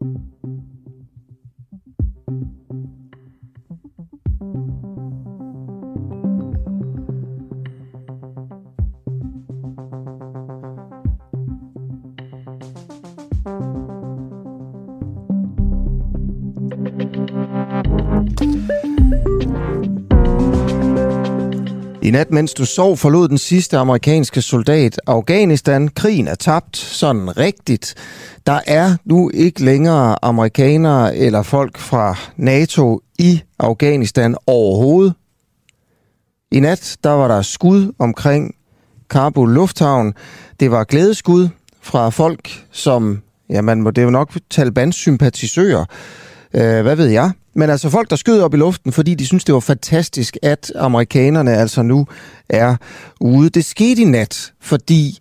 Thank you. I nat, mens du sov, forlod den sidste amerikanske soldat Afghanistan. Krigen er tabt, sådan rigtigt. Der er nu ikke længere amerikanere eller folk fra NATO i Afghanistan overhovedet. I nat, der var der skud omkring Kabul Lufthavn. Det var glædeskud fra folk, som, ja, man må det jo nok Taliban-sympatisører, øh, hvad ved jeg, men altså folk, der skød op i luften, fordi de synes, det var fantastisk, at amerikanerne altså nu er ude. Det skete i nat, fordi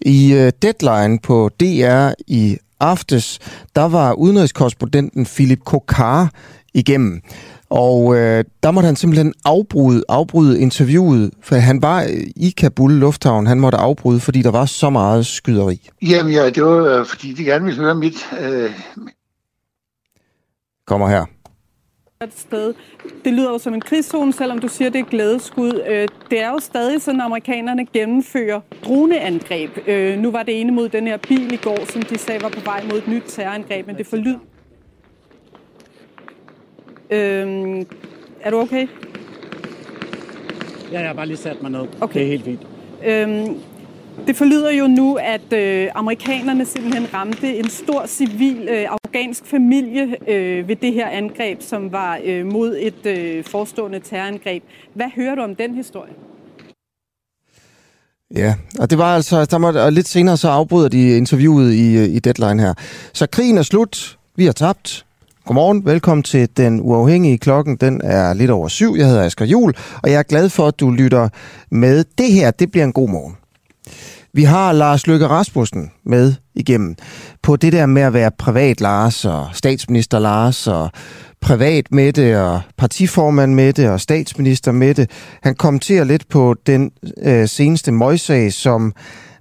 i uh, Deadline på DR i aftes, der var udenrigskorrespondenten Philip Kokar igennem. Og øh, der måtte han simpelthen afbryde, afbryde interviewet, for han var i Kabul Lufthavn. Han måtte afbryde, fordi der var så meget skyderi. Jamen ja, det var øh, fordi, de gerne ville høre mit... Øh... Kommer her et sted. Det lyder jo som en krigszone, selvom du siger, det er glædeskud. Øh, det er jo stadig sådan, at amerikanerne gennemfører droneangreb. Øh, nu var det ene mod den her bil i går, som de sagde var på vej mod et nyt terrorangreb, men det forlyd. Øh, er du okay? Ja, jeg har bare lige sat mig ned. Okay. Det er helt fint. Øhm, det forlyder jo nu, at øh, amerikanerne simpelthen ramte en stor civil øh, afghansk familie øh, ved det her angreb, som var øh, mod et øh, forestående terrorangreb. Hvad hører du om den historie? Ja, og det var altså, der måtte, og lidt senere så afbryder de interviewet i, øh, i Deadline her. Så krigen er slut, vi har tabt. Godmorgen, velkommen til Den Uafhængige. Klokken den er lidt over syv. Jeg hedder Asger Jul, og jeg er glad for, at du lytter med. Det her, det bliver en god morgen. Vi har Lars Løkke Rasmussen med igennem på det der med at være privat Lars og statsminister Lars og privat med det og partiformand med det og statsminister med det. Han kommenterer lidt på den øh, seneste møgssag, som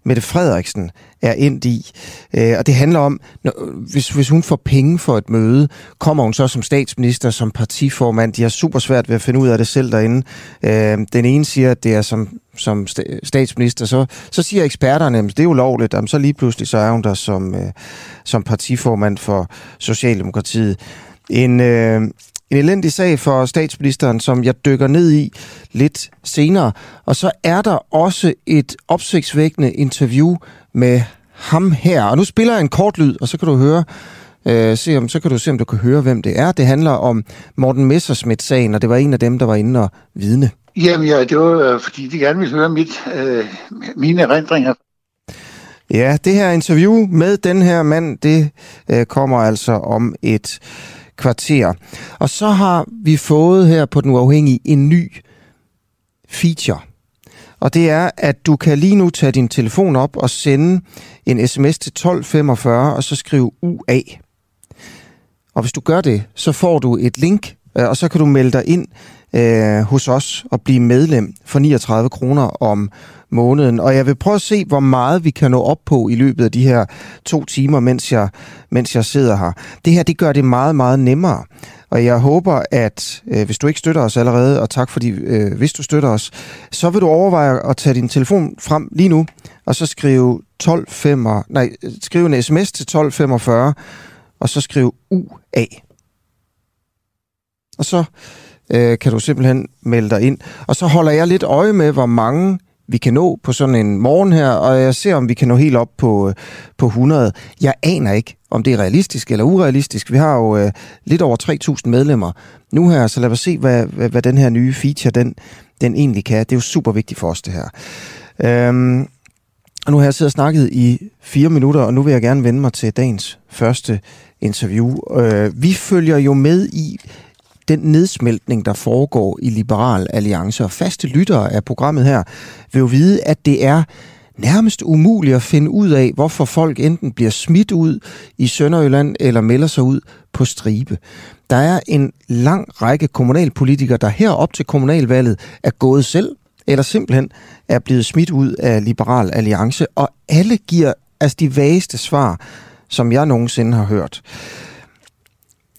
Mette Frederiksen er ind i. Øh, og det handler om, når, hvis, hvis hun får penge for et møde, kommer hun så som statsminister, som partiformand. De har super svært ved at finde ud af det selv derinde. Øh, den ene siger, at det er som, som statsminister. Så, så siger eksperterne, at det er ulovligt. Jamen, så lige pludselig så er hun der som, øh, som partiformand for Socialdemokratiet. En, øh, en elendig sag for statsministeren, som jeg dykker ned i lidt senere. Og så er der også et opsigtsvækkende interview med ham her. Og nu spiller jeg en kort lyd, og så kan du høre, øh, se om, så kan du se, om du kan høre, hvem det er. Det handler om Morten Messersmith-sagen, og det var en af dem, der var inde og vidne. Jamen ja, det var øh, fordi, de gerne ville høre mit, øh, mine erindringer. Ja, det her interview med den her mand, det øh, kommer altså om et kvarter. Og så har vi fået her på Den Uafhængige en ny feature. Og det er, at du kan lige nu tage din telefon op og sende en sms til 1245, og så skrive UA. Og hvis du gør det, så får du et link, øh, og så kan du melde dig ind øh, hos os og blive medlem for 39 kroner om måneden. Og jeg vil prøve at se, hvor meget vi kan nå op på i løbet af de her to timer, mens jeg, mens jeg sidder her. Det her, det gør det meget, meget nemmere. Og jeg håber, at øh, hvis du ikke støtter os allerede, og tak fordi, øh, hvis du støtter os, så vil du overveje at tage din telefon frem lige nu, og så skrive 12, nej, skrive en sms til 1245, og så skrive UA. Og så øh, kan du simpelthen melde dig ind. Og så holder jeg lidt øje med, hvor mange vi kan nå på sådan en morgen her, og jeg ser, om vi kan nå helt op på, øh, på 100. Jeg aner ikke, om det er realistisk eller urealistisk. Vi har jo øh, lidt over 3.000 medlemmer nu her, så lad os se, hvad, hvad, hvad den her nye feature, den, den egentlig kan. Det er jo super vigtigt for os, det her. Øhm, og nu har jeg siddet og snakket i fire minutter, og nu vil jeg gerne vende mig til dagens første interview. Øh, vi følger jo med i, den nedsmeltning, der foregår i Liberal Alliance. Og faste lyttere af programmet her vil jo vide, at det er nærmest umuligt at finde ud af, hvorfor folk enten bliver smidt ud i Sønderjylland eller melder sig ud på stribe. Der er en lang række kommunalpolitikere, der herop til kommunalvalget er gået selv, eller simpelthen er blevet smidt ud af Liberal Alliance, og alle giver altså de vageste svar, som jeg nogensinde har hørt.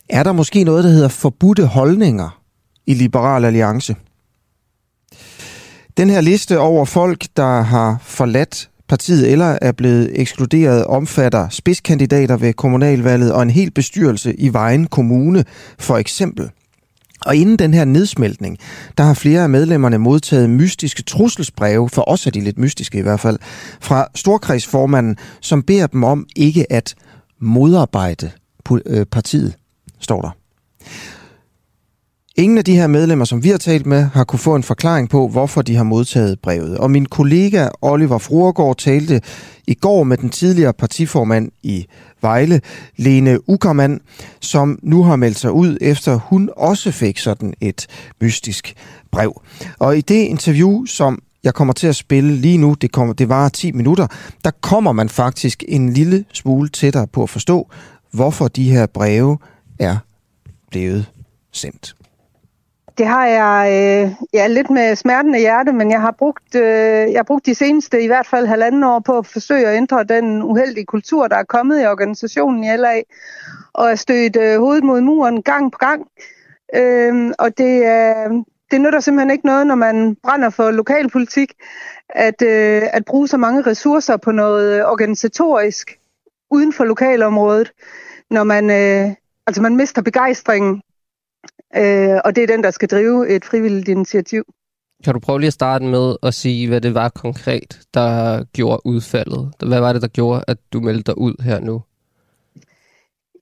Er der måske noget, der hedder forbudte holdninger i Liberal Alliance? Den her liste over folk, der har forladt partiet eller er blevet ekskluderet, omfatter spidskandidater ved kommunalvalget og en hel bestyrelse i Vejen Kommune, for eksempel. Og inden den her nedsmeltning, der har flere af medlemmerne modtaget mystiske trusselsbreve, for os er de lidt mystiske i hvert fald, fra Storkredsformanden, som beder dem om ikke at modarbejde øh, partiet, står der. Ingen af de her medlemmer, som vi har talt med, har kunne få en forklaring på, hvorfor de har modtaget brevet. Og min kollega Oliver Fruergaard talte i går med den tidligere partiformand i Vejle, Lene Ukermann, som nu har meldt sig ud, efter hun også fik sådan et mystisk brev. Og i det interview, som jeg kommer til at spille lige nu, det, kommer, det varer 10 minutter, der kommer man faktisk en lille smule tættere på at forstå, hvorfor de her breve er blevet sendt. Det har jeg øh, ja, lidt med smerten af hjerte, men jeg har, brugt, øh, jeg har brugt de seneste i hvert fald halvanden år på at forsøge at ændre den uheldige kultur, der er kommet i organisationen i LA, og er stødt øh, hovedet mod muren gang på gang. Øh, og det, øh, det nytter simpelthen ikke noget, når man brænder for lokalpolitik, at, øh, at bruge så mange ressourcer på noget organisatorisk uden for lokalområdet, når man, øh, altså man mister begejstringen øh, og det er den, der skal drive et frivilligt initiativ. Kan du prøve lige at starte med at sige, hvad det var konkret, der gjorde udfaldet? Hvad var det, der gjorde, at du meldte dig ud her nu?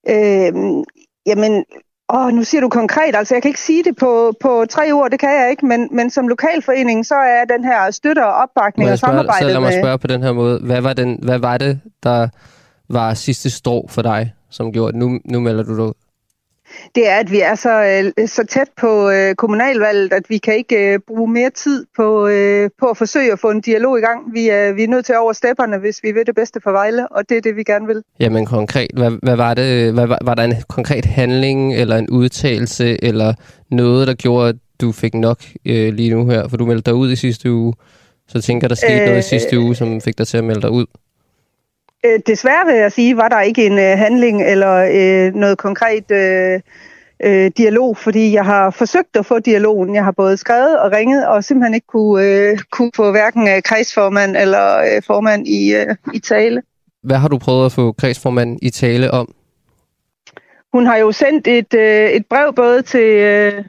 Øh, jamen, åh, nu siger du konkret, altså jeg kan ikke sige det på, på tre ord, det kan jeg ikke, men, men som lokalforening, så er den her støtte og opbakning og samarbejde Så lad mig spørge på den her måde. Hvad var, den, hvad var det, der var sidste strå for dig, som gjorde, at nu, nu melder du dig ud? det er, at vi er så, øh, så tæt på øh, kommunalvalget, at vi kan ikke øh, bruge mere tid på, øh, på at forsøge at få en dialog i gang. Vi er, vi er nødt til at over stepperne, hvis vi vil det bedste for Vejle, og det er det, vi gerne vil. Jamen konkret, hvad, hvad var det? Hvad, var, var der en konkret handling, eller en udtalelse, eller noget, der gjorde, at du fik nok øh, lige nu her? For du meldte dig ud i sidste uge, så tænker der skete øh, noget i sidste uge, som fik dig til at melde dig ud. Øh, desværre vil jeg sige, var der ikke en øh, handling eller øh, noget konkret øh, øh, dialog, fordi jeg har forsøgt at få dialogen. Jeg har både skrevet og ringet, og simpelthen ikke kunne, øh, kunne få hverken øh, kredsformand eller øh, formand i, øh, i tale. Hvad har du prøvet at få kredsformanden i tale om? Hun har jo sendt et, øh, et brev både til, øh,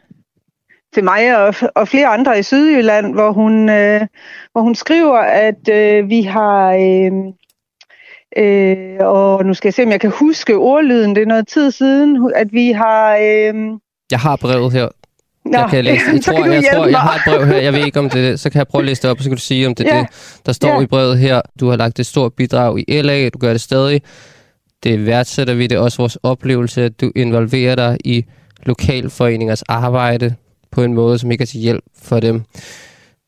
til mig og, og flere andre i Sydjylland, hvor hun, øh, hvor hun skriver, at øh, vi har... Øh, Øh, og nu skal jeg se, om jeg kan huske ordlyden. Det er noget tid siden, at vi har... Øh... Jeg har brevet her. Nå, jeg kan læse. Jeg tror, jeg, tror, jeg har et brev her. Jeg ved ikke om det er det. Så kan jeg prøve at læse det op, og så kan du sige, om det er ja. det. Der står ja. i brevet her, du har lagt et stort bidrag i LA, du gør det stadig. Det værdsætter vi. Det er også vores oplevelse, at du involverer dig i lokalforeningers arbejde på en måde, som ikke er til hjælp for dem.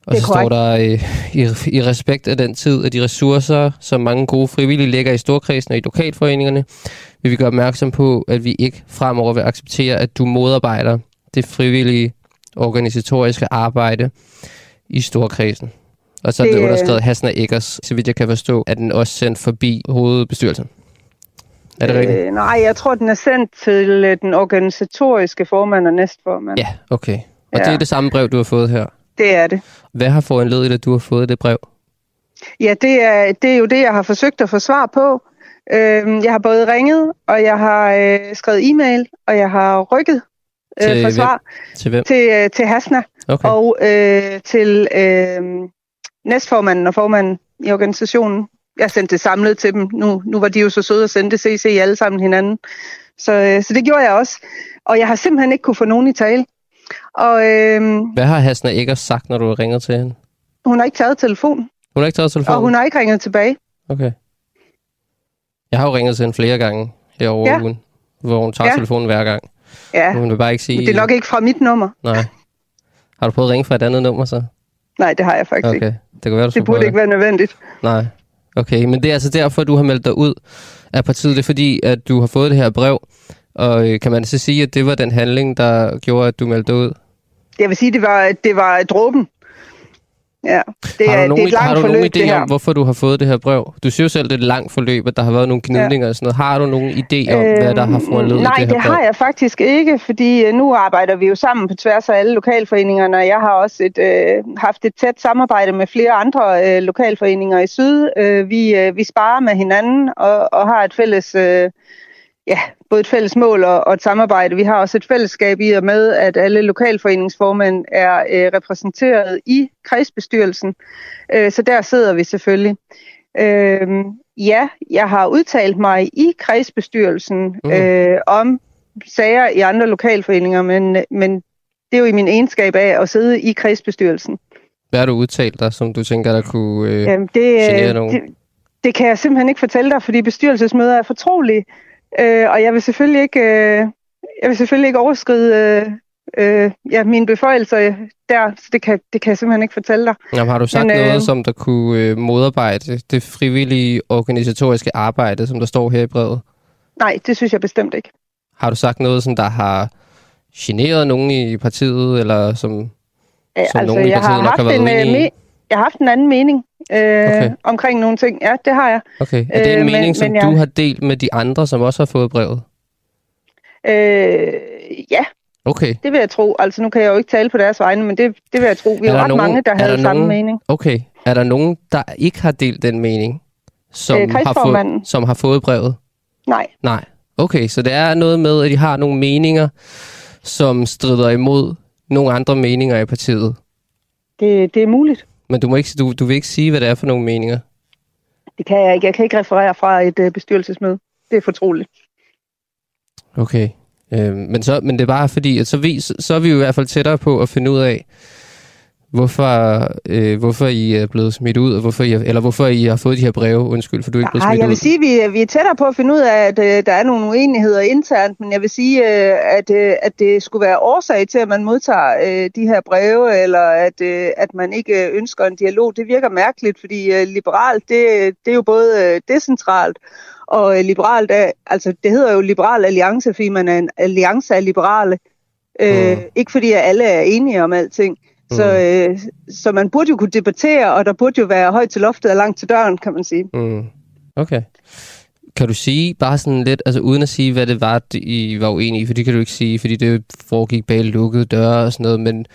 Og så står der øh, i, i respekt af den tid og de ressourcer, som mange gode frivillige lægger i storkredsen og i lokalforeningerne, vil vi gøre opmærksom på, at vi ikke fremover vil acceptere, at du modarbejder det frivillige organisatoriske arbejde i storkredsen. Og så er det, det underskrevet Hasna Eggers, så vidt jeg kan forstå, at den også sendt forbi hovedbestyrelsen. Er det rigtigt? Øh, nej, jeg tror, den er sendt til øh, den organisatoriske formand og næstformand. Ja, okay. Og ja. det er det samme brev, du har fået her? Det er det. Hvad har foranledet, at du har fået det brev? Ja, det er, det er jo det, jeg har forsøgt at få svar på. Øh, jeg har både ringet, og jeg har øh, skrevet e-mail, og jeg har rykket øh, til for svar. Hvem? Til hvem? Til, øh, til Hasna okay. og øh, til øh, næstformanden og formanden i organisationen. Jeg sendte det samlet til dem. Nu, nu var de jo så søde at sende det CC alle sammen hinanden. Så, øh, så det gjorde jeg også. Og jeg har simpelthen ikke kunne få nogen i tale. Og, øhm, Hvad har Hasna ikke sagt, når du har ringet til hende? Hun har ikke taget telefonen. Hun har ikke taget telefonen? Og hun har ikke ringet tilbage. Okay. Jeg har jo ringet til hende flere gange herovre ja. ugen, hvor hun tager ja. telefonen hver gang. Ja, hun vil bare ikke sige... det er nok ikke fra mit nummer. Nej. Har du prøvet at ringe fra et andet nummer så? Nej, det har jeg faktisk okay. ikke. Det, kan være, du det burde ikke være nødvendigt. Nej. Okay, men det er altså derfor, du har meldt dig ud af partiet. Det er fordi, at du har fået det her brev, og øh, kan man så sige, at det var den handling, der gjorde, at du meldte ud? Jeg vil sige, det var, det var dråben. Ja, det er, nogen, det er et langt har du forløb, nogen idé om, hvorfor du har fået det her brev? Du siger jo selv, det er et langt forløb, at der har været nogle gnidninger ja. og sådan noget. Har du nogen idé om, øh, hvad der har foranledet nej, det her Nej, det har jeg faktisk ikke, fordi øh, nu arbejder vi jo sammen på tværs af alle lokalforeningerne, og jeg har også et, øh, haft et tæt samarbejde med flere andre øh, lokalforeninger i Syd. Øh, vi, øh, vi sparer med hinanden og, og har et fælles... Øh, ja, både et fælles mål og, og et samarbejde. Vi har også et fællesskab i og med, at alle lokalforeningsformænd er øh, repræsenteret i kredsbestyrelsen. Øh, så der sidder vi selvfølgelig. Øh, ja, jeg har udtalt mig i kredsbestyrelsen mm. øh, om sager i andre lokalforeninger, men, men det er jo i min egenskab af at sidde i kredsbestyrelsen. Hvad har du udtalt dig, som du tænker, der kunne øh, Jamen, det, genere nogen? Det, det kan jeg simpelthen ikke fortælle dig, fordi bestyrelsesmøder er fortrolige. Øh, og jeg vil selvfølgelig ikke, øh, jeg vil selvfølgelig ikke overskride øh, øh, ja, mine beføjelser der, så det kan, det kan jeg simpelthen ikke fortælle dig. Jamen, har du sagt Men, noget, øh, som der kunne øh, modarbejde det frivillige organisatoriske arbejde, som der står her i brevet? Nej, det synes jeg bestemt ikke. Har du sagt noget, som der har generet nogen i partiet, eller som, som altså, nogen i partiet nok har været uenige i? Jeg har haft en anden mening øh, okay. omkring nogle ting. Ja, det har jeg. Okay. Er det en øh, mening, men, som men jeg... du har delt med de andre, som også har fået brevet? Øh, ja. Okay. Det vil jeg tro. Altså, nu kan jeg jo ikke tale på deres vegne, men det, det vil jeg tro. Vi er, er ret nogen, mange, der havde der samme nogen, mening. Okay. Er der nogen, der ikke har delt den mening, som, øh, har, fået, som har fået brevet? Nej. Nej. Okay, så det er noget med, at de har nogle meninger, som strider imod nogle andre meninger i partiet? Det, det er muligt. Men du, må ikke, du, du vil ikke sige, hvad det er for nogle meninger? Det kan jeg ikke. Jeg kan ikke referere fra et uh, bestyrelsesmøde. Det er fortroligt. Okay. Øh, men, så, men det er bare fordi, at så, vi, så, så er vi jo i hvert fald tættere på at finde ud af, hvorfor, øh, hvorfor I er blevet smidt ud, og hvorfor I, eller hvorfor I har fået de her breve. Undskyld, for du er ikke blevet smidt ud. Jeg vil sige, at vi, vi er tættere på at finde ud af, at øh, der er nogle uenigheder internt, men jeg vil sige, øh, at, øh, at det skulle være årsag til, at man modtager øh, de her breve, eller at, øh, at man ikke ønsker en dialog. Det virker mærkeligt, fordi øh, liberalt, det, det er jo både øh, decentralt, og øh, liberalt, er, altså det hedder jo Liberal Alliance, fordi man er en alliance af liberale. Øh, mm. Ikke fordi at alle er enige om alting. Så, mm. øh, så man burde jo kunne debattere, og der burde jo være højt til loftet og langt til døren, kan man sige. Mm. Okay. Kan du sige bare sådan lidt, altså uden at sige, hvad det var, I var uenige i, for det kan du ikke sige, fordi det foregik bag lukkede døre og sådan noget, men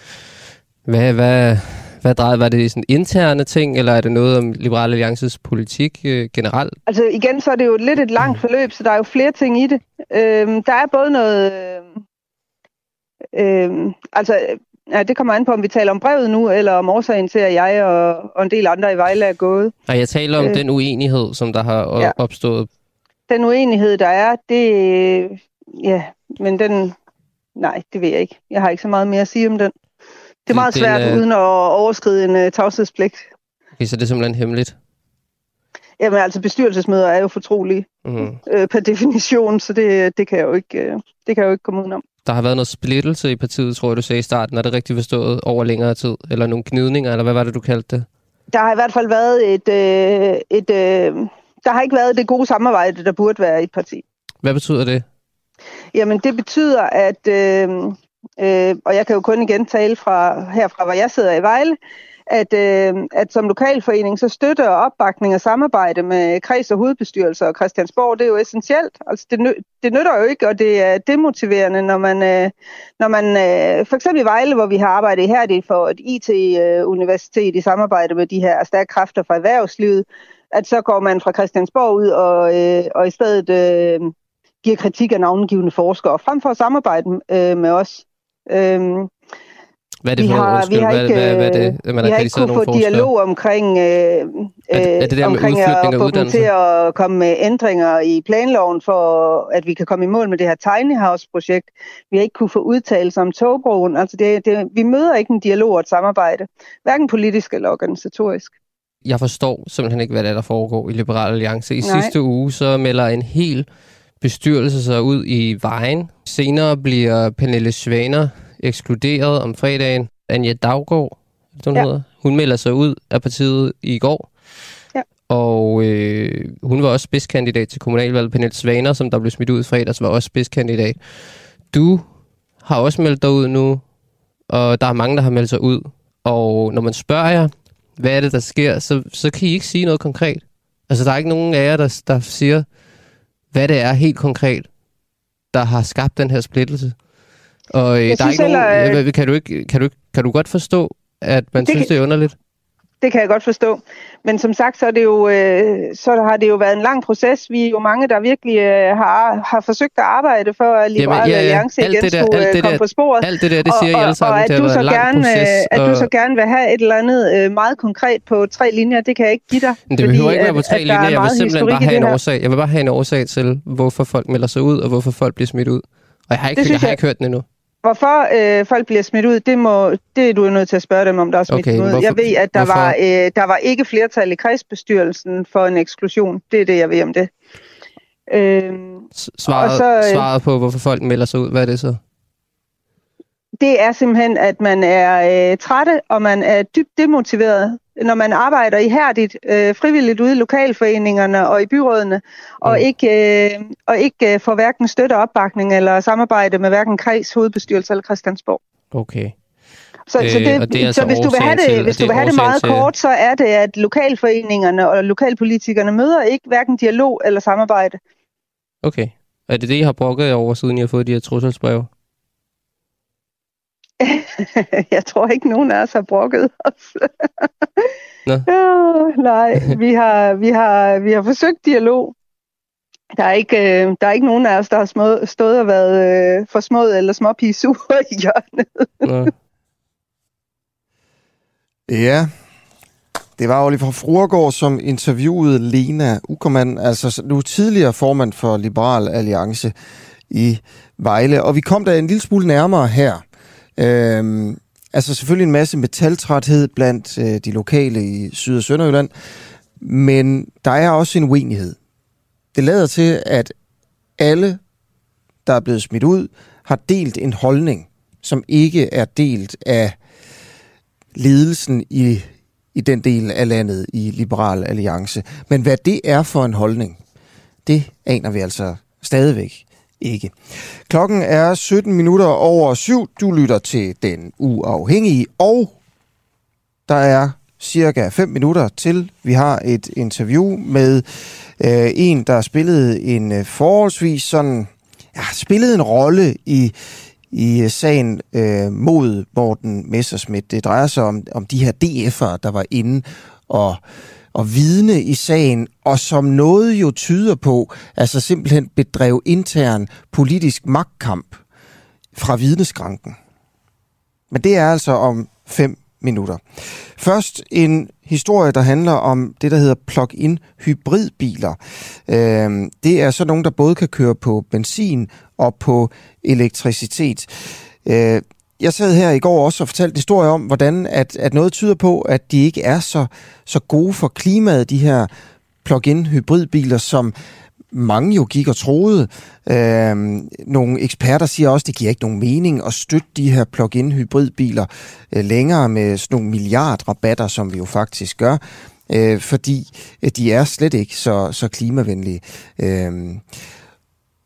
hvad, hvad, hvad drejede, var det sådan interne ting, eller er det noget om Liberale Alliances politik øh, generelt? Altså igen, så er det jo lidt et langt forløb, så der er jo flere ting i det. Øhm, der er både noget... Øh, altså Ja, det kommer an på, om vi taler om brevet nu, eller om årsagen til, at jeg og, og en del andre i Vejle er gået. Nej, jeg taler om øh, den uenighed, som der har ja. opstået. Den uenighed, der er, det... Ja, men den... Nej, det ved jeg ikke. Jeg har ikke så meget mere at sige om den. Det er meget det, svært, er... uden at overskride en uh, tavshedspligt. Okay, så det er simpelthen hemmeligt? Jamen altså, bestyrelsesmøder er jo fortrolige mm. øh, per definition, så det, det, kan jeg jo ikke, øh, det kan jeg jo ikke komme udenom. Der har været noget splittelse i partiet, tror jeg, du sagde i starten. Er det rigtigt forstået over længere tid? Eller nogle gnidninger, eller hvad var det, du kaldte det? Der har i hvert fald været et... Øh, et øh, der har ikke været det gode samarbejde, der burde være i et parti. Hvad betyder det? Jamen, det betyder, at... Øh, øh, og jeg kan jo kun igen tale fra herfra, hvor jeg sidder i Vejle, at, øh, at som lokalforening, så støtter opbakning og samarbejde med kreds- og hovedbestyrelser og Christiansborg, det er jo essentielt. Altså, det, nø- det nytter jo ikke, og det er demotiverende, når man, øh, når man øh, for eksempel i Vejle, hvor vi har arbejdet her for et IT-universitet i samarbejde med de her stærke kræfter fra erhvervslivet, at så går man fra Christiansborg ud og, øh, og i stedet øh, giver kritik af navngivende forskere, frem for at samarbejde øh, med os. Øh, hvad er det for, har, undskyld, vi har ikke, hvad, hvad, hvad er det, man vi har ikke kunnet få dialog omkring, øh, er det, er det der omkring at få dem til at komme med ændringer i planloven, for at vi kan komme i mål med det her Tiny House-projekt. Vi har ikke kunne få udtalelser om togbroen. Altså det, det, vi møder ikke en dialog og et samarbejde, hverken politisk eller organisatorisk. Jeg forstår simpelthen ikke, hvad det er, der foregår i Liberal Alliance. I Nej. sidste uge så melder en hel bestyrelse sig ud i vejen. Senere bliver Pernille Svaner ekskluderet om fredagen. Anja Daggaard, hun, ja. hedder. hun melder sig ud af partiet i går. Ja. Og øh, hun var også spidskandidat til kommunalvalget. Pernille Svaner, som der blev smidt ud i fredags, var også spidskandidat. Du har også meldt dig ud nu, og der er mange, der har meldt sig ud. Og når man spørger jer, hvad er det, der sker, så, så kan I ikke sige noget konkret. Altså, der er ikke nogen af jer, der, der siger, hvad det er helt konkret, der har skabt den her splittelse. Og øh, der er ikke heller, nogen, kan, du ikke, kan, du, kan du godt forstå, at man det synes, kan, det er underligt? Det kan jeg godt forstå. Men som sagt, så, er det jo, øh, så har det jo været en lang proces. Vi er jo mange, der virkelig øh, har, har forsøgt at arbejde for, at Liberale ja, ja. Alliance igen det der, skulle øh, komme der, på sporet. Alt det der, det siger og, I alle sammen, og, og at, du så gerne, proces, og... at du så gerne vil have et eller andet øh, meget konkret på tre linjer, det kan jeg ikke give dig. Men det behøver ikke være på tre linjer. Jeg vil simpelthen bare have en årsag. Jeg vil bare have en årsag til, hvorfor folk melder sig ud, og hvorfor folk bliver smidt ud. Og jeg har ikke, jeg har ikke hørt den endnu. Hvorfor øh, folk bliver smidt ud, det, må, det er du nødt til at spørge dem, om der er smidt okay, ud. Hvorfor, jeg ved, at der var, øh, der var ikke flertal i kredsbestyrelsen for en eksklusion. Det er det, jeg ved om det. Øh, svaret, så, øh, svaret på, hvorfor folk melder sig ud, hvad er det så? Det er simpelthen, at man er øh, trætte, og man er dybt demotiveret når man arbejder ihærdigt øh, frivilligt ude i lokalforeningerne og i byrådene, og mm. ikke, øh, og ikke øh, får hverken støtte opbakning eller samarbejde med hverken kreds, hovedbestyrelse eller Christiansborg. Okay. Så, øh, så, det, det altså så hvis du vil have det, til, hvis du vil have det meget til... kort, så er det, at lokalforeningerne og lokalpolitikerne møder ikke hverken dialog eller samarbejde. Okay. Er det det, I har brokket over, siden I har fået de her trusselsbreve? jeg tror ikke, nogen af os har brokket os. Nå. ja, nej, vi har, vi, har, vi har forsøgt dialog. Der er, ikke, øh, der er ikke nogen af os, der har små, stået og været øh, for små eller småpigesure i hjørnet. Nå. Ja, det var Oliver Fruergaard, som interviewede Lena Uckermann, altså nu tidligere formand for Liberal Alliance i Vejle. Og vi kom der en lille smule nærmere her. Øhm, altså selvfølgelig en masse metaltræthed blandt øh, de lokale i Syd- og Sønderjylland, men der er også en uenighed. Det lader til, at alle, der er blevet smidt ud, har delt en holdning, som ikke er delt af ledelsen i, i den del af landet i Liberal Alliance. Men hvad det er for en holdning, det aner vi altså stadigvæk ikke. Klokken er 17 minutter over syv. Du lytter til Den Uafhængige, og der er cirka 5 minutter til, vi har et interview med øh, en, der spillede en øh, forholdsvis sådan, ja, spillede en rolle i, i øh, sagen øh, mod Morten Messerschmidt. Det drejer sig om, om de her DF'ere, der var inde og og vidne i sagen, og som noget jo tyder på, altså simpelthen bedrev intern politisk magtkamp fra vidneskranken. Men det er altså om fem minutter. Først en historie, der handler om det, der hedder plug-in hybridbiler. Øh, det er så nogen, der både kan køre på benzin og på elektricitet. Øh, jeg sad her i går også og fortalte historie om, hvordan at, at noget tyder på, at de ikke er så, så gode for klimaet, de her plug-in hybridbiler, som mange jo gik og troede. Øhm, nogle eksperter siger også, at det giver ikke nogen mening at støtte de her plug-in hybridbiler øh, længere med sådan nogle milliardrabatter, som vi jo faktisk gør, øh, fordi øh, de er slet ikke så, så klimavenlige. Øhm,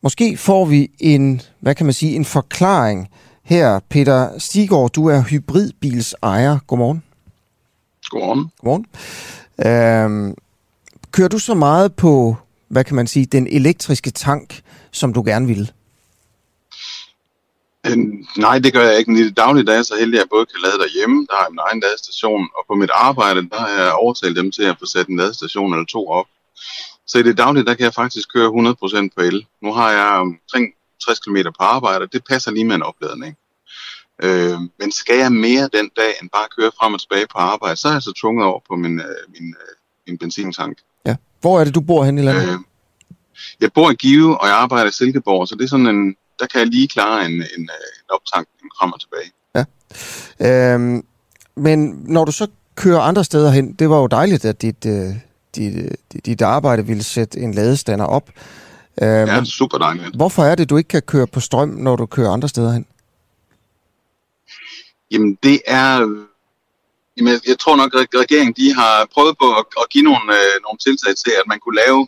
måske får vi en, hvad kan man sige, en forklaring her. Peter Stigård, du er hybridbils ejer. Godmorgen. Godmorgen. Godmorgen. Øhm, kører du så meget på, hvad kan man sige, den elektriske tank, som du gerne vil? Øh, nej, det gør jeg ikke. I det daglige dag er så heldig, at jeg både kan lade derhjemme, der har jeg min egen ladestation, og på mit arbejde, der har jeg overtalt dem til at få sat en ladestation eller to op. Så i det daglige, der kan jeg faktisk køre 100% på el. Nu har jeg omkring 60 km på arbejde, det passer lige med en opladning. Øh, men skal jeg mere den dag, end bare køre frem og tilbage på arbejde, så er jeg så tvunget over på min, øh, min, øh, min benzintank. Ja. Hvor er det, du bor hen i landet? Øh, jeg bor i Give, og jeg arbejder i Silkeborg, så det er sådan en, der kan jeg lige klare en, en, øh, en optankning frem og tilbage. Ja. Øhm, men når du så kører andre steder hen, det var jo dejligt, at dit, øh, dit, øh, dit arbejde ville sætte en ladestander op. Øh, ja, men super dejligt. Hvorfor er det, du ikke kan køre på strøm, når du kører andre steder hen? Jamen, det er... Jamen, jeg tror nok, at regeringen de har prøvet på at, at give nogle, øh, nogle tiltag til, at man kunne lave...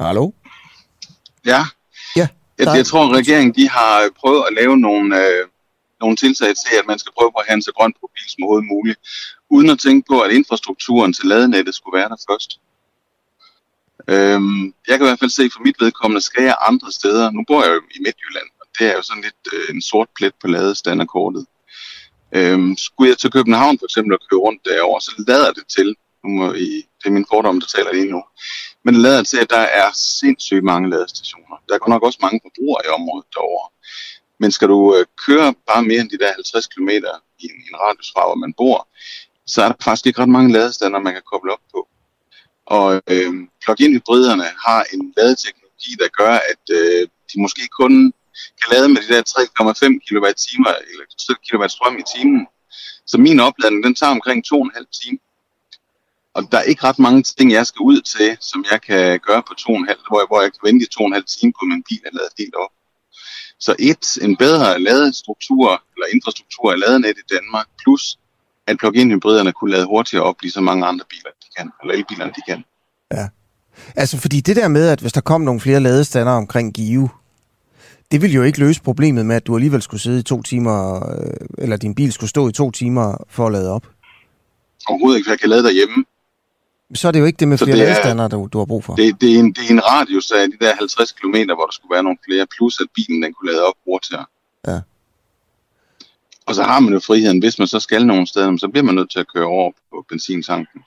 Hallo? Ja. Ja. Jeg, jeg tror, at regeringen de har prøvet at lave nogle, øh, nogle tiltag til, at man skal prøve på at have en så grøn profil som overhovedet muligt, uden at tænke på, at infrastrukturen til ladenettet skulle være der først. Øhm, jeg kan i hvert fald se for mit vedkommende, skal jeg andre steder. Nu bor jeg jo i Midtjylland, og det er jo sådan lidt øh, en sort plet på ladestanderkortet. Øhm, skulle jeg til København for eksempel og køre rundt derovre, så lader det til, nu må I, det er min fordom, der taler lige nu, men det lader til, at der er sindssygt mange ladestationer. Der er godt nok også mange forbrugere i området derovre. Men skal du øh, køre bare mere end de der 50 km i en, en radius fra, hvor man bor, så er der faktisk ikke ret mange ladestander, man kan koble op på. Og øh, plug-in hybriderne har en ladeteknologi, der gør, at øh, de måske kun kan lade med de der 3,5 kWh eller kW strøm i timen. Så min opladning, den tager omkring 2,5 timer. Og der er ikke ret mange ting, jeg skal ud til, som jeg kan gøre på 2,5, hvor, hvor jeg kan vente i 2,5 timer på, min bil og lade helt op. Så et, en bedre ladestruktur eller infrastruktur af ladenet i Danmark, plus at plug-in hybriderne kunne lade hurtigere op, ligesom mange andre biler de kan, eller elbilerne de kan. Ja. Altså fordi det der med, at hvis der kom nogle flere ladestander omkring Give, det vil jo ikke løse problemet med, at du alligevel skulle sidde i to timer, øh, eller din bil skulle stå i to timer for at lade op. Overhovedet ikke, for jeg kan lade derhjemme. Så er det jo ikke det med flere ladestander, du, du har brug for. Det, det, er en, det er en radius af de der 50 km, hvor der skulle være nogle flere, plus at bilen den kunne lade op hurtigere. Ja. Og så har man jo friheden, hvis man så skal nogen steder, så bliver man nødt til at køre over på benzintanken.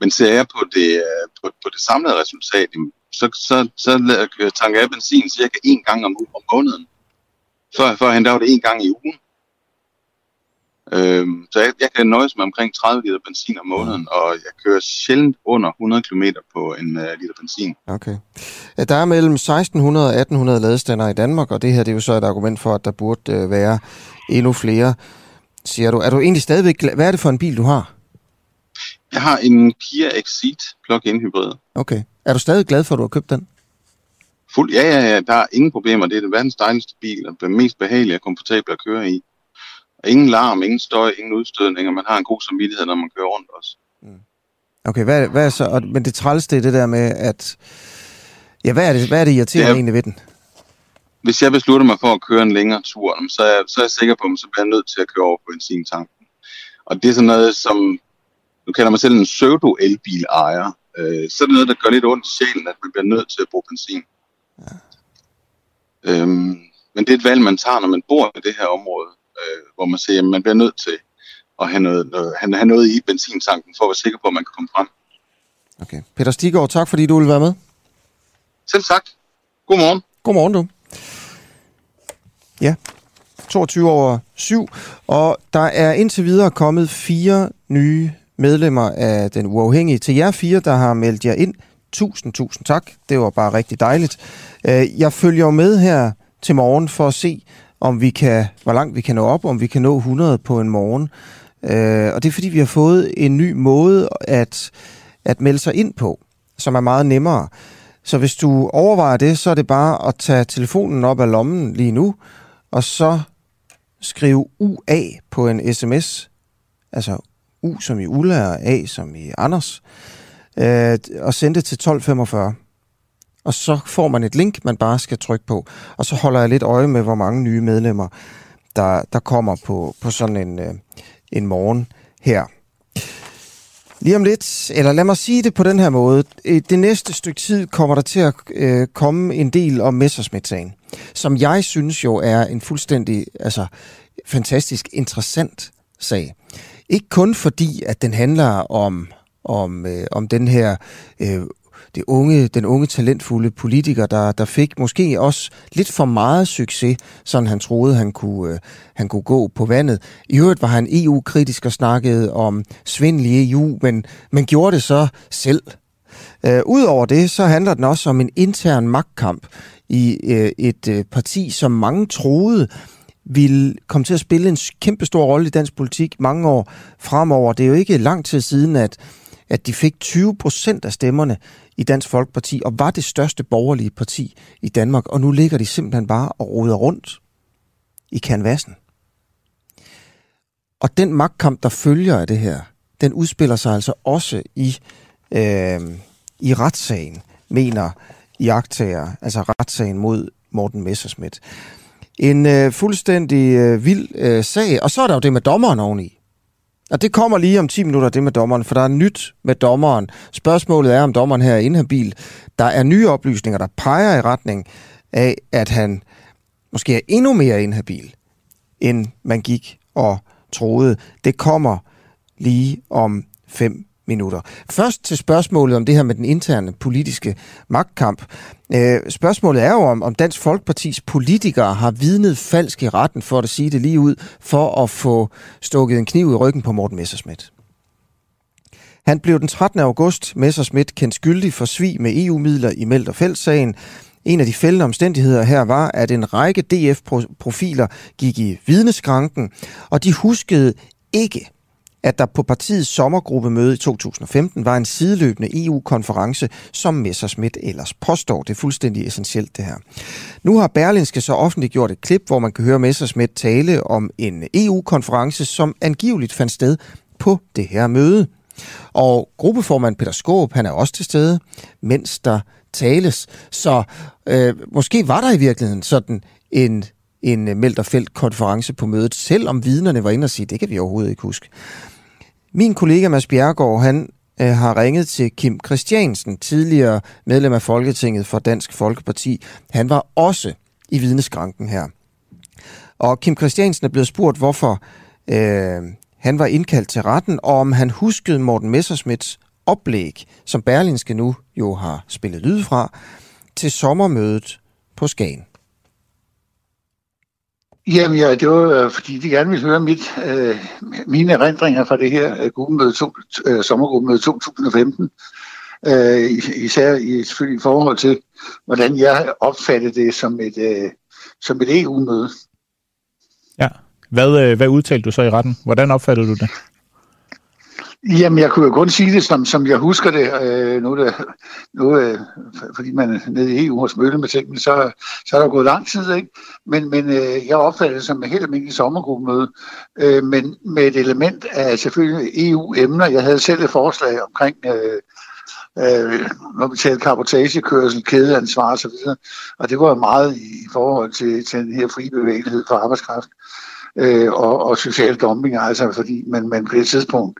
Men ser jeg på det, øh, på, på det samlede resultat, så, så, så tanker jeg benzin cirka en gang om, om måneden. Før, førhen der var det en gang i ugen. Øhm, så jeg, jeg kan nøjes med omkring 30 liter benzin om måneden, og jeg kører sjældent under 100 km på en uh, liter benzin. Okay. Der er mellem 1600 og 1800 ladestander i Danmark, og det her det er jo så et argument for, at der burde uh, være endnu flere, siger du. Er du egentlig stadigvæk Hvad er det for en bil, du har? Jeg har en Kia Exceed plug-in hybrid. Okay. Er du stadig glad for, at du har købt den? Fuld, ja, ja, ja. Der er ingen problemer. Det er den verdens dejligste bil, og den mest behagelige og komfortable at køre i. Ingen larm, ingen støj, ingen udstødning, og man har en god samvittighed, når man kører rundt også. Mm. Okay, hvad, hvad er så, og, men det trælste er det der med, at... Ja, hvad er det, hvad er det irriterende ja, egentlig ved den? Hvis jeg beslutter mig for at køre en længere tur, så er, så er jeg sikker på, at så bliver jeg nødt til at køre over på benzintanken. Og det er sådan noget, som... Nu kalder mig selv en pseudo-elbil-ejer. Øh, så er det noget, der gør lidt ondt i sjælen, at man bliver nødt til at bruge benzin. Ja. Øhm, men det er et valg, man tager, når man bor i det her område øh, hvor man siger, at man bliver nødt til at have noget, noget, have noget i benzintanken, for at være sikker på, at man kan komme frem. Okay. Peter Stiggaard, tak fordi du vil være med. Selv tak. Godmorgen. Godmorgen, du. Ja, 22 over 7, og der er indtil videre kommet fire nye medlemmer af den uafhængige. Til jer fire, der har meldt jer ind, tusind, tusind tak. Det var bare rigtig dejligt. Øh, jeg følger med her til morgen for at se, om vi kan, hvor langt vi kan nå op, om vi kan nå 100 på en morgen. Øh, og det er fordi, vi har fået en ny måde at, at melde sig ind på, som er meget nemmere. Så hvis du overvejer det, så er det bare at tage telefonen op af lommen lige nu, og så skrive UA på en sms, altså U som i Ulla og A som i Anders, øh, og sende det til 1245 og så får man et link, man bare skal trykke på. Og så holder jeg lidt øje med, hvor mange nye medlemmer, der, der kommer på, på sådan en, øh, en morgen her. Lige om lidt, eller lad mig sige det på den her måde. Det næste stykke tid kommer der til at øh, komme en del om Messersmith-sagen, som jeg synes jo er en fuldstændig altså, fantastisk interessant sag. Ikke kun fordi, at den handler om, om, øh, om den her øh, det unge, den unge talentfulde politiker, der, der fik måske også lidt for meget succes, sådan han troede, han kunne, øh, han kunne gå på vandet. I øvrigt var han EU-kritisk og snakkede om svindel i EU, men, men gjorde det så selv. Øh, Udover det, så handler den også om en intern magtkamp i øh, et øh, parti, som mange troede ville komme til at spille en kæmpe stor rolle i dansk politik mange år fremover. Det er jo ikke lang tid siden, at at de fik 20 procent af stemmerne i Dansk Folkeparti, og var det største borgerlige parti i Danmark, og nu ligger de simpelthen bare og roder rundt i kanvassen. Og den magtkamp, der følger af det her, den udspiller sig altså også i, øh, i retssagen, mener jagttager, altså retssagen mod Morten Messerschmidt. En øh, fuldstændig øh, vild øh, sag. Og så er der jo det med dommeren oveni. Og det kommer lige om 10 minutter, det med dommeren, for der er nyt med dommeren. Spørgsmålet er, om dommeren her er inhabil. Der er nye oplysninger, der peger i retning af, at han måske er endnu mere inhabil, end man gik og troede. Det kommer lige om 5 minutter. Først til spørgsmålet om det her med den interne politiske magtkamp. Øh, spørgsmålet er jo, om, om Dansk Folkepartis politikere har vidnet falsk i retten, for at sige det lige ud, for at få stukket en kniv i ryggen på Morten Messerschmidt. Han blev den 13. august Messerschmidt kendt skyldig for svig med EU-midler i Meld- og Fældssagen. En af de fældende omstændigheder her var, at en række DF-profiler gik i vidneskranken, og de huskede ikke, at der på partiets sommergruppemøde i 2015 var en sideløbende EU-konference, som Messerschmidt ellers påstår. Det er fuldstændig essentielt det her. Nu har Berlinske så offentliggjort et klip, hvor man kan høre Messerschmidt tale om en EU-konference, som angiveligt fandt sted på det her møde. Og gruppeformand Peter Skåb, han er også til stede, mens der tales. Så øh, måske var der i virkeligheden sådan en en øh, konference på mødet, selvom vidnerne var inde og sige, det kan vi overhovedet ikke huske. Min kollega Mads Bjergård, han øh, har ringet til Kim Christiansen, tidligere medlem af Folketinget for Dansk Folkeparti. Han var også i vidneskranken her. Og Kim Christiansen er blevet spurgt, hvorfor øh, han var indkaldt til retten, og om han huskede Morten Messersmiths oplæg, som Berlinske nu jo har spillet lyd fra, til sommermødet på Skagen. Jamen ja, det var øh, fordi, de gerne ville høre mit, øh, mine erindringer fra det her øh, gruppemøde, to, øh, sommergruppemøde 2015. Øh, især i, selvfølgelig i forhold til, hvordan jeg opfattede det som et, øh, som et EU-møde. Ja. Hvad, øh, hvad udtalte du så i retten? Hvordan opfattede du det? Jamen, jeg kunne jo kun sige det, som, som jeg husker det. Øh, nu, det, nu øh, fordi man er nede i EU og møde med tingene, så, så er der gået lang tid, ikke? Men, men øh, jeg opfattede det som et helt almindeligt sommergruppemøde, øh, men med et element af selvfølgelig EU-emner. Jeg havde selv et forslag omkring... Øh, øh, når vi talte kapotagekørsel, kædeansvar osv. Og, og det var meget i forhold til, til den her fri bevægelighed for arbejdskraft øh, og, og social dumping, altså fordi man, man på det tidspunkt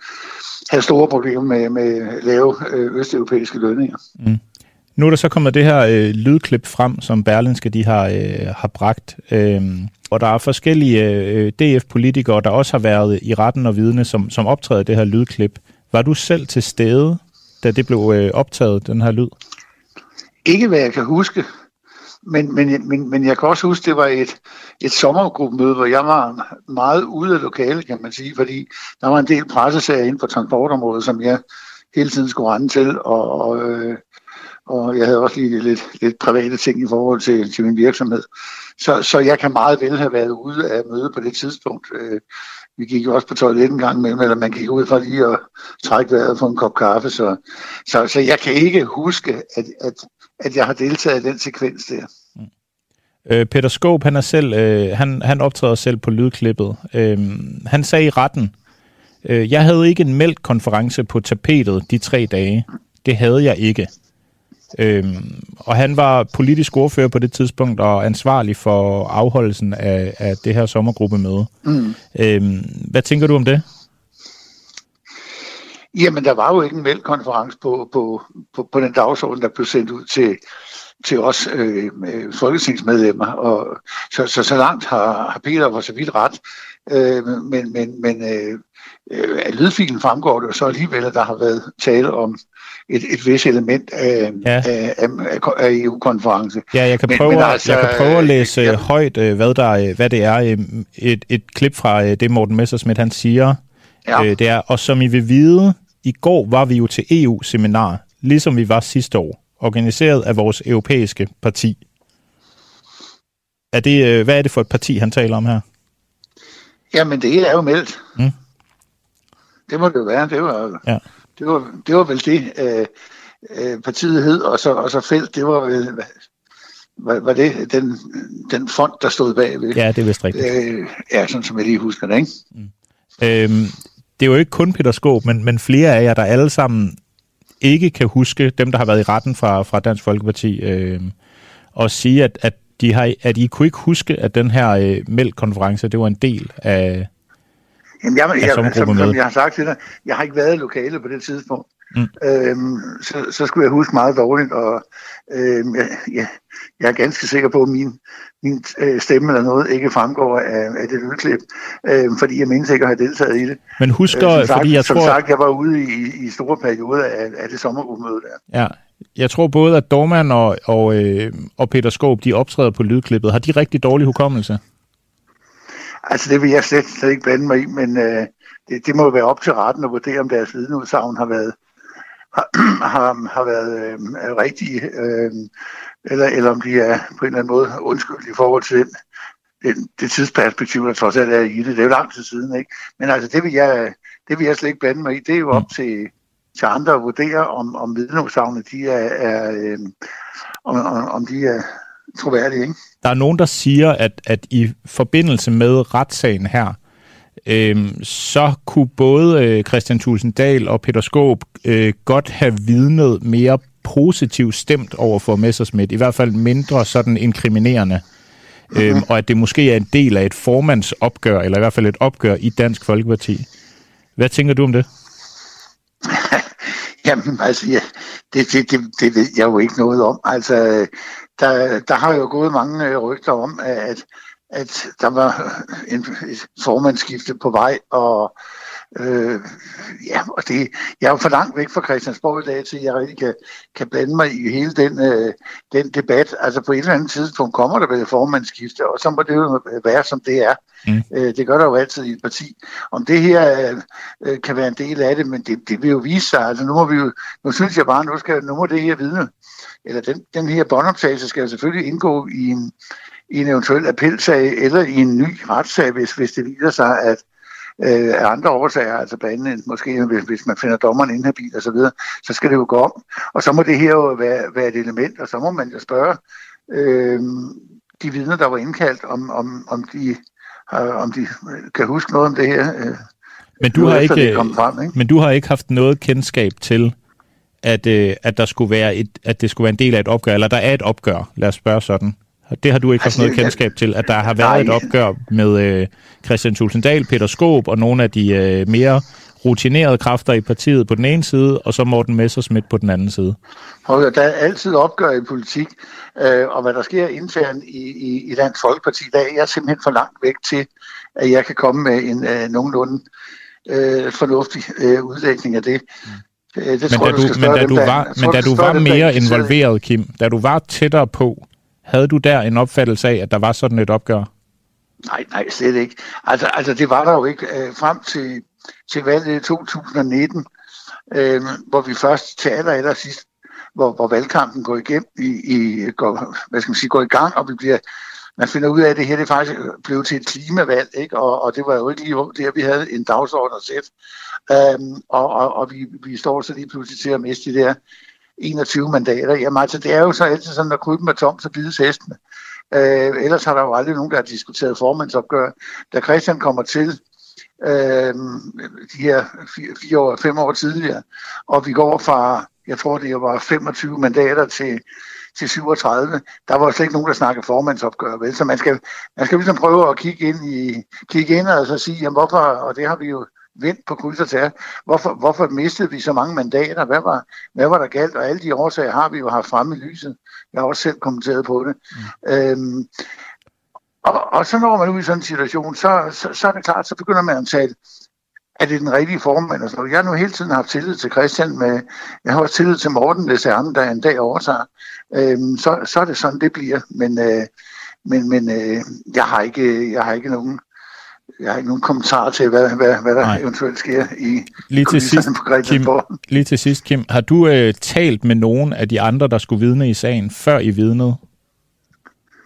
havde store problemer med, med lave øh, østeuropæiske lønninger. Mm. Nu er der så kommet det her øh, lydklip frem, som Berlinske de har, øh, har bragt, øh, og der er forskellige øh, DF-politikere, der også har været i retten og vidne, som, som optræder det her lydklip. Var du selv til stede, da det blev øh, optaget, den her lyd? Ikke hvad jeg kan huske. Men, men, men, men jeg kan også huske, det var et, et sommergruppemøde, hvor jeg var meget ude af lokale, kan man sige, fordi der var en del pressesager inden for transportområdet, som jeg hele tiden skulle rende til, og, og, øh, og jeg havde også lige lidt, lidt private ting i forhold til, til min virksomhed. Så, så jeg kan meget vel have været ude af møde på det tidspunkt. Øh, vi gik jo også på toilettet en gang imellem, eller man gik ud for lige at trække vejret for en kop kaffe. Så, så, så jeg kan ikke huske, at, at at jeg har deltaget i den sekvens der. Mm. Øh, Peter Skåb, han, er selv, øh, han, han optræder selv på lydklippet. Øh, han sagde i retten, øh, jeg havde ikke en meldt konference på tapetet de tre dage. Det havde jeg ikke. Øhm, og han var politisk ordfører på det tidspunkt og ansvarlig for afholdelsen af, af det her sommergruppemøde. Mm. Øhm, hvad tænker du om det? Jamen, der var jo ikke en velkonference på, på, på, på den dagsorden, der blev sendt ud til, til os øh, folketingsmedlemmer. Og så, så, så langt har, har Peter for så vidt ret. Øh, men men, men øh, af lydfilen fremgår det jo så alligevel, at der har været tale om et, et vis element af, ja. af, af, af EU-konference. Ja, jeg kan, prøve, men, men altså, jeg kan prøve at læse ja. højt, øh, hvad, der, hvad det er. Et, et klip fra det, Morten Messersmith han siger. Ja. Det er, og som I vil vide, i går var vi jo til EU-seminar, ligesom vi var sidste år, organiseret af vores europæiske parti. Er det, øh, hvad er det for et parti, han taler om her? Jamen, det er jo meldt. Mm. Det må det jo være. Det var, ja. det var, det var vel det, øh, øh, partiet hed, og så, og så felt, det var vel, var, var det den, den fond, der stod bagved. Ja, det er vist rigtigt. Øh, ja, sådan som jeg lige husker det, ikke? Mm. Øhm, det er jo ikke kun Peter Skåb, men, men flere af jer, der alle sammen ikke kan huske, dem der har været i retten fra, fra Dansk Folkeparti, øh, og sige, at, at de har, at I kunne ikke huske, at den her øh, mælkkonference, det var en del af, Jamen, jeg, jeg, jeg, som, som jeg har sagt til dig, jeg har ikke været i lokalet på det tidspunkt. Mm. Øhm, så, så skulle jeg huske meget dårligt, og øhm, jeg, jeg, jeg er ganske sikker på, at min, min øh, stemme eller noget ikke fremgår af, af det lydklip, øh, fordi jeg mindes ikke at have deltaget i det. Men husk dog, øh, sagt, fordi jeg som tror... Som sagt, jeg var ude i, i store perioder af, af det sommergruppemøde der. Ja, jeg tror både, at Dorman og, og, øh, og Peter Skåb, de optræder på lydklippet. Har de rigtig dårlig hukommelse? Altså, det vil jeg slet, slet ikke blande mig i, men øh, det, det må være op til retten at vurdere, om deres vidneudsagn har været, har, har, har været øh, rigtige, øh, eller, eller om de er på en eller anden måde undskyldt i forhold til den, den, det tidsperspektiv, der trods alt er i det. Det er jo lang tid siden, ikke? Men altså, det vil jeg, det vil jeg slet ikke blande mig i. Det er jo op mm. til, til andre at vurdere, om, om vidneudsagene, de er, er øh, om, om de er troværdige, ikke? Der er nogen, der siger, at, at i forbindelse med retssagen her, øhm, så kunne både øh, Christian Tulsendal og Peter Skåb øh, godt have vidnet mere positivt stemt over for Messersmith, i hvert fald mindre sådan inkriminerende. Mm-hmm. Øhm, og at det måske er en del af et formandsopgør, eller i hvert fald et opgør i Dansk Folkeparti. Hvad tænker du om det? Jamen, altså, ja, det, det, det, det ved jeg jo ikke noget om. Altså, der, der har jo gået mange øh, rygter om, at, at der var en, et formandsskifte på vej, og Øh, ja, og det, jeg er jo for langt væk fra Christiansborg i dag, til jeg rigtig kan, kan blande mig i hele den, øh, den debat. Altså på et eller andet tidspunkt kommer der vel et formandsskifte, og så må det jo være, som det er. Mm. Øh, det gør der jo altid i et parti. Om det her øh, kan være en del af det, men det, det vil jo vise sig. Altså nu må vi jo, nu synes jeg bare, nu, skal, nu må det her vidne, eller den, den her båndoptagelse skal selvfølgelig indgå i en, i en eventuel appelsag eller i en ny retssag, hvis, hvis det viser sig, at, øh, af andre årsager, altså blandt andet måske hvis, hvis man finder dommeren inhabil og så videre, så skal det jo gå om. Og så må det her jo være, være et element, og så må man jo spørge øh, de vidner, der var indkaldt, om, om, om, de, om de kan huske noget om det her. Øh, men du, har ikke, frem, ikke? men du har ikke haft noget kendskab til, at, øh, at, der skulle være et, at det skulle være en del af et opgør, eller der er et opgør, lad os spørge sådan. Det har du ikke haft altså, noget kendskab til, at der har været nej. et opgør med øh, Christian Tulsendal, Peter Skåb og nogle af de øh, mere rutinerede kræfter i partiet på den ene side, og så Morten Messersmith på den anden side. Holger, der er altid opgør i politik, øh, og hvad der sker internt i, i, i Dansk Folkeparti, der er jeg simpelthen for langt væk til, at jeg kan komme med en øh, nogenlunde øh, fornuftig øh, udlægning af det. Mm. Øh, det men tror, da du, men da du var, men da du var mere involveret, Kim, da du var tættere på, havde du der en opfattelse af, at der var sådan et opgør? Nej, nej, slet ikke. Altså, altså det var der jo ikke øh, frem til, til valget i 2019, øh, hvor vi først til aller, aller sidst, hvor, hvor valgkampen går igennem, i, i, går, hvad skal man sige, går i gang, og vi bliver, man finder ud af, at det her det faktisk blev til et klimavalg, ikke? Og, og det var jo ikke lige der, vi havde en dagsorden at sætte. Øhm, og, og, og vi, vi står så lige pludselig til at miste de der 21 mandater. Jamen altså, det er jo så altid sådan, at krybben er tom, så bides hestene. Øh, ellers har der jo aldrig nogen, der har diskuteret formandsopgør. Da Christian kommer til øh, de her fire, fire år, fem år tidligere, og vi går fra, jeg tror det var 25 mandater til, til 37, der var slet ikke nogen, der snakkede formandsopgør. Vel? Så man skal, man skal ligesom prøve at kigge ind, i, kigge ind og så sige, jamen hvorfor, og det har vi jo vind på kryds og tær. Hvorfor, hvorfor mistede vi så mange mandater? Hvad var, hvad var der galt? Og alle de årsager har vi jo haft fremme i lyset. Jeg har også selv kommenteret på det. Mm. Øhm, og, og så når man ud i sådan en situation, så, så, så er det klart, så begynder man at tale, er det den rigtige formand? Og så. Jeg har nu hele tiden haft tillid til Christian, med, jeg har også tillid til Morten Leserne, der en dag overtager. Øhm, så, så er det sådan, det bliver. Men, øh, men, men øh, jeg, har ikke, jeg har ikke nogen jeg har ikke nogen kommentar til, hvad, hvad, hvad der Nej. eventuelt sker i lige til sidst, Kim, Lige til sidst, Kim, har du øh, talt med nogen af de andre, der skulle vidne i sagen, før I vidnede?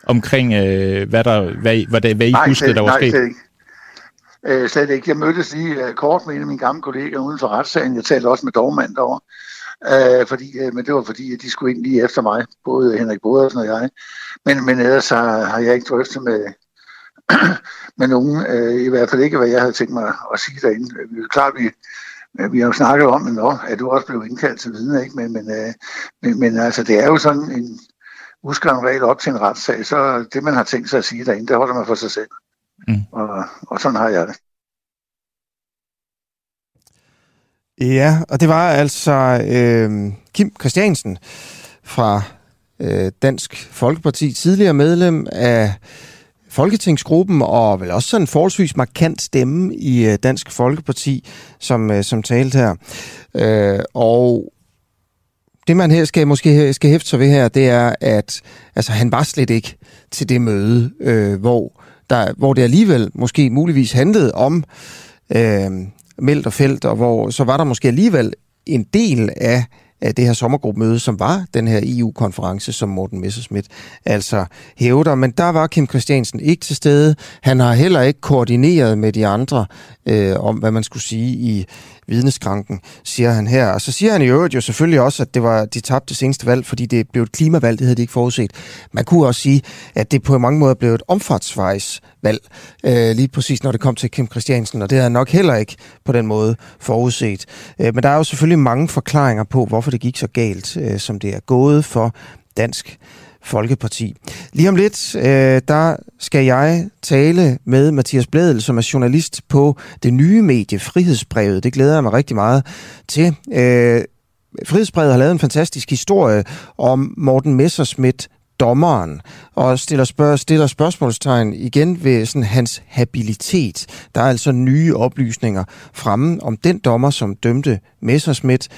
Omkring, øh, hvad, der, hvad, hvad, hvad, hvad I nej, huskede, der var nej, sket? Slet ikke. Øh, slet ikke. Jeg mødtes lige uh, kort med en af mine gamle kolleger uden for retssagen. Jeg talte også med dogmand derovre. Uh, fordi, uh, men det var fordi, at de skulle ind lige efter mig, både Henrik Bodersen og jeg. Men, men ellers har, har jeg ikke drøftet med, med nogen, øh, i hvert fald ikke, hvad jeg havde tænkt mig at sige derinde. Vi er klart, vi, vi har jo snakket om, at, nå, at du også blev indkaldt til vidne, ikke? Men, men, øh, men, men altså, det er jo sådan en, husker en regel op til en retssag, så det, man har tænkt sig at sige derinde, det holder man for sig selv. Mm. Og, og sådan har jeg det. Ja, og det var altså øh, Kim Christiansen fra øh, Dansk Folkeparti, tidligere medlem af Folketingsgruppen, og vel også sådan en forholdsvis markant stemme i øh, Dansk Folkeparti, som, øh, som talte her. Øh, og det man her skal måske skal hæfte sig ved her, det er, at altså, han var slet ikke til det møde, øh, hvor, der, hvor det alligevel måske muligvis handlede om øh, meldt og felt, og hvor så var der måske alligevel en del af det her sommergruppemøde, som var den her EU-konference, som Morten Messerschmidt altså hævder. Men der var Kim Christiansen ikke til stede. Han har heller ikke koordineret med de andre øh, om, hvad man skulle sige i vidneskranken, siger han her. Og så siger han i øvrigt jo selvfølgelig også, at det var de tabte seneste valg, fordi det blev et klimavalg, det havde de ikke forudset. Man kunne også sige, at det på mange måder blev et omfartsvejsvalg, øh, lige præcis når det kom til Kim Christiansen, og det havde han nok heller ikke på den måde forudset. Øh, men der er jo selvfølgelig mange forklaringer på, hvorfor det gik så galt, øh, som det er gået for Dansk Folkeparti. Lige om lidt, øh, der skal jeg tale med Mathias Blædel, som er journalist på det nye medie Frihedsbrevet. Det glæder jeg mig rigtig meget til. Øh, Frihedsbrevet har lavet en fantastisk historie om Morten Messerschmidt, dommeren, og stiller, spørg- stiller spørgsmålstegn igen ved sådan hans habilitet. Der er altså nye oplysninger fremme om den dommer, som dømte Messerschmidt.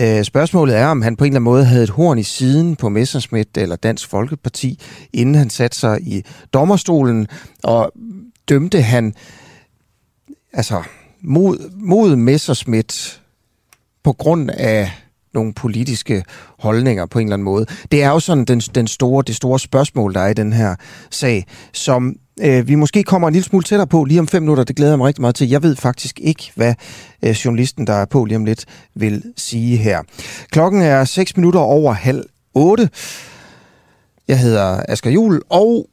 Øh, spørgsmålet er, om han på en eller anden måde havde et horn i siden på Messerschmidt eller Dansk Folkeparti, inden han satte sig i dommerstolen, og dømte han altså mod, mod Messerschmidt på grund af nogle politiske holdninger på en eller anden måde. Det er jo sådan den, den store, det store spørgsmål, der er i den her sag, som øh, vi måske kommer en lille smule tættere på lige om fem minutter. Det glæder jeg mig rigtig meget til. Jeg ved faktisk ikke, hvad øh, journalisten, der er på lige om lidt, vil sige her. Klokken er 6 minutter over halv 8. Jeg hedder Asger Jul, og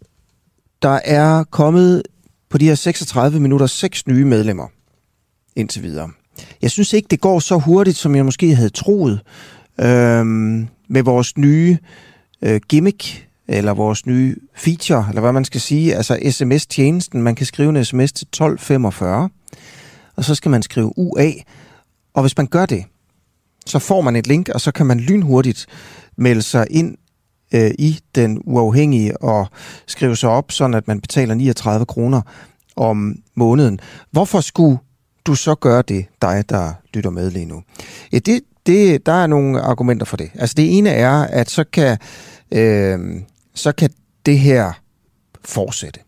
der er kommet på de her 36 minutter seks nye medlemmer indtil videre. Jeg synes ikke, det går så hurtigt, som jeg måske havde troet øh, med vores nye øh, gimmick, eller vores nye feature, eller hvad man skal sige, altså sms-tjenesten. Man kan skrive en sms til 1245, og så skal man skrive UA. Og hvis man gør det, så får man et link, og så kan man lynhurtigt melde sig ind øh, i den uafhængige og skrive sig op, sådan at man betaler 39 kroner om måneden. Hvorfor skulle du så gøre det, dig der lytter med lige nu? Ja, det, det, der er nogle argumenter for det. Altså det ene er, at så kan, øh, så kan det her fortsætte.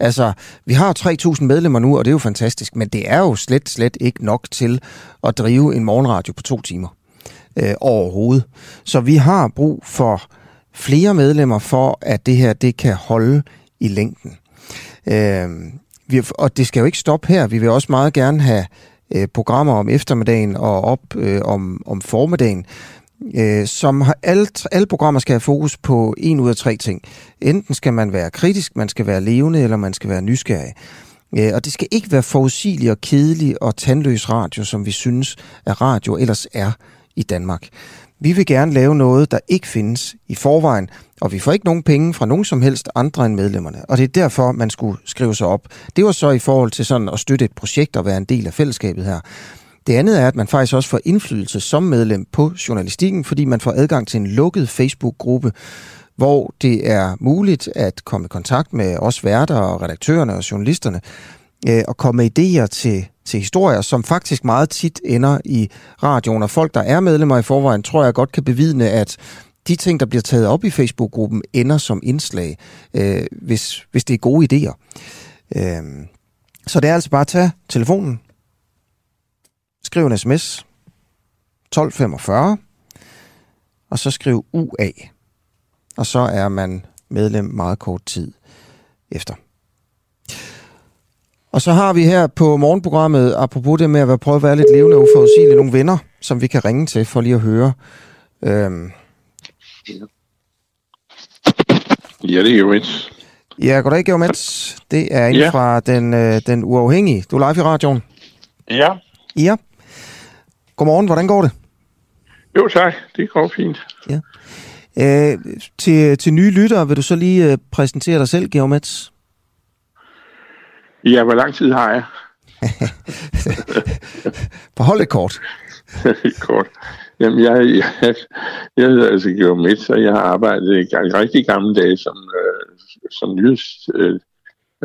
Altså, vi har 3.000 medlemmer nu, og det er jo fantastisk, men det er jo slet, slet ikke nok til at drive en morgenradio på to timer øh, overhovedet. Så vi har brug for flere medlemmer for, at det her det kan holde i længden. Øh, vi, og det skal jo ikke stoppe her. Vi vil også meget gerne have øh, programmer om eftermiddagen og op øh, om, om formiddagen, øh, som har alle, alle programmer skal have fokus på en ud af tre ting. Enten skal man være kritisk, man skal være levende, eller man skal være nysgerrig. Øh, og det skal ikke være forudsigelig og kedelig og tandløs radio, som vi synes, at radio ellers er i Danmark. Vi vil gerne lave noget, der ikke findes i forvejen, og vi får ikke nogen penge fra nogen som helst andre end medlemmerne. Og det er derfor, man skulle skrive sig op. Det var så i forhold til sådan at støtte et projekt og være en del af fællesskabet her. Det andet er, at man faktisk også får indflydelse som medlem på journalistikken, fordi man får adgang til en lukket Facebook-gruppe, hvor det er muligt at komme i kontakt med os værter og redaktørerne og journalisterne, øh, og komme med idéer til, til historier, som faktisk meget tit ender i radioen. Og folk, der er medlemmer i forvejen, tror jeg godt kan bevidne, at de ting, der bliver taget op i Facebook-gruppen, ender som indslag, øh, hvis, hvis det er gode idéer. Øh, så det er altså bare at tage telefonen, skriv en sms 1245, og så skriv UA. Og så er man medlem meget kort tid efter. Og så har vi her på morgenprogrammet, apropos det med at prøve at være lidt levende og uforudsigelige, nogle venner, som vi kan ringe til for lige at høre. Øhm. Ja, det er jo Mets. Ja, goddag, Georg Mets. Det er en ja. fra den, øh, den uafhængige. Du er live i radioen. Ja. Ja. Godmorgen, hvordan går det? Jo tak, det går fint. Ja. Øh, til, til nye lyttere vil du så lige øh, præsentere dig selv, Georg Metz? Ja, hvor lang tid har jeg? Behold det kort. kort. Jamen, jeg, jeg, jeg hedder altså Georg Metz, og jeg har arbejdet i rigtig gamle dage som, øh, som nyheds, øh,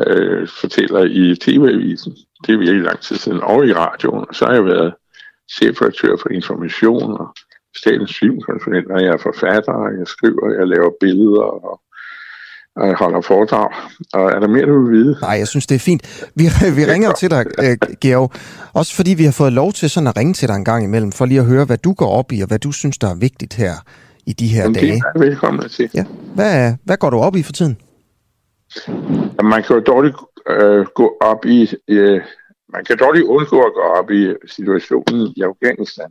øh, fortæller i TV-avisen. Det er virkelig lang tid siden. Og i radioen. Og så har jeg været chefredaktør for information og statens filmkonsulent, og jeg er forfatter, og jeg skriver, jeg laver billeder, og og jeg holder foredrag. Og er der mere, du vil vide? Nej, jeg synes, det er fint. Vi, vi ringer til dig, uh, Georg. Også fordi vi har fået lov til sådan at ringe til dig en gang imellem, for lige at høre, hvad du går op i, og hvad du synes, der er vigtigt her i de her Jamen, dage. Det er velkommen til. Ja. Hvad, hvad går du op i for tiden? Man kan jo dårligt øh, gå op i... Øh, man kan dårligt undgå at gå op i situationen i Afghanistan.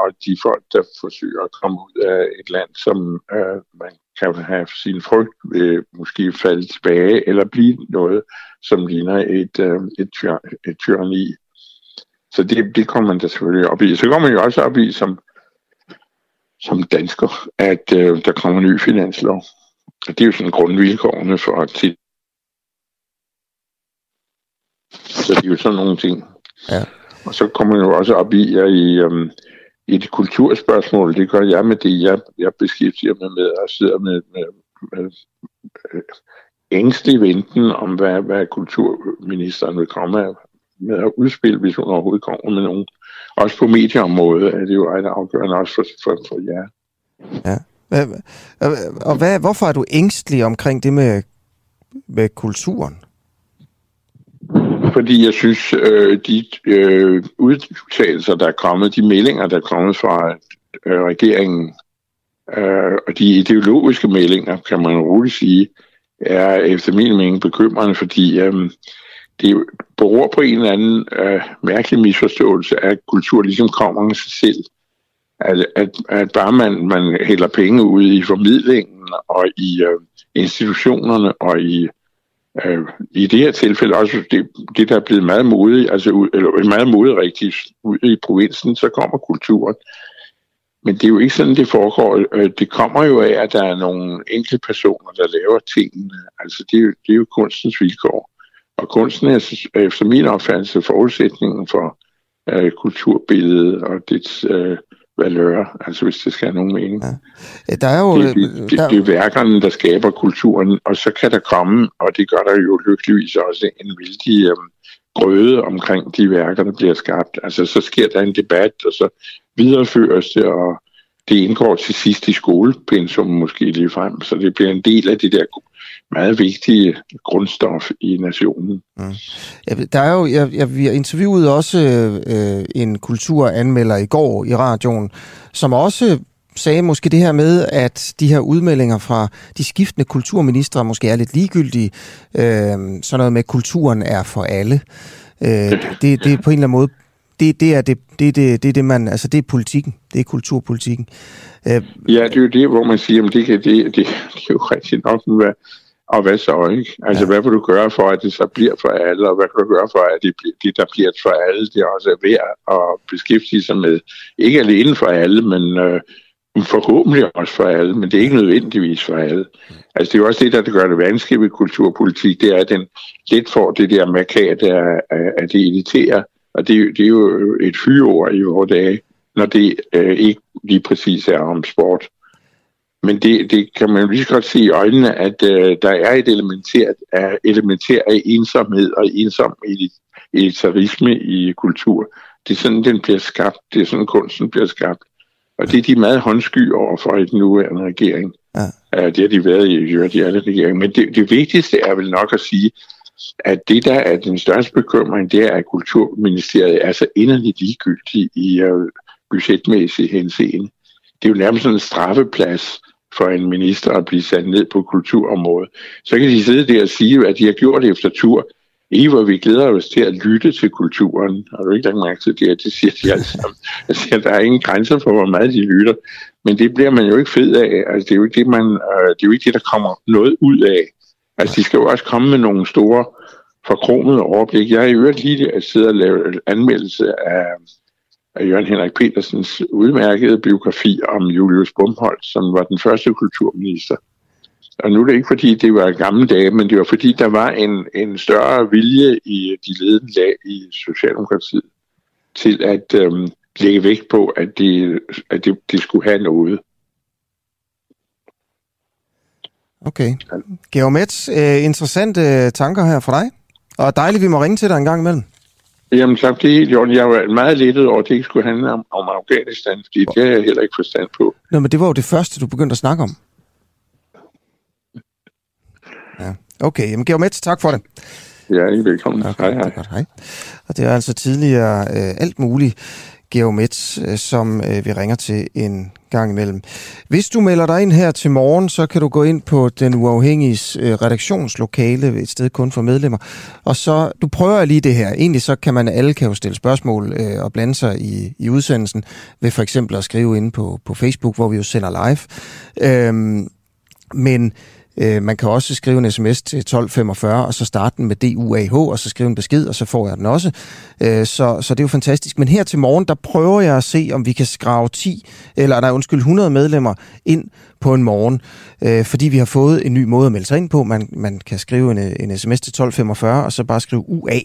Og de folk, der forsøger at komme ud af et land, som øh, man kan have sin frygt ved måske falde tilbage, eller blive noget, som ligner et, øh, et, tyr, et tyranni. Så det, det kommer man da selvfølgelig op i. Så kommer man jo også op i som, som dansker, at øh, der kommer en ny finanslov. Og det er jo sådan grundvilkårene for at så det er jo sådan nogle ting. Ja. Og så kommer man jo også op i, at i, um, i det kulturspørgsmål, det gør jeg med det, jeg, jeg beskæftiger mig med, og sidder med, med, med, ængstelig venten om, hvad, hvad kulturministeren vil komme med at udspille, hvis hun overhovedet kommer med nogen. Også på medieområdet er det jo ret afgørende også for, for, for jer. Ja. Og hvad, hvorfor er du ængstelig omkring det med, med kulturen? Fordi jeg synes, øh, de øh, udtalelser, der er kommet, de meldinger, der er kommet fra øh, regeringen, øh, og de ideologiske meldinger, kan man roligt sige, er efter min mening bekymrende, fordi øh, det beror på en eller anden øh, mærkelig misforståelse af, at kultur ligesom kommer af sig selv. At, at, at bare man, man hælder penge ud i formidlingen og i øh, institutionerne og i øh, i det her tilfælde også det, det der er blevet meget modigt, altså eller meget moderigtigt ud i provinsen, så kommer kulturen. Men det er jo ikke sådan, det foregår. Øh, det kommer jo af, at der er nogle enkelte personer, der laver tingene. Altså det er jo, det er jo kunstens vilkår. Og kunsten er efter min opfattelse forudsætningen for øh, kulturbilledet og dets øh, valør, altså hvis det skal have nogen mening. Ja. Der er jo, det, det, det, der... det er værkerne, der skaber kulturen, og så kan der komme, og det gør der jo lykkeligvis også, en vældig øhm, grøde omkring de værker, der bliver skabt. Altså så sker der en debat, og så videreføres det, og det indgår til sidst i skolepensum måske lige frem, så det bliver en del af det der meget vigtige grundstof i nationen. Mm. Ja, der er jo, jeg, jeg, vi har interviewet også øh, en kulturanmelder i går i radioen, som også sagde måske det her med, at de her udmeldinger fra de skiftende kulturministre måske er lidt ligegyldige. Øh, sådan noget med, at kulturen er for alle. Øh, det, det er på en eller anden måde det, det, er det, det, det, det, det, man, altså det er politikken. Det er kulturpolitikken. Øh, ja, det er jo det, hvor man siger, at det, det, det, det, det er jo rigtig nok, hvad, og hvad så, ikke? Altså, ja. hvad vil du gøre for, at det så bliver for alle, og hvad kan du gøre for, at det, det der bliver for alle, det også er værd at beskæftige sig med? Ikke alene for alle, men øh, forhåbentlig også for alle, men det er ikke nødvendigvis for alle. Altså, det er jo også det, der gør det vanskeligt ved kulturpolitik, det er, at den lidt får det der markat af, af, af det elitære, og det, det er jo et fyreord i vores dage, når det øh, ikke lige præcis er om sport. Men det, det kan man jo lige så godt se i øjnene, at øh, der er et elementært, er elementær af ensomhed og ensom elitarisme i kultur. Det er sådan, den bliver skabt. Det er sådan, kunsten bliver skabt. Og det er de meget håndsky over for i den nuværende regering. Ja. Det har de været i, i de alle regeringer. Men det, det vigtigste er vel nok at sige, at det, der er den største bekymring, det er, at Kulturministeriet er så inderligt ligegyldigt i øh, budgetmæssig henseende. Det er jo nærmest sådan en straffeplads for en minister at blive sat ned på kulturområdet. Så kan de sidde der og sige, at de har gjort det efter tur. I hvor vi glæder os til at lytte til kulturen. Har du ikke lagt mærke til det? Det siger de alle sammen. Altså, at der er ingen grænser for, hvor meget de lytter. Men det bliver man jo ikke fed af. Altså, det, er jo ikke det, man, øh, det er jo ikke det, der kommer noget ud af. Altså, de skal jo også komme med nogle store forkromet overblik. Jeg har i øvrigt lige at sidde og lave anmeldelse af Jørgen Henrik Petersens udmærkede biografi om Julius Bumholdt, som var den første kulturminister. Og nu er det ikke fordi, det var gamle dage, men det var fordi, der var en, en større vilje i de ledende lag i Socialdemokratiet til at øhm, lægge vægt på, at de, at de, de skulle have noget. Okay. Georg Metz, øh, interessante tanker her fra dig. Og dejligt, vi må ringe til dig en gang imellem. Jamen tak, det er helt jorden. Jeg var meget lettet over, at det ikke skulle handle om, om Afghanistan, fordi det har jeg heller ikke forstand på. Nå, men det var jo det første, du begyndte at snakke om. Ja. Okay, jamen Georg Metz, tak for det. Ja, I er velkommen. Okay, hej, hej. Det godt, hej. Og det er altså tidligere øh, alt muligt Georg øh, som øh, vi ringer til en gang imellem. Hvis du melder dig ind her til morgen, så kan du gå ind på den uafhængige øh, redaktionslokale, et sted kun for medlemmer, og så, du prøver lige det her. Egentlig så kan man, alle kan jo stille spørgsmål øh, og blande sig i, i udsendelsen, ved for eksempel at skrive ind på, på Facebook, hvor vi jo sender live. Øhm, men Øh, man kan også skrive en sms til 1245, og så starte den med DUAH, og så skrive en besked, og så får jeg den også. Øh, så, så det er jo fantastisk. Men her til morgen, der prøver jeg at se, om vi kan skrave 10, eller nej, undskyld, 100 medlemmer ind på en morgen, øh, fordi vi har fået en ny måde at melde sig ind på. Man, man kan skrive en, øh, en sms til 1245, og så bare skrive UA.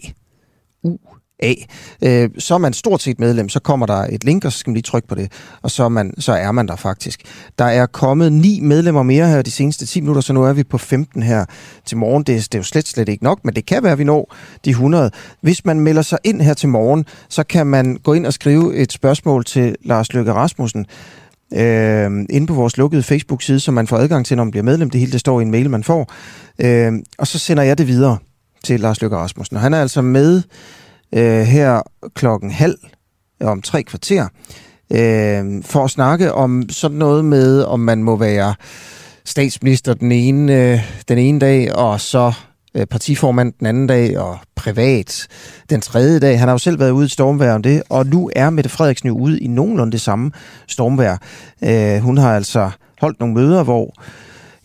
U af. Øh, så er man stort set medlem, så kommer der et link, og så skal man lige trykke på det, og så er man, så er man der faktisk. Der er kommet ni medlemmer mere her de seneste 10 minutter, så nu er vi på 15 her til morgen. Det, det er jo slet, slet ikke nok, men det kan være, at vi når de 100. Hvis man melder sig ind her til morgen, så kan man gå ind og skrive et spørgsmål til Lars Løkke Rasmussen, øh, inde på vores lukkede Facebook-side, som man får adgang til, når man bliver medlem. Det hele det står i en mail, man får. Øh, og så sender jeg det videre til Lars Løkke Rasmussen. Og han er altså med øh, her klokken halv om tre kvarter øh, for at snakke om sådan noget med, om man må være statsminister den ene, øh, den ene dag, og så øh, partiformand den anden dag, og privat den tredje dag. Han har jo selv været ude i stormvær om det, og nu er Mette Frederiksen jo ude i nogenlunde det samme stormvær. Øh, hun har altså holdt nogle møder, hvor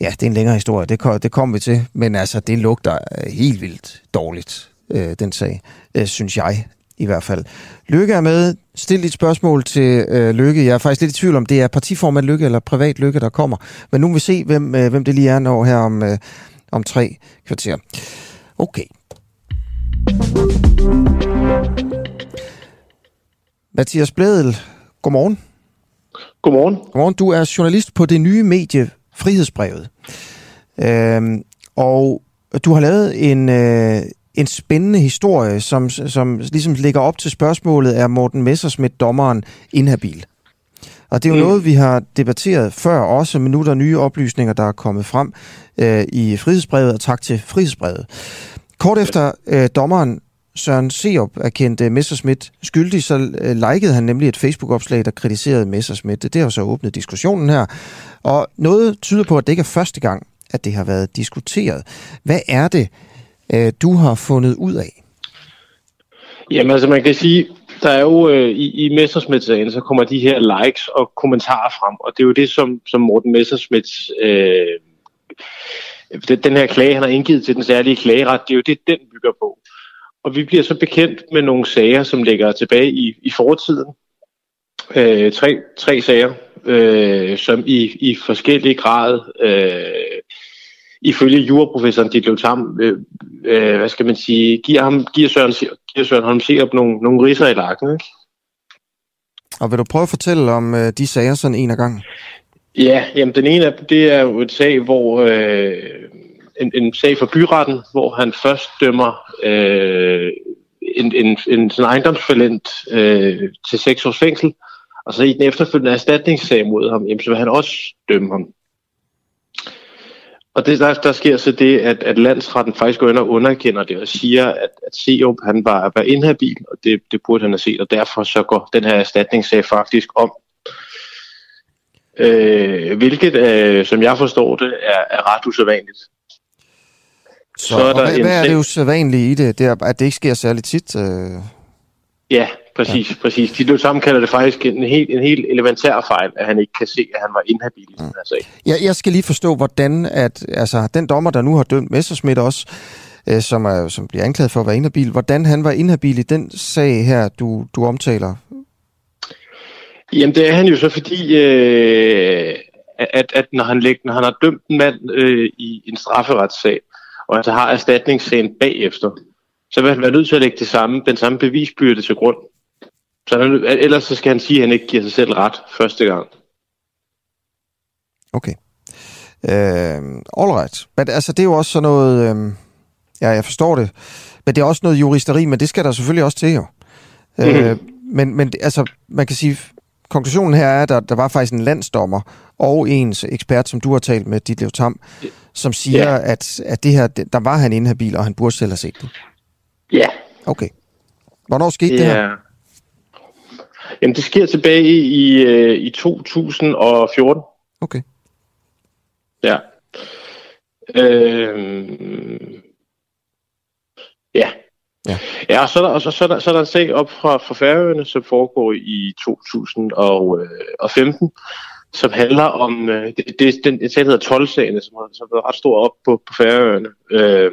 Ja, det er en længere historie, det, det kommer vi til, men altså, det lugter øh, helt vildt dårligt øh, den sag, øh, synes jeg i hvert fald. Lykke er med. Stil dit spørgsmål til øh, Lykke. Jeg er faktisk lidt i tvivl om, det er partiformand Lykke eller privat Lykke, der kommer. Men nu vil vi se, hvem, øh, hvem det lige er når her om, øh, om tre kvarter. Okay. Mathias Bledel, godmorgen. Godmorgen. Godmorgen. Du er journalist på det nye medie Frihedsbrevet. Øhm, og du har lavet en, øh, en spændende historie, som, som ligesom ligger op til spørgsmålet, er Morten Messersmith dommeren inhabil? Og det er jo mm. noget, vi har debatteret før også, men nu er der nye oplysninger, der er kommet frem øh, i frihedsbrevet, og tak til frihedsbrevet. Kort efter øh, dommeren Søren Seop erkendte Messerschmidt skyldig, så øh, likede han nemlig et Facebook-opslag, der kritiserede Messerschmidt. Det har så åbnet diskussionen her. Og noget tyder på, at det ikke er første gang, at det har været diskuteret. Hvad er det, øh, du har fundet ud af? Jamen altså man kan sige, der er jo øh, i, i Messersmith-sagen, så kommer de her likes og kommentarer frem, og det er jo det, som, som Morten Messersmiths, øh, den her klage, han har indgivet til den særlige klageret, det er jo det, den bygger på. Og vi bliver så bekendt med nogle sager, som ligger tilbage i, i fortiden. Øh, tre, tre sager, øh, som i, i forskellig grad øh, ifølge juraprofessoren Ditlev Tam, øh, øh, hvad skal man sige, giver, ham, giver Søren, giver Søren Holm Serup nogle, nogle riser i lakken. Ikke? Og vil du prøve at fortælle om øh, de sager sådan en af gangen? Ja, jamen den ene af dem, det er jo et sag, hvor øh, en, en sag for byretten, hvor han først dømmer øh, en, en, en ejendomsforlent øh, til seks års fængsel, og så i den efterfølgende erstatningssag mod ham, jamen, så vil han også dømme ham. Og det, der, der sker så det, at, at landsretten faktisk går ind og underkender det og siger, at, at Seop han var, var inhabil, og det, det burde han have set, og derfor så går den her erstatningssag faktisk om. Øh, hvilket, øh, som jeg forstår det, er, er ret usædvanligt. Så, så er der hvad, hvad er det usædvanlige i det? det er, at det ikke sker særligt tit? Øh... Ja, præcis, ja. præcis. De du sammenkalder det faktisk en helt, en helt elementær fejl, at han ikke kan se, at han var inhabil i den her sag. Ja, jeg skal lige forstå, hvordan at, altså, den dommer, der nu har dømt Messerschmidt også, øh, som, er, som bliver anklaget for at være inhabil, hvordan han var inhabil i den sag her, du, du omtaler. Jamen det er han jo så fordi, øh, at, at når, han læg, når han har dømt en mand øh, i en strafferetssag, og altså har erstatningssagen bagefter, så vil han være nødt til at lægge det samme, den samme bevisbyrde til grund. Så han, ellers så skal han sige, at han ikke giver sig selv ret første gang. Okay. Øh, all right. Men altså, det er jo også sådan noget... Øh, ja, jeg forstår det. Men det er også noget juristeri, men det skal der selvfølgelig også til, jo. Mm. Øh, men, men altså, man kan sige, konklusionen her er, at der, der var faktisk en landsdommer og ens ekspert, som du har talt med, Ditlev Tam, som siger, ja. at, at det her, der var han inhabil, og han burde selv have set det. Ja. Okay. Hvornår skete ja. det her? Jamen, det sker tilbage i, i, i 2014. Okay. Ja. Øh, ja. Ja, ja og så er der, og så, så, er der, så er der en sag op fra, fra Færøerne, som foregår i 2015, som handler om, øh, det, det, den sag, der hedder 12-sagen, som har, som været ret stor op på, på Færøerne, øh,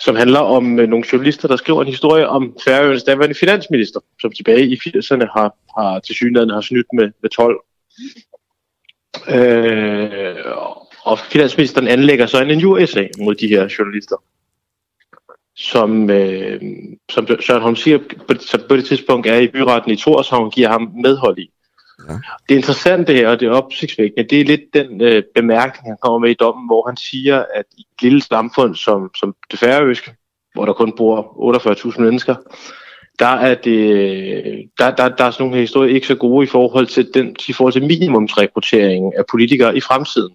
som handler om øh, nogle journalister, der skriver en historie om Færøernes daværende finansminister, som tilbage i 80'erne har, har til synligheden har snydt med, med 12. Øh, og finansministeren anlægger så en injuriesag mod de her journalister som, øh, som Søren Holm siger, på, på det tidspunkt er i byretten i Torshavn, giver ham medhold i. Ja. Det interessante her, og det er opsigtsvækkende, det er lidt den øh, bemærkning, han kommer med i dommen, hvor han siger, at i et lille samfund som, som det færøske, hvor der kun bor 48.000 mennesker, der er, det, der, der, der er sådan nogle historier ikke så gode i forhold til, den, i forhold til minimumsrekruttering af politikere i fremtiden.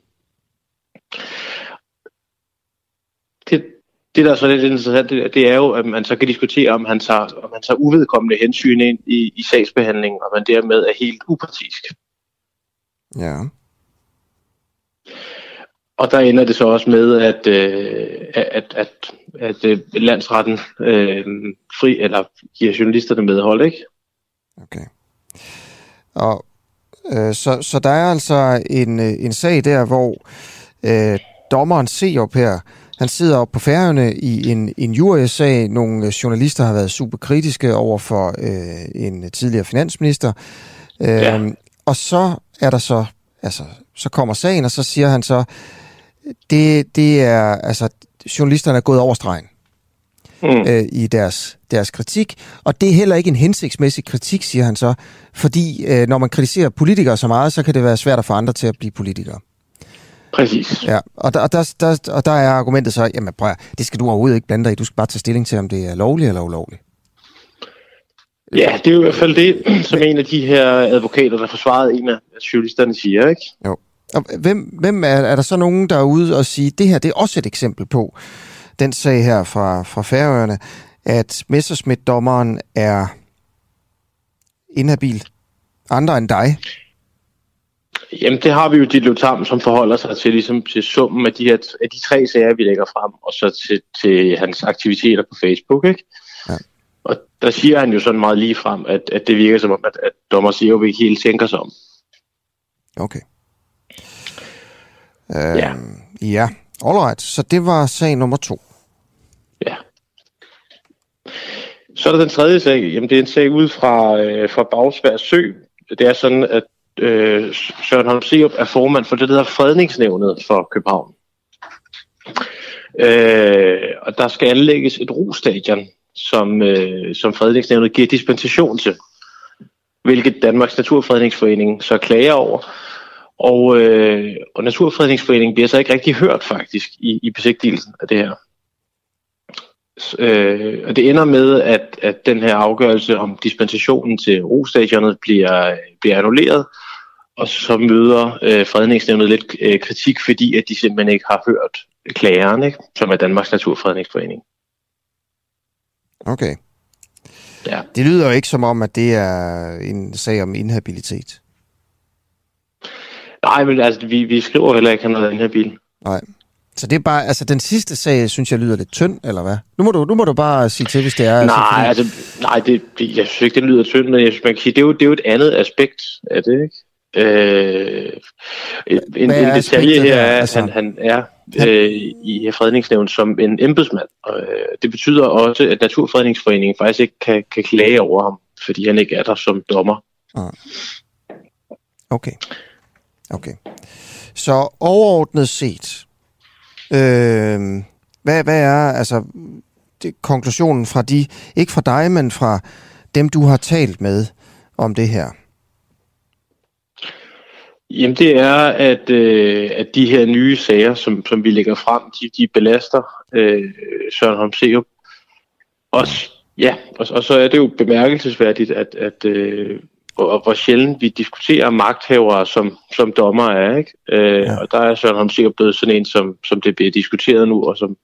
Det, der er så lidt interessant, det, det er jo, at man så kan diskutere, om han tager, om han tager uvedkommende hensyn ind i, i sagsbehandlingen, og man dermed er helt upartisk. Ja. Og der ender det så også med, at, øh, at, at, at, at øh, landsretten øh, fri, eller giver journalisterne medhold, ikke? Okay. Og øh, så, så der er altså en, øh, en sag der, hvor øh, dommeren op her han sidder op på færgerne i en, en jury-sag. Nogle journalister har været super kritiske over for øh, en tidligere finansminister. Øh, ja. Og så er der så, altså, så kommer sagen, og så siger han så, det, det er, altså, journalisterne er gået over stregen mm. øh, i deres, deres kritik. Og det er heller ikke en hensigtsmæssig kritik, siger han så, fordi øh, når man kritiserer politikere så meget, så kan det være svært at få andre til at blive politikere. Præcis. Ja, og der, der, der, og der er argumentet så, jamen prøv det skal du overhovedet ikke blande dig i. Du skal bare tage stilling til, om det er lovligt eller ulovligt. Ja, det er jo i hvert fald det, som en af de her advokater, der forsvarede en af journalisterne, siger, ikke? Jo. Og hvem, hvem er, er der så nogen, der er ude og sige, det her det er også et eksempel på, den sag her fra, fra Færøerne, at Messerschmidt-dommeren er inhabil. Andre end dig? Jamen, det har vi jo dit Lutam, som forholder sig til, ligesom, til summen af de, her, af de tre sager, vi lægger frem, og så til, til hans aktiviteter på Facebook, ikke? Ja. Og der siger han jo sådan meget lige frem, at, at det virker som om, at, at dommer Seo ikke helt tænker sig om. Okay. Øh, ja. Ja, alright. Så det var sag nummer to. Ja. Så er der den tredje sag. Jamen, det er en sag ud fra, øh, fra Bagsvær Sø. Det er sådan, at øh, Søren Holm Seup er formand for det, der hedder Fredningsnævnet for København. Øh, og der skal anlægges et rostadion, som, øh, som Fredningsnævnet giver dispensation til, hvilket Danmarks Naturfredningsforening så klager over. Og, øh, og Naturfredningsforeningen bliver så ikke rigtig hørt faktisk i, i besigtigelsen af det her. Øh, og det ender med, at, at den her afgørelse om dispensationen til rostadionet bliver, bliver annulleret, og så møder øh, fredningsnævnet lidt øh, kritik, fordi at de simpelthen ikke har hørt klageren, ikke? som er Danmarks Naturfredningsforening. Okay. Ja. Det lyder jo ikke som om, at det er en sag om inhabilitet. Nej, men altså, vi, vi skriver heller ikke, at han har inhabil. Nej. Så det er bare, altså den sidste sag, synes jeg lyder lidt tynd, eller hvad? Nu må du, nu må du bare sige til, hvis det er... Nej, altså, fordi... altså nej, det, det, jeg synes ikke, det lyder tynd, men jeg synes, man kan sige, det er jo, det er jo et andet aspekt af det, ikke? Øh, en, en detalje her er, at altså? han, han er øh, i fredningsnævn som en embedsmand. Og, øh, det betyder også, at Naturfredningsforeningen faktisk ikke kan, kan klage over ham, fordi han ikke er der som dommer. Ah. Okay. Okay. Så overordnet set, øh, hvad, hvad er altså det, konklusionen fra de, ikke fra dig, men fra dem, du har talt med om det her? Jamen det er, at, øh, at de her nye sager, som, som vi lægger frem, de, de belaster øh, Søren Holmseup. Og, ja, og, og så er det jo bemærkelsesværdigt, at, at øh, og hvor sjældent vi diskuterer magthavere som, som dommer er. Ikke? Øh, ja. Og der er Søren Holmseup blevet sådan en, som, som det bliver diskuteret nu, og som,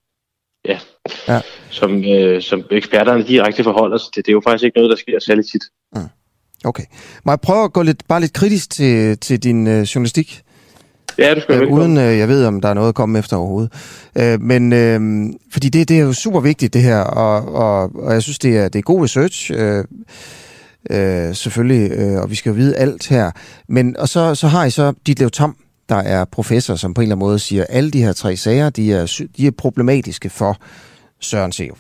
ja, ja. som, øh, som eksperterne direkte forholder sig til. Det er jo faktisk ikke noget, der sker særlig tit. Mm. Okay. Må jeg prøve at gå lidt, bare lidt kritisk til, til din øh, journalistik? Ja, det skal øh, Uden øh, jeg ved, om der er noget at komme efter overhovedet. Øh, men øh, fordi det, det er jo super vigtigt, det her, og, og, og jeg synes, det er, det er god research. Øh, øh, selvfølgelig, øh, og vi skal jo vide alt her. Men, og så, så har I så Ditlev Tam, der er professor, som på en eller anden måde siger, at alle de her tre sager, de er, de er problematiske for Søren Seup.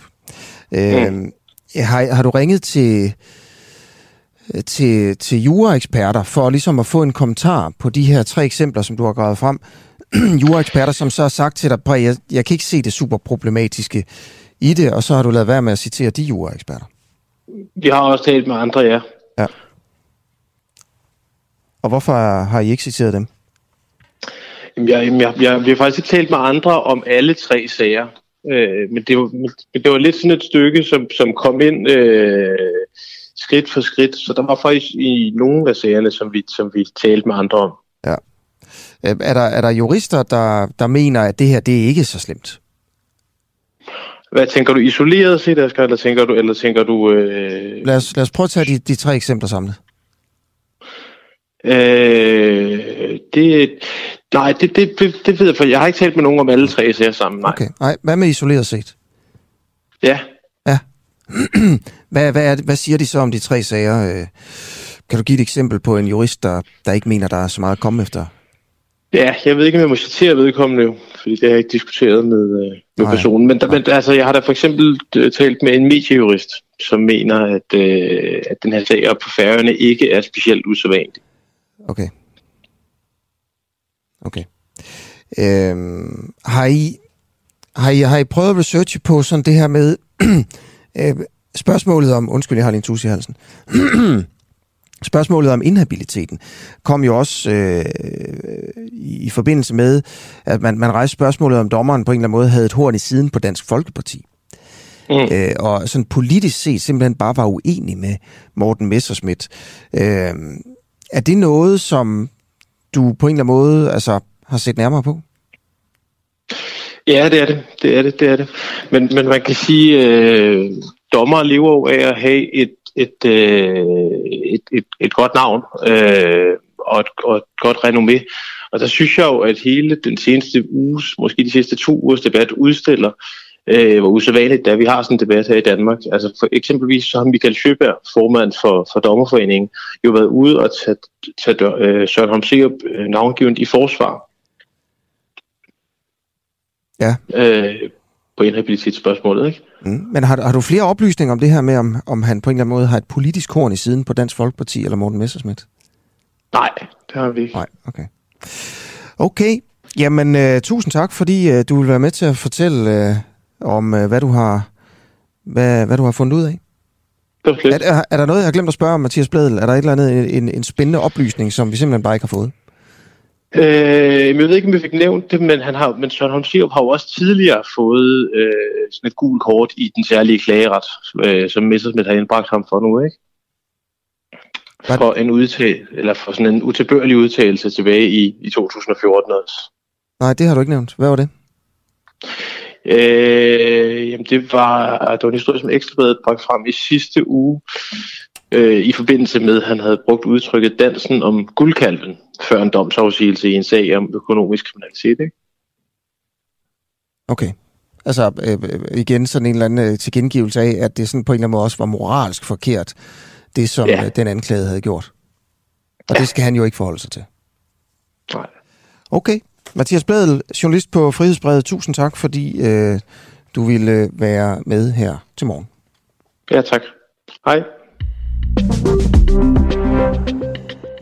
Øh, mm. har, har du ringet til til, til juraeksperter for ligesom at få en kommentar på de her tre eksempler, som du har gravet frem. juraeksperter, som så har sagt til dig, at jeg, jeg kan ikke se det super problematiske i det, og så har du lavet være med at citere de juraeksperter. Vi har også talt med andre, ja. Ja. Og hvorfor har I ikke citeret dem? Jamen, jeg, jeg, jeg, vi har faktisk talt med andre om alle tre sager. Øh, men, det var, men det var lidt sådan et stykke, som, som kom ind øh, skridt for skridt. Så der var faktisk i nogle af sagerne, som vi, som vi talte med andre om. Ja. Øh, er der, er der jurister, der, der mener, at det her det er ikke så slemt? Hvad tænker du isoleret set, Asger, eller tænker du... Eller tænker du øh... lad, os, lad os prøve at tage de, de tre eksempler samlet. Øh, det, nej, det, det, det, det ved jeg, for jeg har ikke talt med nogen om alle tre sager sammen. Nej. Okay, nej. Hvad med isoleret set? Ja. Hvad, hvad, er det, hvad siger de så om de tre sager? Øh, kan du give et eksempel på en jurist, der, der ikke mener, der er så meget at komme efter? Ja, jeg ved ikke, om jeg må citere vedkommende fordi det har jeg ikke diskuteret med, øh, med personen. Men, der, men altså, jeg har da for eksempel øh, talt med en mediejurist, som mener, at, øh, at den her sag på færøerne ikke er specielt usædvanlig. Okay. Okay. Øhm, har, I, har, I, har I prøvet at researche på sådan det her med øh, spørgsmålet om, undskyld, jeg har lige en tus i halsen, Spørgsmålet om inhabiliteten kom jo også øh, i, i forbindelse med, at man, man rejste spørgsmålet om dommeren på en eller anden måde havde et horn i siden på Dansk Folkeparti. Mm. Øh, og sådan politisk set simpelthen bare var uenig med Morten Messerschmidt. Øh, er det noget, som du på en eller anden måde altså, har set nærmere på? Ja, det er det. Det er det, det er det. Men, men man kan sige, at øh, dommer lever jo af at have et et, øh, et, et, et godt navn øh, og, et, og et godt renommé. Og der synes jeg jo, at hele den seneste uges, måske de sidste to ugers debat udstiller, øh, hvor usædvanligt det er, vi har sådan en debat her i Danmark. Altså for eksempelvis så har Michael Sjøberg, formand for, for Dommerforeningen, jo været ude og tage, tage øh, Søren Homseup øh, navngivet i forsvar. Ja. Øh, på inhabilitetsspørgsmålet. Ikke? Mm. Men har, har du flere oplysninger om det her med, om, om han på en eller anden måde har et politisk horn i siden på Dansk Folkeparti eller Morten Messersmith? Nej, det har vi ikke. Nej, okay. Okay, jamen uh, tusind tak, fordi uh, du vil være med til at fortælle uh, om, uh, hvad, du har, hvad, hvad du har fundet ud af. Er, er, er der noget, jeg har glemt at spørge om, Mathias Bledel? Er der et eller andet, en, en spændende oplysning, som vi simpelthen bare ikke har fået? Øh, jeg ved ikke, om vi fik nævnt det, men, han har, men Søren Holmsiup har jo også tidligere fået øh, sådan et gult kort i den særlige klageret, øh, som Messersmith har indbragt ham for nu, ikke? Hvad? For en udtale, eller for sådan en utilbørlig udtalelse tilbage i, i 2014 også. Nej, det har du ikke nævnt. Hvad var det? Øh, jamen det var, det var en historie, som Ekstrabladet bragte frem i sidste uge, øh, i forbindelse med, at han havde brugt udtrykket dansen om guldkalven før en domsafsigelse i en sag om økonomisk kriminalitet. Ikke? Okay. Altså øh, igen sådan en eller anden øh, tilgengivelse af, at det sådan på en eller anden måde også var moralsk forkert, det som ja. øh, den anklagede havde gjort. Og ja. det skal han jo ikke forholde sig til. Nej. Okay. Mathias Bladel, journalist på Frihedsbrevet, tusind tak, fordi øh, du ville være med her til morgen. Ja, tak. Hej.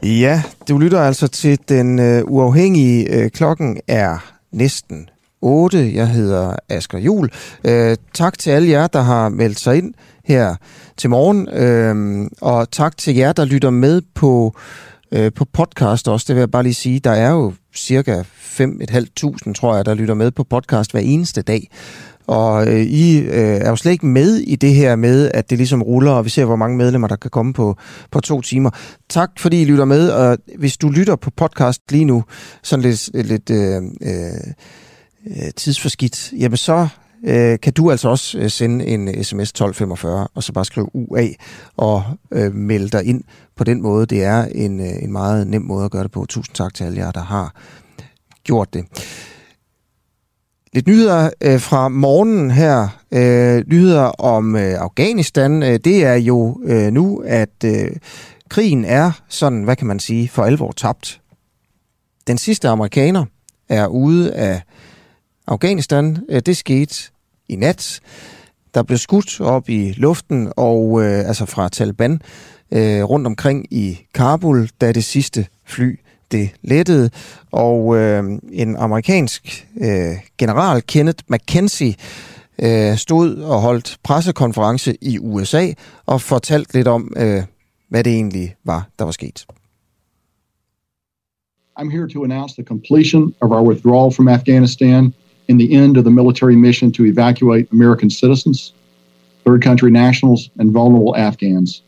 Ja, du lytter altså til den øh, uafhængige. Øh, klokken er næsten 8. Jeg hedder Asger Jul. Øh, tak til alle jer, der har meldt sig ind her til morgen. Øh, og tak til jer, der lytter med på, øh, på podcast også. Det vil jeg bare lige sige. Der er jo cirka 5.500, tror jeg, der lytter med på podcast hver eneste dag. Og øh, I øh, er jo slet ikke med i det her med, at det ligesom ruller, og vi ser, hvor mange medlemmer, der kan komme på, på to timer. Tak, fordi I lytter med, og hvis du lytter på podcast lige nu, sådan lidt, lidt øh, øh, øh tidsforskidt, jamen så øh, kan du altså også øh, sende en øh, sms 1245, og så bare skrive UA og øh, melde dig ind på den måde. Det er en, en meget nem måde at gøre det på. Tusind tak til alle jer, der har gjort det. Lidt nyheder øh, fra morgenen her. Øh, nyheder om øh, Afghanistan. Øh, det er jo øh, nu, at øh, krigen er sådan, hvad kan man sige, for alvor tabt. Den sidste amerikaner er ude af Afghanistan. Øh, det skete i nat. Der blev skudt op i luften, og øh, altså fra Taliban øh, rundt omkring i Kabul, da det sidste fly det lettede, og øh, en amerikansk øh, general, Kenneth McKenzie, øh, stod og holdt pressekonference i USA og fortalte lidt om, øh, hvad det egentlig var, der var sket. I'm here to announce the completion of our withdrawal from Afghanistan and the end of the military mission to evacuate American citizens, third country nationals, and vulnerable Afghans.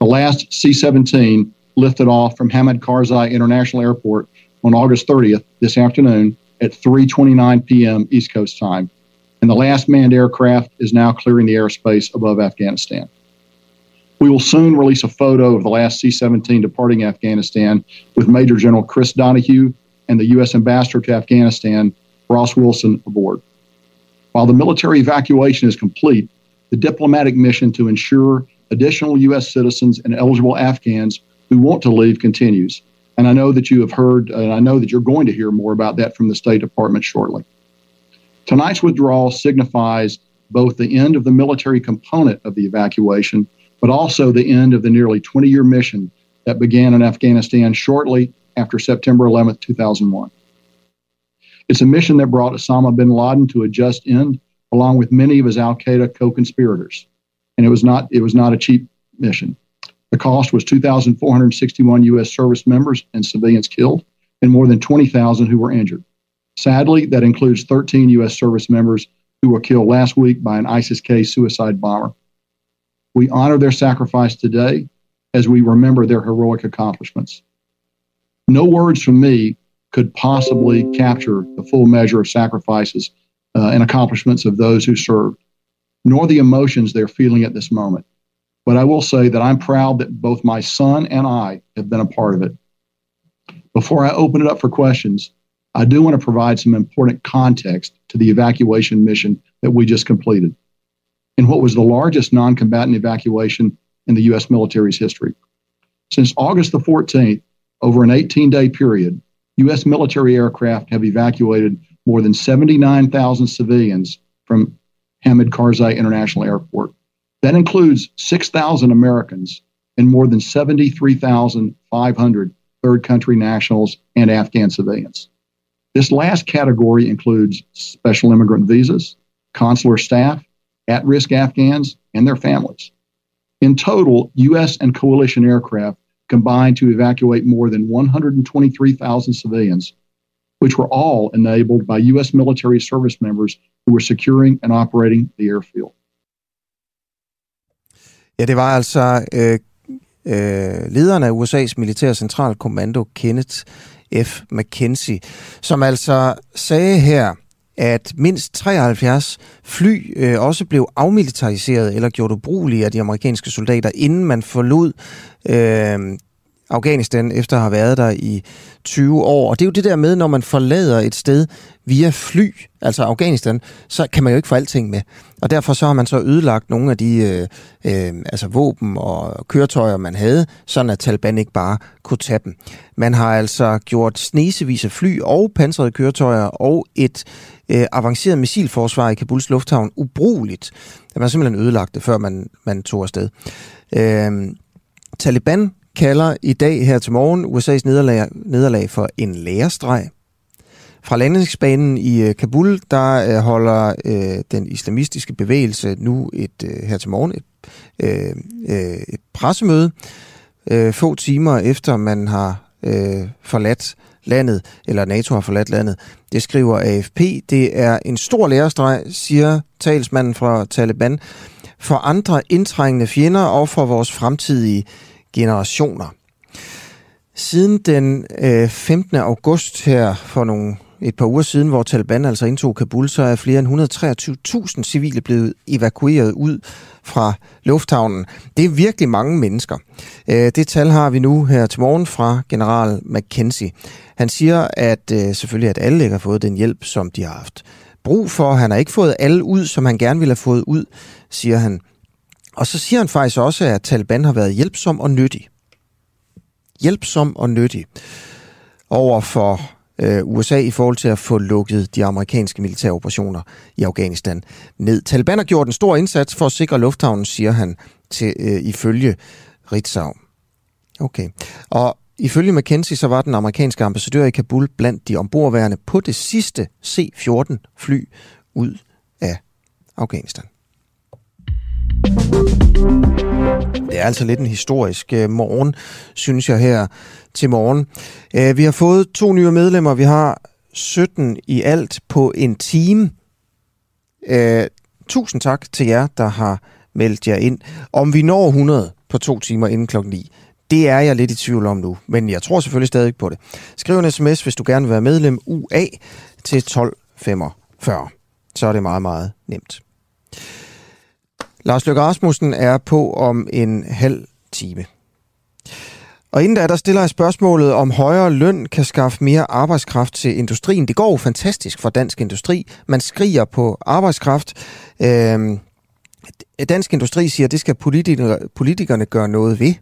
The last C 17 lifted off from Hamid Karzai International Airport on August 30th this afternoon at 3:29 p.m. East Coast time, and the last manned aircraft is now clearing the airspace above Afghanistan. We will soon release a photo of the last C-17 departing Afghanistan with Major General Chris Donahue and the U.S. Ambassador to Afghanistan, Ross Wilson, aboard. While the military evacuation is complete, the diplomatic mission to ensure additional U.S. citizens and eligible Afghans who want to leave continues. And I know that you have heard, and I know that you're going to hear more about that from the State Department shortly. Tonight's withdrawal signifies both the end of the military component of the evacuation, but also the end of the nearly 20 year mission that began in Afghanistan shortly after September 11, 2001. It's a mission that brought Osama bin Laden to a just end, along with many of his Al Qaeda co conspirators. And it was, not, it was not a cheap mission. The cost was 2,461 U.S. service members and civilians killed, and more than 20,000 who were injured. Sadly, that includes 13 U.S. service members who were killed last week by an ISIS K suicide bomber. We honor their sacrifice today as we remember their heroic accomplishments. No words from me could possibly capture the full measure of sacrifices uh, and accomplishments of those who served, nor the emotions they're feeling at this moment. But I will say that I'm proud that both my son and I have been a part of it. Before I open it up for questions, I do want to provide some important context to the evacuation mission that we just completed in what was the largest non combatant evacuation in the U.S. military's history. Since August the 14th, over an 18 day period, U.S. military aircraft have evacuated more than 79,000 civilians from Hamid Karzai International Airport. That includes 6,000 Americans and more than 73,500 third country nationals and Afghan civilians. This last category includes special immigrant visas, consular staff, at risk Afghans, and their families. In total, U.S. and coalition aircraft combined to evacuate more than 123,000 civilians, which were all enabled by U.S. military service members who were securing and operating the airfield. Ja, det var altså øh, øh, lederen af USA's militære centralkommando, Kenneth F. McKenzie, som altså sagde her, at mindst 73 fly øh, også blev afmilitariseret eller gjort ubrugelige af de amerikanske soldater, inden man forlod øh, Afghanistan efter at have været der i 20 år. Og det er jo det der med, når man forlader et sted via fly, altså Afghanistan, så kan man jo ikke få alting med. Og derfor så har man så ødelagt nogle af de øh, øh, altså våben og køretøjer, man havde, sådan at Taliban ikke bare kunne tage dem. Man har altså gjort snesevis af fly og pansrede køretøjer og et øh, avanceret missilforsvar i Kabuls lufthavn ubrugeligt. Man har simpelthen ødelagt det, før man, man tog afsted. Øh, Taliban kalder i dag her til morgen USA's nederlag, nederlag for en lærestreg. Fra landingsbanen i øh, Kabul, der øh, holder øh, den islamistiske bevægelse nu et øh, her til morgen et, øh, øh, et pressemøde, øh, få timer efter man har øh, forladt landet, eller NATO har forladt landet. Det skriver AFP. Det er en stor lærestreg, siger talsmanden fra Taliban, for andre indtrængende fjender og for vores fremtidige generationer. Siden den øh, 15. august her for nogle et par uger siden, hvor Taliban altså indtog Kabul, så er flere end 123.000 civile blevet evakueret ud fra lufthavnen. Det er virkelig mange mennesker. Øh, det tal har vi nu her til morgen fra general McKenzie. Han siger, at øh, selvfølgelig at alle ikke har fået den hjælp, som de har haft brug for. Han har ikke fået alle ud, som han gerne ville have fået ud, siger han. Og så siger han faktisk også, at Taliban har været hjælpsom og nyttig. Hjælpsom og nyttig over for øh, USA i forhold til at få lukket de amerikanske militære operationer i Afghanistan ned. Taliban har gjort en stor indsats for at sikre lufthavnen, siger han til øh, ifølge Ritzau. Okay. Og ifølge McKenzie, så var den amerikanske ambassadør i Kabul blandt de ombordværende på det sidste C-14 fly ud af Afghanistan. Det er altså lidt en historisk øh, morgen, synes jeg her til morgen. Øh, vi har fået to nye medlemmer. Vi har 17 i alt på en time. Øh, tusind tak til jer, der har meldt jer ind. Om vi når 100 på to timer inden klokken 9, det er jeg lidt i tvivl om nu, men jeg tror selvfølgelig stadig på det. Skriv en sms, hvis du gerne vil være medlem UA til 1245. Så er det meget, meget nemt. Lars Løkke Rasmussen er på om en halv time. Og inden da, der stiller jeg spørgsmålet, om højere løn kan skaffe mere arbejdskraft til industrien. Det går jo fantastisk for dansk industri. Man skriger på arbejdskraft. Øhm, dansk industri siger, at det skal politikerne, politikerne gøre noget ved.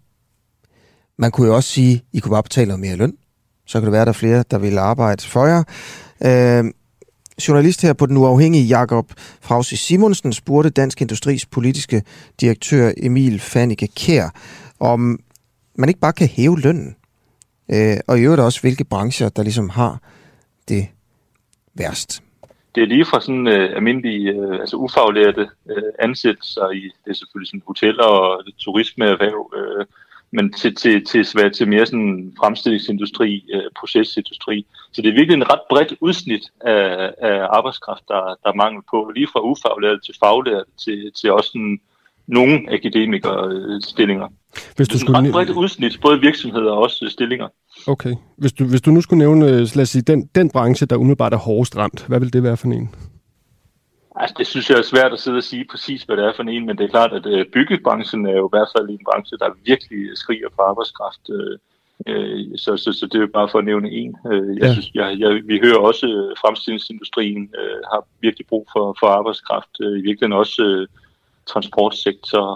Man kunne jo også sige, at I kunne bare betale noget mere løn. Så kan det være, at der er flere, der vil arbejde for jer. Øhm, journalist her på Den Uafhængige, Jakob Frausi Simonsen, spurgte Dansk Industris politiske direktør Emil Fannike Kær, om man ikke bare kan hæve lønnen. Øh, og i øvrigt også, hvilke brancher, der ligesom har det værst. Det er lige fra sådan øh, almindelige, øh, altså ufaglærte øh, ansættelser i, det er selvfølgelig sådan hoteller og turismeerhverv, øh, men til, til, til, til, til mere sådan fremstillingsindustri, øh, procesindustri. Så det er virkelig en ret bredt udsnit af, af arbejdskraft, der, der er mangel på, lige fra ufaglærte til faglærte til, til også sådan nogle akademikerstillinger. Hvis du skulle... ret bredt udsnit, både virksomheder og også stillinger. Okay. Hvis du, hvis du nu skulle nævne, øh, lad os sige, den, den branche, der umiddelbart er hårdest ramt, hvad vil det være for en? Altså, det synes jeg er svært at sidde og sige præcis, hvad det er for en, men det er klart, at øh, byggebranchen er jo i hvert fald en branche, der virkelig skriger på arbejdskraft. Øh, så, så, så det er bare for at nævne en. Jeg ja. synes, jeg, jeg, vi hører også, at fremstillingsindustrien har virkelig brug for, for arbejdskraft. I virkeligheden også transportsektor.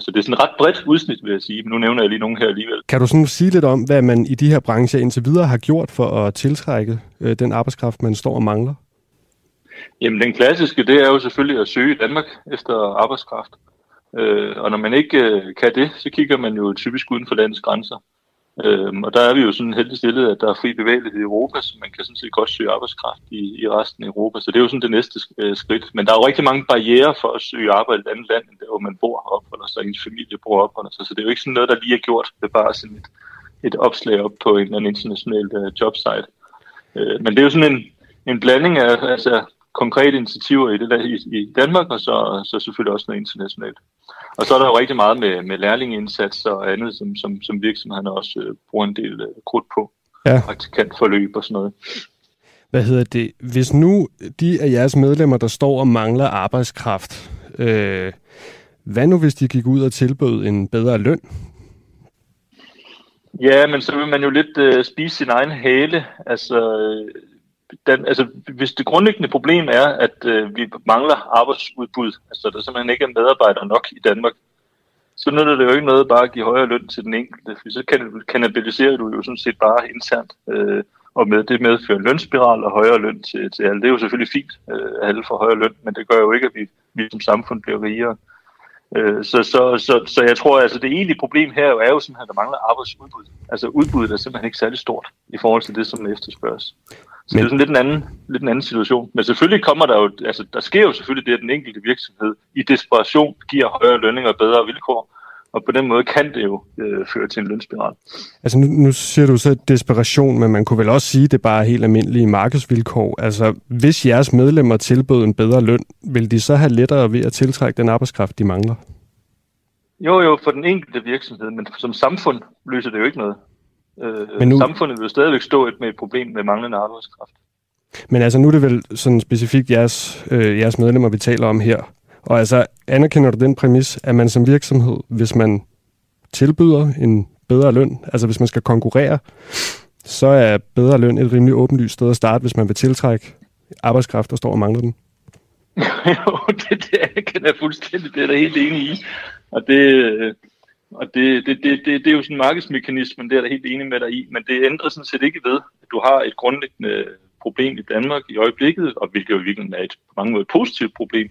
så det er sådan ret bredt udsnit, vil jeg sige. Men nu nævner jeg lige nogen her alligevel. Kan du sådan sige lidt om, hvad man i de her brancher indtil videre har gjort for at tiltrække den arbejdskraft, man står og mangler? Jamen den klassiske, det er jo selvfølgelig at søge i Danmark efter arbejdskraft. Øh, og når man ikke øh, kan det, så kigger man jo typisk uden for landets grænser. Øh, og der er vi jo sådan heldig stillet, at der er fri bevægelighed i Europa, så man kan sådan set godt søge arbejdskraft i, i resten af Europa. Så det er jo sådan det næste øh, skridt. Men der er jo rigtig mange barriere for at søge arbejde i et andet land, end der hvor man bor og opholder sig, ens familie bor og opholder sig. Så det er jo ikke sådan noget, der lige er gjort ved bare sådan et, et opslag op på en eller anden international øh, jobsite. Øh, men det er jo sådan en, en blanding af altså, konkrete initiativer i, det der, i, i Danmark, og så, så selvfølgelig også noget internationalt. Og så er der jo rigtig meget med, med lærlingeindsats og andet, som, som, som virksomhederne også øh, bruger en del øh, krudt på. Ja. Praktikantforløb og sådan noget. Hvad hedder det? Hvis nu de af jeres medlemmer, der står og mangler arbejdskraft, øh, hvad nu hvis de gik ud og tilbød en bedre løn? Ja, men så vil man jo lidt øh, spise sin egen hale. Altså, øh, den, altså, hvis det grundlæggende problem er, at øh, vi mangler arbejdsudbud, altså der simpelthen ikke er medarbejdere nok i Danmark, så nytter det jo ikke noget bare at give højere løn til den enkelte, for så kan, kanabiliserer du jo sådan set bare internt, øh, og med det medfører lønspiral og højere løn til, til alle. Det er jo selvfølgelig fint, øh, at alle får højere løn, men det gør jo ikke, at vi, vi som samfund bliver rigere. Øh, så, så, så, så jeg tror, altså det egentlige problem her er jo simpelthen, at der mangler arbejdsudbud. Altså udbuddet er simpelthen ikke særlig stort i forhold til det, som efterspørges. Så Men... det er sådan lidt en, anden, lidt en anden situation. Men selvfølgelig kommer der jo, altså der sker jo selvfølgelig det, at den enkelte virksomhed i desperation giver højere lønninger og bedre vilkår. Og på den måde kan det jo øh, føre til en lønspiral. Altså nu, nu siger du så desperation, men man kunne vel også sige, at det bare er helt almindelige markedsvilkår. Altså hvis jeres medlemmer tilbød en bedre løn, vil de så have lettere ved at tiltrække den arbejdskraft, de mangler? Jo, jo, for den enkelte virksomhed, men som samfund løser det jo ikke noget. Øh, men nu... Samfundet vil jo stadigvæk stå med et problem med manglende arbejdskraft. Men altså nu er det vel sådan specifikt jeres, øh, jeres medlemmer, vi taler om her. Og altså, anerkender du den præmis, at man som virksomhed, hvis man tilbyder en bedre løn, altså hvis man skal konkurrere, så er bedre løn et rimelig åbenlyst sted at starte, hvis man vil tiltrække arbejdskraft, der står og mangler den? jo, det, det kan jeg fuldstændig, det er der helt enig i. Og det, øh, og det, det, det, det, det er jo sådan en markedsmekanisme, det er der helt enig med dig i, men det ændrer sådan set ikke ved, at du har et grundlæggende problem i Danmark i øjeblikket, og hvilket jo virkelig er et på mange måder positivt problem,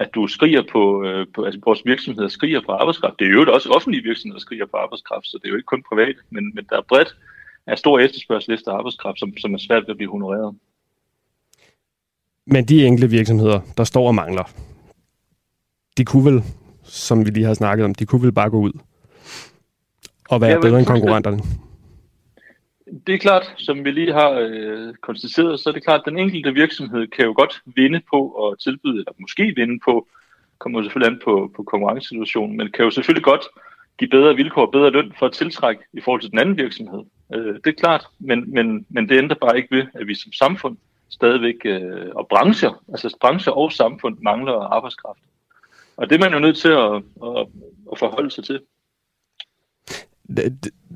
at du skriger på, øh, på altså vores virksomheder skriger på arbejdskraft. Det er jo også offentlige virksomheder, der skriger på arbejdskraft, så det er jo ikke kun private, men, men der er bredt af stor efterspørgsel efter arbejdskraft, som, som er svært ved at blive honoreret. Men de enkelte virksomheder, der står og mangler, de kunne vel, som vi lige har snakket om, de kunne vel bare gå ud og være ja, bedre end konkurrenterne? Det er klart, som vi lige har øh, konstateret, så er det klart, at den enkelte virksomhed kan jo godt vinde på at tilbyde, eller måske vinde på, kommer selvfølgelig an på, på konkurrencesituationen, men kan jo selvfølgelig godt give bedre vilkår og bedre løn for at tiltrække i forhold til den anden virksomhed. Øh, det er klart, men, men, men det ændrer bare ikke ved, at vi som samfund stadigvæk, øh, og brancher, altså brancher og samfund mangler arbejdskraft. Og det er man jo nødt til at, at, at forholde sig til.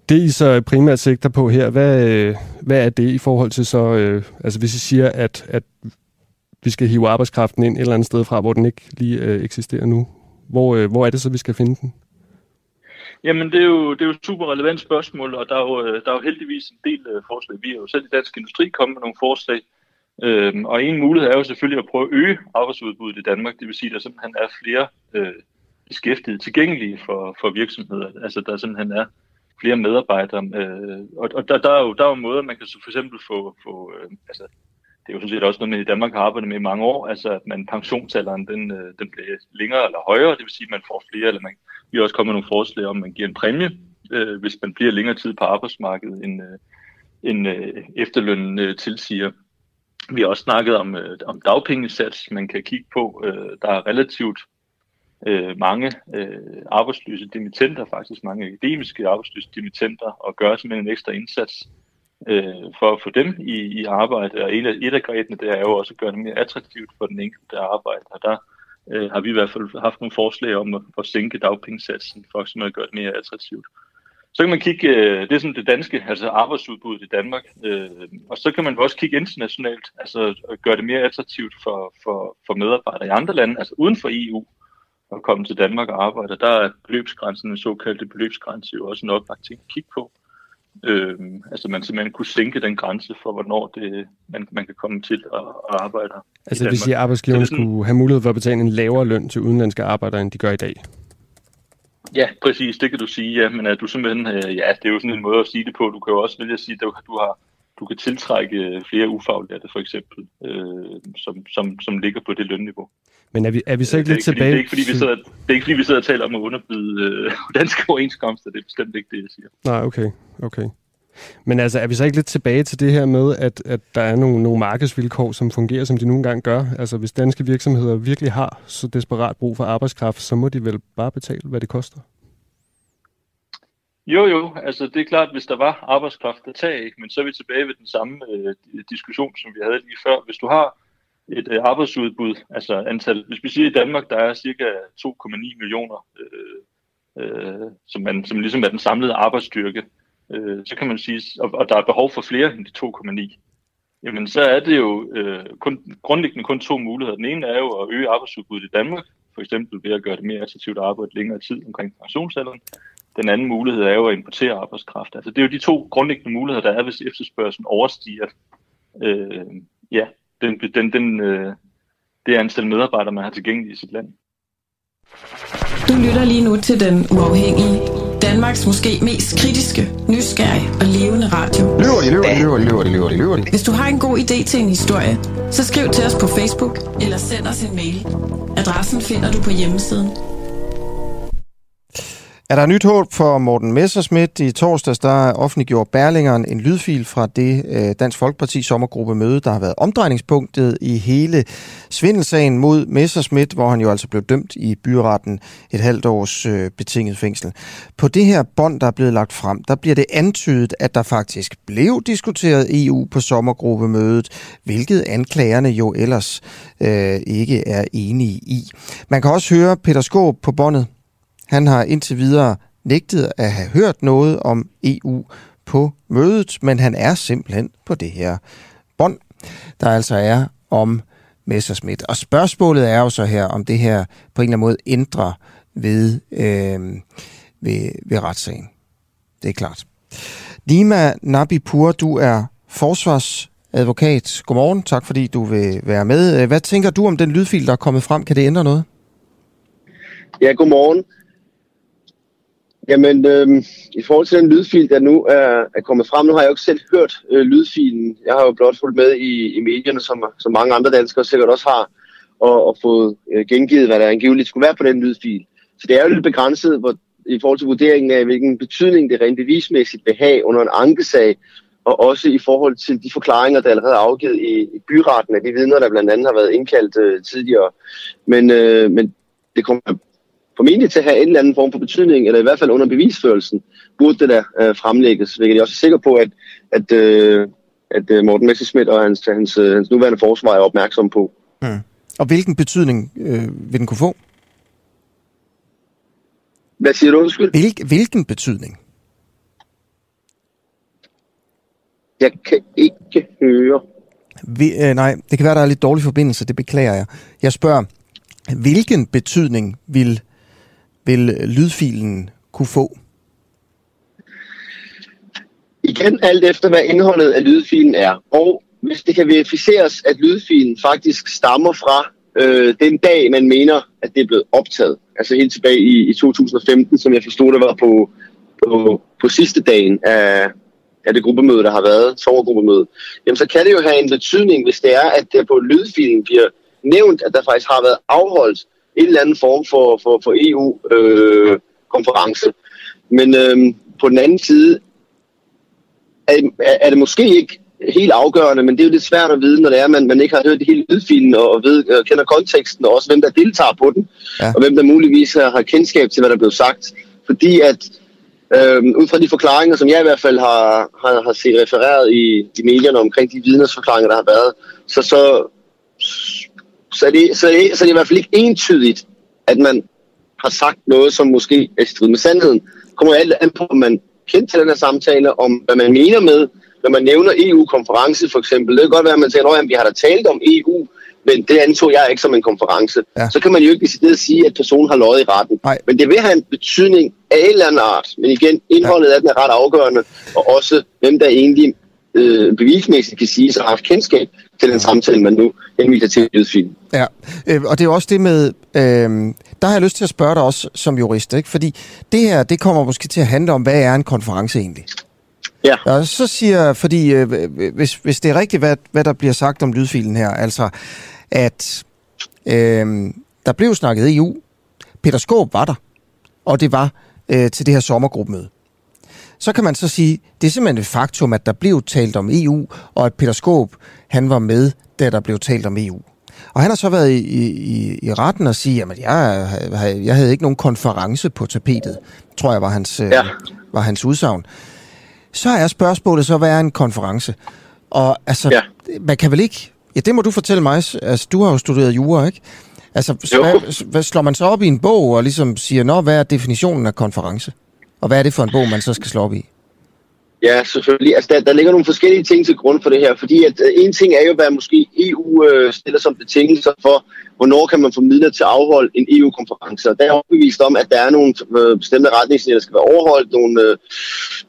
Det, I så primært sigter på her, hvad, hvad er det i forhold til så, øh, altså hvis I siger, at, at vi skal hive arbejdskraften ind et eller andet sted fra, hvor den ikke lige øh, eksisterer nu, hvor, øh, hvor er det så, vi skal finde den? Jamen, det er, jo, det er jo et super relevant spørgsmål, og der er jo, øh, der er jo heldigvis en del øh, forslag. Vi er jo selv i Dansk Industri kommet med nogle forslag, øhm, og en mulighed er jo selvfølgelig at prøve at øge arbejdsudbuddet i Danmark. Det vil sige, at der simpelthen er flere øh, beskæftigede tilgængelige for, for virksomheder. Altså, der simpelthen er flere medarbejdere. Øh, og og der, der, er jo, der er jo måder, man kan så for eksempel få, få øh, altså, det er jo sådan set også noget, man i Danmark har arbejdet med i mange år, altså at man pensionsalderen, den, øh, den bliver længere eller højere, det vil sige, at man får flere, eller man, vi har også kommet nogle forslag om, at man giver en præmie, øh, hvis man bliver længere tid på arbejdsmarkedet, end, øh, end øh, efterlønnen øh, tilsiger. Vi har også snakket om, øh, om dagpengesats, man kan kigge på. Øh, der er relativt øh, mange øh, arbejdsløse dimittenter, faktisk mange akademiske arbejdsløse dimittenter, og gøre simpelthen en ekstra indsats øh, for at få dem i, i arbejde. Og et af, et af grebene, det er jo også at gøre det mere attraktivt for den enkelte arbejde. Og der øh, har vi i hvert fald haft nogle forslag om at, at sænke dagpengesatsen for at gøre det mere attraktivt. Så kan man kigge, øh, det er sådan det danske, altså arbejdsudbuddet i Danmark, øh, og så kan man også kigge internationalt, altså gøre det mere attraktivt for, for, for medarbejdere i andre lande, altså uden for EU, at komme til Danmark og arbejde. Der er beløbsgrænsen, den såkaldte beløbsgrænse, jo også en oplagt ting at kigge på. Øh, altså man simpelthen kunne sænke den grænse for, hvornår det, man, man kan komme til at, at arbejde Altså det vil sige, at arbejdsgiveren sådan, skulle have mulighed for at betale en lavere løn til udenlandske arbejdere, end de gør i dag? Ja, præcis, det kan du sige, ja. Men at du simpelthen, øh, ja, det er jo sådan en måde at sige det på. Du kan jo også vælge at sige, at du har, du kan tiltrække flere ufaglærte, for eksempel, øh, som, som, som ligger på det lønniveau. Men er vi, er vi så ikke lidt tilbage? Det er, ikke, fordi, vi sidder, det er ikke fordi, vi sidder og taler om at underbyde øh, danske overenskomster. Det er bestemt ikke det, jeg siger. Nej, okay. okay. Men altså, er vi så ikke lidt tilbage til det her med, at, at der er nogle, nogle markedsvilkår, som fungerer, som de nogle gange gør? Altså, hvis danske virksomheder virkelig har så desperat brug for arbejdskraft, så må de vel bare betale, hvad det koster? Jo, jo, altså det er klart, hvis der var arbejdskraft at tage, men så er vi tilbage ved den samme øh, diskussion, som vi havde lige før. Hvis du har et øh, arbejdsudbud, altså antal, hvis vi siger i Danmark, der er cirka 2,9 millioner, øh, øh, som, man, som ligesom er den samlede arbejdsstyrke, øh, så kan man sige, og, og der er behov for flere end de 2,9, jamen så er det jo øh, kun, grundlæggende kun to muligheder. Den ene er jo at øge arbejdsudbuddet i Danmark, for eksempel ved at gøre det mere attraktivt at arbejde længere tid omkring pensionsalderen. Den anden mulighed er jo at importere arbejdskraft. Altså det er jo de to grundlæggende muligheder, der er, hvis efterspørgselen overstiger øh, ja, den, den, den, øh, det antal medarbejdere, man har tilgængeligt i sit land. Du lytter lige nu til Den Uafhængige. Danmarks måske mest kritiske, nysgerrige og levende radio. Løver de, løver de, løver de, løver de, løver de, løver de. Hvis du har en god idé til en historie, så skriv til os på Facebook eller send os en mail. Adressen finder du på hjemmesiden er der nyt håb for Morten Messerschmidt? I torsdags der offentliggjorde Berlingeren en lydfil fra det øh, Dansk Folkeparti sommergruppemøde, der har været omdrejningspunktet i hele svindelsagen mod Messerschmidt, hvor han jo altså blev dømt i byretten et halvt års øh, betinget fængsel. På det her bånd, der er blevet lagt frem, der bliver det antydet, at der faktisk blev diskuteret EU på sommergruppemødet, hvilket anklagerne jo ellers øh, ikke er enige i. Man kan også høre Peter Skåb på båndet han har indtil videre nægtet at have hørt noget om EU på mødet, men han er simpelthen på det her bånd, der altså er om Messerschmidt. Og spørgsmålet er jo så her, om det her på en eller anden måde ændrer ved, øh, ved, ved retssagen. Det er klart. Nima Nabipur, du er forsvarsadvokat. Godmorgen, tak fordi du vil være med. Hvad tænker du om den lydfil, der er kommet frem? Kan det ændre noget? Ja, godmorgen. Jamen, øh, i forhold til den lydfil, der nu er, er kommet frem, nu har jeg jo ikke selv hørt øh, lydfilen. Jeg har jo blot fulgt med i, i medierne, som, som mange andre danskere sikkert også har, og, og fået øh, gengivet, hvad der angiveligt skulle være på den lydfil. Så det er jo lidt begrænset hvor, i forhold til vurderingen af, hvilken betydning det rent bevismæssigt vil have under en ankesag, og også i forhold til de forklaringer, der allerede er afgivet i, i byretten af de vidner, der blandt andet har været indkaldt øh, tidligere. Men, øh, men det kommer formentlig til at have en eller anden form for betydning, eller i hvert fald under bevisførelsen, burde det der øh, fremlægges, hvilket jeg også er sikker på, at, at, øh, at øh, Morten Messerschmidt og hans, hans, øh, hans nuværende forsvar er opmærksom på. Mm. Og hvilken betydning øh, vil den kunne få? Hvad siger du, undskyld? Hvil, hvilken betydning? Jeg kan ikke høre. Vi, øh, nej, det kan være, der er lidt dårlig forbindelse, det beklager jeg. Jeg spørger, hvilken betydning vil vil lydfilen kunne få? Igen alt efter, hvad indholdet af lydfilen er. Og hvis det kan verificeres, at lydfilen faktisk stammer fra øh, den dag, man mener, at det er blevet optaget. Altså helt tilbage i, i 2015, som jeg forstod, det var på, på, på sidste dagen af, af det gruppemøde, der har været, sommergruppemøde, jamen så kan det jo have en betydning, hvis det er, at det på lydfilen bliver nævnt, at der faktisk har været afholdt en eller anden form for, for, for EU-konference. Øh, Men øh, på den anden side er, er det måske ikke helt afgørende, men det er jo lidt svært at vide, når det er, man, man ikke har hørt det hele lydfilen og, ved, og kender konteksten, og også hvem der deltager på den, ja. og hvem der muligvis har, har kendskab til, hvad der er blevet sagt. Fordi at øh, ud fra de forklaringer, som jeg i hvert fald har, har, har set refereret i, i medierne omkring de vidnesforklaringer, der har været, så, så så er, det, så, er det, så er det i hvert fald ikke entydigt, at man har sagt noget, som måske er strid med sandheden. Kommer alt an på, om man kender til den her samtale, om hvad man mener med, når man nævner EU-konference for eksempel. Det kan godt være, at man siger, at vi har da talt om EU, men det antog jeg ikke som en konference. Ja. Så kan man jo ikke decideret sige, at personen har løjet i retten. Nej. Men det vil have en betydning af en eller anden art. Men igen, indholdet ja. af den er ret afgørende, og også hvem der egentlig øh, bevismæssigt kan sige, at har haft kendskab til den samtale, man nu henviser til i lydfilen. Ja, øh, og det er også det med, øh, der har jeg lyst til at spørge dig også som jurist, ikke? fordi det her, det kommer måske til at handle om, hvad er en konference egentlig? Ja. Og så siger, fordi øh, hvis, hvis det er rigtigt, hvad, hvad der bliver sagt om lydfilen her, altså at øh, der blev snakket EU, Peter Skåb var der, og det var øh, til det her sommergruppemøde så kan man så sige, det er simpelthen et faktum, at der blev talt om EU, og at Peter Skåb, han var med, da der blev talt om EU. Og han har så været i, i, i retten og sige, at jeg, jeg havde ikke nogen konference på tapetet, tror jeg var hans, øh, ja. var hans udsagn. Så er spørgsmålet så, hvad er en konference? Og altså, ja. man kan vel ikke... Ja, det må du fortælle mig. Altså, du har jo studeret jura, ikke? Altså, hvad, hvad slår man så op i en bog og ligesom siger, nå, hvad er definitionen af konference? Og hvad er det for en bog, man så skal slå op i? Ja, selvfølgelig. Altså, der, der ligger nogle forskellige ting til grund for det her, fordi at, uh, en ting er jo, hvad måske EU øh, stiller som betingelser for, hvornår kan man få midler til at afholde en EU-konference. Og der er overbevist om, at der er nogle øh, bestemte retningslinjer, der skal være overholdt, nogle øh,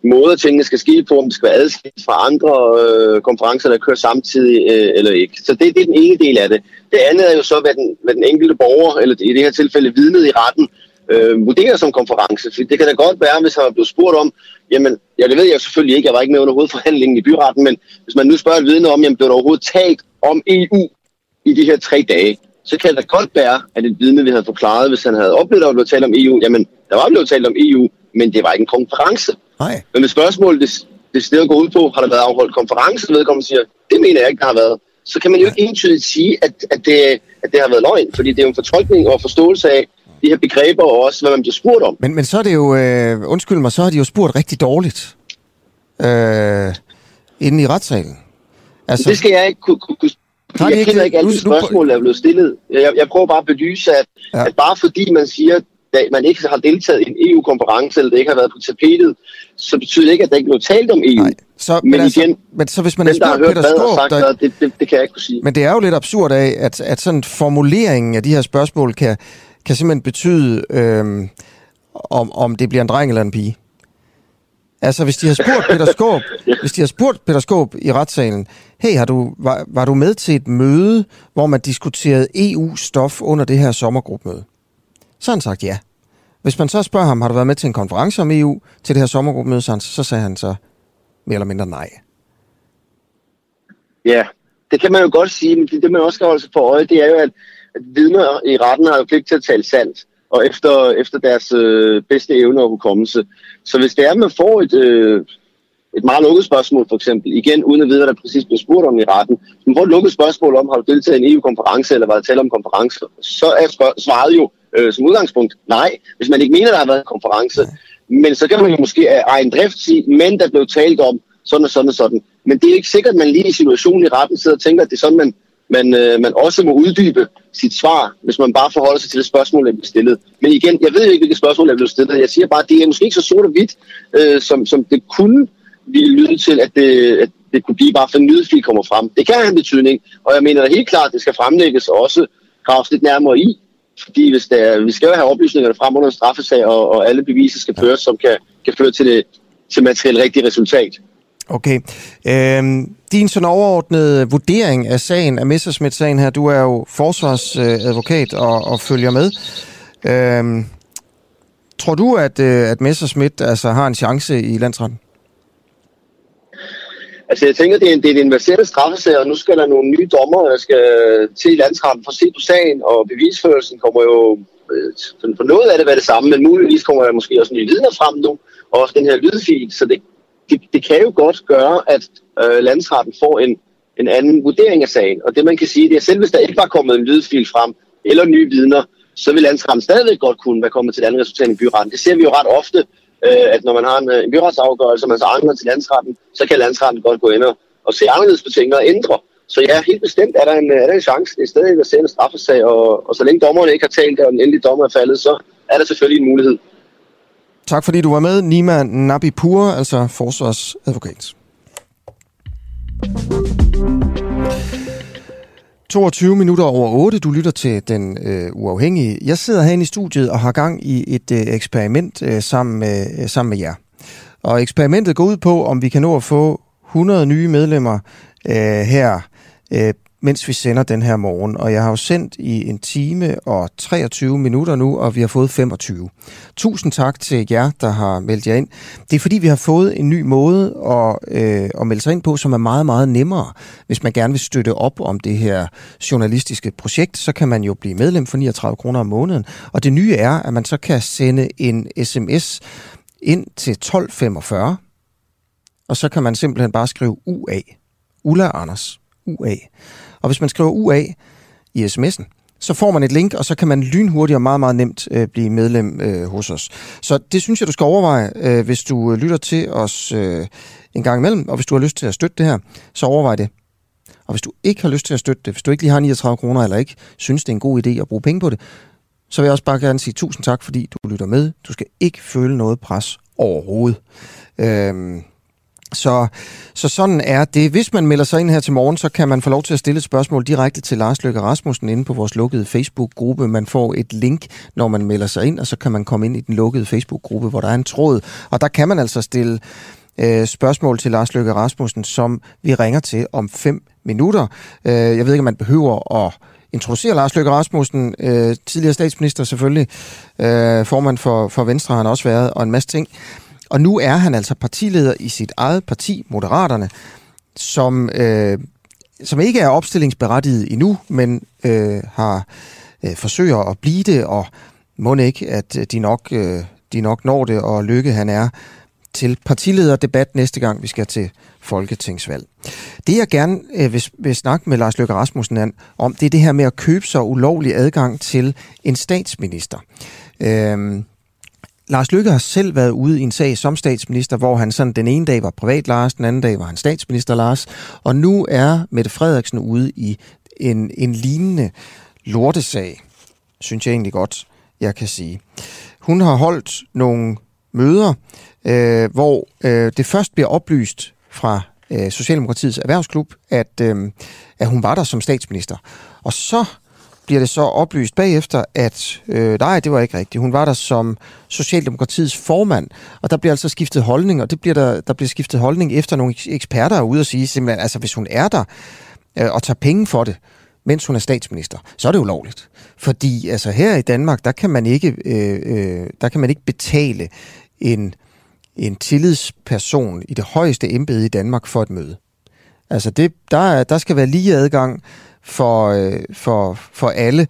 måder, tingene skal ske på, om det skal være adskilt fra andre øh, konferencer, der kører samtidig øh, eller ikke. Så det, det er den ene del af det. Det andet er jo så, hvad den, hvad den enkelte borger, eller i det her tilfælde vidnet i retten, øh, vurderer som konference. For det kan da godt være, hvis han er blevet spurgt om, jamen, ja, det ved jeg selvfølgelig ikke, jeg var ikke med under hovedforhandlingen i byretten, men hvis man nu spørger et vidne om, jamen, blev der overhovedet talt om EU i de her tre dage, så kan det godt være, at et vidne vi havde forklaret, hvis han havde oplevet, at der blev talt om EU, jamen, der var blevet talt om EU, men det var ikke en konference. Nej. Men hvis spørgsmålet det, det stedet går ud på, har der været afholdt konference, vedkommende siger, det mener jeg ikke, der har været, så kan man jo ikke entydigt sige, at, at, det, at det har været løgn, fordi det er jo en fortolkning og forståelse af de her begreber, og også hvad man bliver spurgt om. Men, men så er det jo, øh, undskyld mig, så har de jo spurgt rigtig dårligt øh, inde i retssalen. Altså, det skal jeg ikke kunne, kunne, kunne jeg ikke, kender ikke alle de spørgsmål, der er blevet stillet. Jeg, jeg prøver bare at belyse, at, ja. at bare fordi man siger, at man ikke har deltaget i en EU-konference, eller det ikke har været på tapetet, så betyder det ikke, at der ikke blev talt om EU. Nej. Så, men, men altså, igen, men så hvis man den, har hørt Peter Skåb, sagt, der, det, det, det kan jeg ikke kunne sige. Men det er jo lidt absurd af, at, at sådan formuleringen af de her spørgsmål kan, kan simpelthen betyde, øh, om, om det bliver en dreng eller en pige. Altså, hvis de har spurgt Peter Skåb, hvis de har spurgt Peter Skåb i retssalen, hey, har du, var, var du med til et møde, hvor man diskuterede EU-stof under det her sommergruppemøde? Så har han sagt ja. Hvis man så spørger ham, har du været med til en konference om EU til det her sommergruppemøde, så, han, så sagde han så mere eller mindre nej. Ja, det kan man jo godt sige, men det, det man også skal holde sig for øje, det er jo, at vidner i retten har jo pligt til at tale sandt, og efter, efter deres øh, bedste evne og hukommelse. Så hvis det er, at man får et, øh, et meget lukket spørgsmål, for eksempel, igen uden at vide, hvad der præcis bliver spurgt om i retten, hvis man får et lukket spørgsmål om, har du deltaget i en EU-konference, eller var der tale om konferencer, så er svaret jo øh, som udgangspunkt nej, hvis man ikke mener, der har været en konference. Men så kan man jo måske af egen drift sige, men der blev talt om sådan og sådan og sådan. Men det er ikke sikkert, at man lige i situationen i retten sidder og tænker, at det er sådan, man, man, øh, man også må uddybe sit svar, hvis man bare forholder sig til det spørgsmål, der bliver stillet. Men igen, jeg ved ikke, hvilket spørgsmål, der bliver stillet. Jeg siger bare, at det er måske ikke så sort og hvidt, øh, som, som det kunne ville lyde til, at det, at det kunne blive bare for en nyhedsfil kommer frem. Det kan have en betydning, og jeg mener helt klart, at det skal fremlægges og også graves lidt nærmere i, fordi hvis der, vi skal jo have oplysningerne frem under en straffesag, og, og alle beviser skal føres, som kan, kan føre til det til materielt rigtige resultat. Okay. Øhm, din sådan overordnede vurdering af sagen, af Messerschmidt-sagen her, du er jo forsvarsadvokat og, og følger med. Øhm, tror du, at, øh, at Messerschmidt altså, har en chance i landsretten? Altså jeg tænker, det er en, det er en inverseret straffesag, og nu skal der nogle nye dommer, der skal øh, til landsretten for at se på sagen, og bevisførelsen kommer jo øh, for noget af det være det samme, men muligvis kommer der måske også nye vidner frem nu, og også den her lydfil, så det, det, det kan jo godt gøre, at øh, landsretten får en, en anden vurdering af sagen. Og det man kan sige, det er selv hvis der ikke var kommet en lydfil frem, eller nye vidner, så vil landsretten stadigvæk godt kunne være kommet til et andet resultat i byretten. Det ser vi jo ret ofte, øh, at når man har en, øh, en byretsafgørelse, og man så anker til landsretten, så kan landsretten godt gå ind og, og se anderledes på tingene og ændre. Så ja, helt bestemt er der en, er der en chance. Det er stadig en straffesag, og, og så længe dommerne ikke har talt, og den endelige dommer er faldet, så er der selvfølgelig en mulighed. Tak fordi du var med, Nima Nabipur, altså forsvarsadvokat. 22 minutter over 8. Du lytter til Den øh, Uafhængige. Jeg sidder herinde i studiet og har gang i et øh, eksperiment øh, sammen, med, øh, sammen med jer. Og eksperimentet går ud på, om vi kan nå at få 100 nye medlemmer øh, her øh, mens vi sender den her morgen. Og jeg har jo sendt i en time og 23 minutter nu, og vi har fået 25. Tusind tak til jer, der har meldt jer ind. Det er fordi, vi har fået en ny måde at, øh, at melde sig ind på, som er meget, meget nemmere. Hvis man gerne vil støtte op om det her journalistiske projekt, så kan man jo blive medlem for 39 kroner om måneden. Og det nye er, at man så kan sende en sms ind til 1245, og så kan man simpelthen bare skrive UA. Ulla Anders. UA. Og hvis man skriver UA i sms'en, så får man et link, og så kan man lynhurtigt og meget, meget nemt øh, blive medlem øh, hos os. Så det synes jeg, du skal overveje, øh, hvis du øh, lytter til os øh, en gang imellem, og hvis du har lyst til at støtte det her, så overvej det. Og hvis du ikke har lyst til at støtte det, hvis du ikke lige har 39 kroner, eller ikke synes, det er en god idé at bruge penge på det, så vil jeg også bare gerne sige tusind tak, fordi du lytter med. Du skal ikke føle noget pres overhovedet. Øh, så, så sådan er det. Hvis man melder sig ind her til morgen, så kan man få lov til at stille et spørgsmål direkte til Lars Løkke Rasmussen inde på vores lukkede Facebook-gruppe. Man får et link, når man melder sig ind, og så kan man komme ind i den lukkede Facebook-gruppe, hvor der er en tråd. Og der kan man altså stille øh, spørgsmål til Lars Løkke Rasmussen, som vi ringer til om fem minutter. Øh, jeg ved ikke, om man behøver at introducere Lars Løkke Rasmussen, øh, tidligere statsminister selvfølgelig, øh, formand for, for Venstre har han også været, og en masse ting. Og nu er han altså partileder i sit eget parti, Moderaterne, som, øh, som ikke er opstillingsberettiget endnu, men øh, har øh, forsøger at blive det, og må ikke, at øh, de nok, øh, de nok når det, og Lykke han er til partilederdebat næste gang, vi skal til folketingsvalg. Det jeg gerne øh, vil, vil snakke med Lars Løkke Rasmussen om, det er det her med at købe sig ulovlig adgang til en statsminister. Øh, Lars Lykke har selv været ude i en sag som statsminister, hvor han sådan den ene dag var privat Lars, den anden dag var han statsminister Lars, og nu er Mette Frederiksen ude i en, en lignende lortesag, synes jeg egentlig godt, jeg kan sige. Hun har holdt nogle møder, øh, hvor øh, det først bliver oplyst fra øh, Socialdemokratiets erhvervsklub, at, øh, at hun var der som statsminister. Og så bliver det så oplyst bagefter, at øh, nej, det var ikke rigtigt. Hun var der som Socialdemokratiets formand, og der bliver altså skiftet holdning, og det bliver der, der bliver skiftet holdning efter nogle eksperter er ude og sige, simpelthen, altså hvis hun er der øh, og tager penge for det, mens hun er statsminister, så er det ulovligt. Fordi altså her i Danmark, der kan man ikke, øh, øh, der kan man ikke betale en, en tillidsperson i det højeste embede i Danmark for et møde. Altså det, der, der skal være lige adgang for, øh, for, for alle,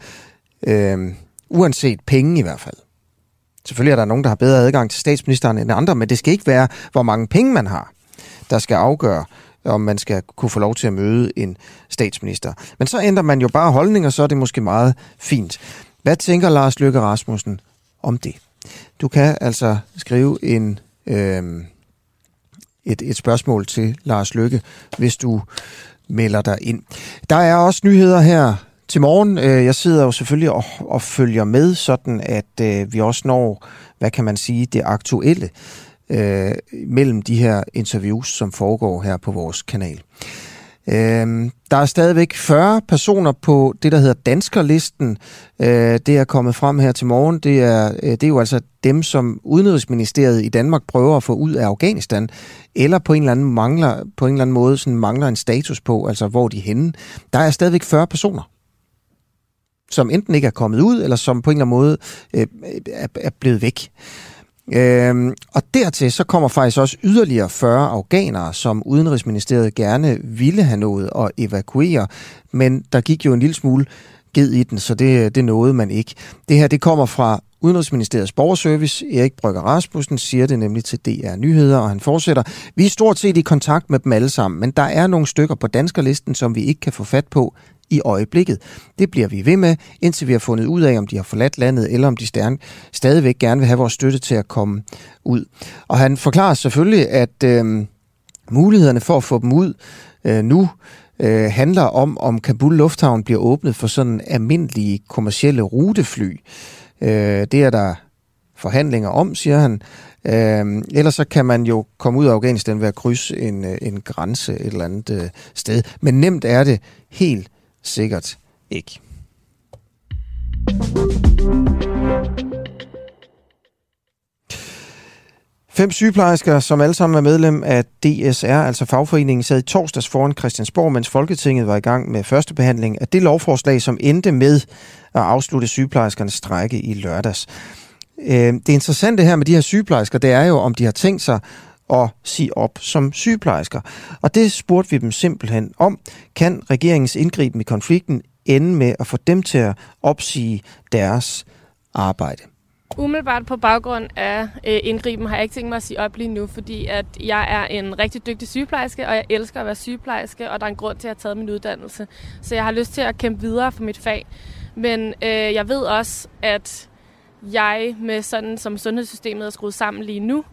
øh, uanset penge i hvert fald. Selvfølgelig er der nogen, der har bedre adgang til statsministeren end andre, men det skal ikke være, hvor mange penge man har, der skal afgøre, om man skal kunne få lov til at møde en statsminister. Men så ændrer man jo bare holdning, og så er det måske meget fint. Hvad tænker Lars Løkke Rasmussen om det? Du kan altså skrive en, øh, et, et spørgsmål til Lars Løkke, hvis du melder dig ind. Der er også nyheder her til morgen. Øh, jeg sidder jo selvfølgelig og, og følger med, sådan at øh, vi også når, hvad kan man sige, det aktuelle øh, mellem de her interviews, som foregår her på vores kanal. Øh, der er stadigvæk 40 personer på det, der hedder Danskerlisten. Øh, det er kommet frem her til morgen. Det er, øh, det er jo altså dem, som Udenrigsministeriet i Danmark prøver at få ud af Afghanistan, eller på en eller anden, mangler, på en eller anden måde sådan mangler en status på, altså hvor de er henne. Der er stadigvæk 40 personer som enten ikke er kommet ud, eller som på en eller anden måde øh, er, er blevet væk. Øhm, og dertil så kommer faktisk også yderligere 40 afghanere, som Udenrigsministeriet gerne ville have nået at evakuere, men der gik jo en lille smule ged i den, så det, det nåede man ikke. Det her det kommer fra Udenrigsministeriets borgerservice. Erik Brygger Rasmussen siger det nemlig til DR Nyheder, og han fortsætter. Vi er stort set i kontakt med dem alle sammen, men der er nogle stykker på danskerlisten, som vi ikke kan få fat på i øjeblikket. Det bliver vi ved med, indtil vi har fundet ud af, om de har forladt landet, eller om de stern, stadigvæk gerne vil have vores støtte til at komme ud. Og han forklarer selvfølgelig, at øh, mulighederne for at få dem ud øh, nu øh, handler om, om Kabul Lufthavn bliver åbnet for sådan almindelige kommercielle rutefly. Øh, det er der forhandlinger om, siger han. Øh, ellers så kan man jo komme ud af Afghanistan ved at krydse en, øh, en grænse et eller andet øh, sted. Men nemt er det helt sikkert ikke. Fem sygeplejersker, som alle sammen er medlem af DSR, altså fagforeningen, sad i torsdags foran Christiansborg, mens Folketinget var i gang med første behandling af det lovforslag, som endte med at afslutte sygeplejerskernes strække i lørdags. Øh, det interessante her med de her sygeplejersker, det er jo, om de har tænkt sig at sige op som sygeplejersker. Og det spurgte vi dem simpelthen om. Kan regeringens indgriben i konflikten ende med at få dem til at opsige deres arbejde? Umiddelbart på baggrund af øh, indgriben har jeg ikke tænkt mig at sige op lige nu, fordi at jeg er en rigtig dygtig sygeplejerske, og jeg elsker at være sygeplejerske, og der er en grund til, at jeg har taget min uddannelse. Så jeg har lyst til at kæmpe videre for mit fag. Men øh, jeg ved også, at jeg med sådan som sundhedssystemet er skruet sammen lige nu,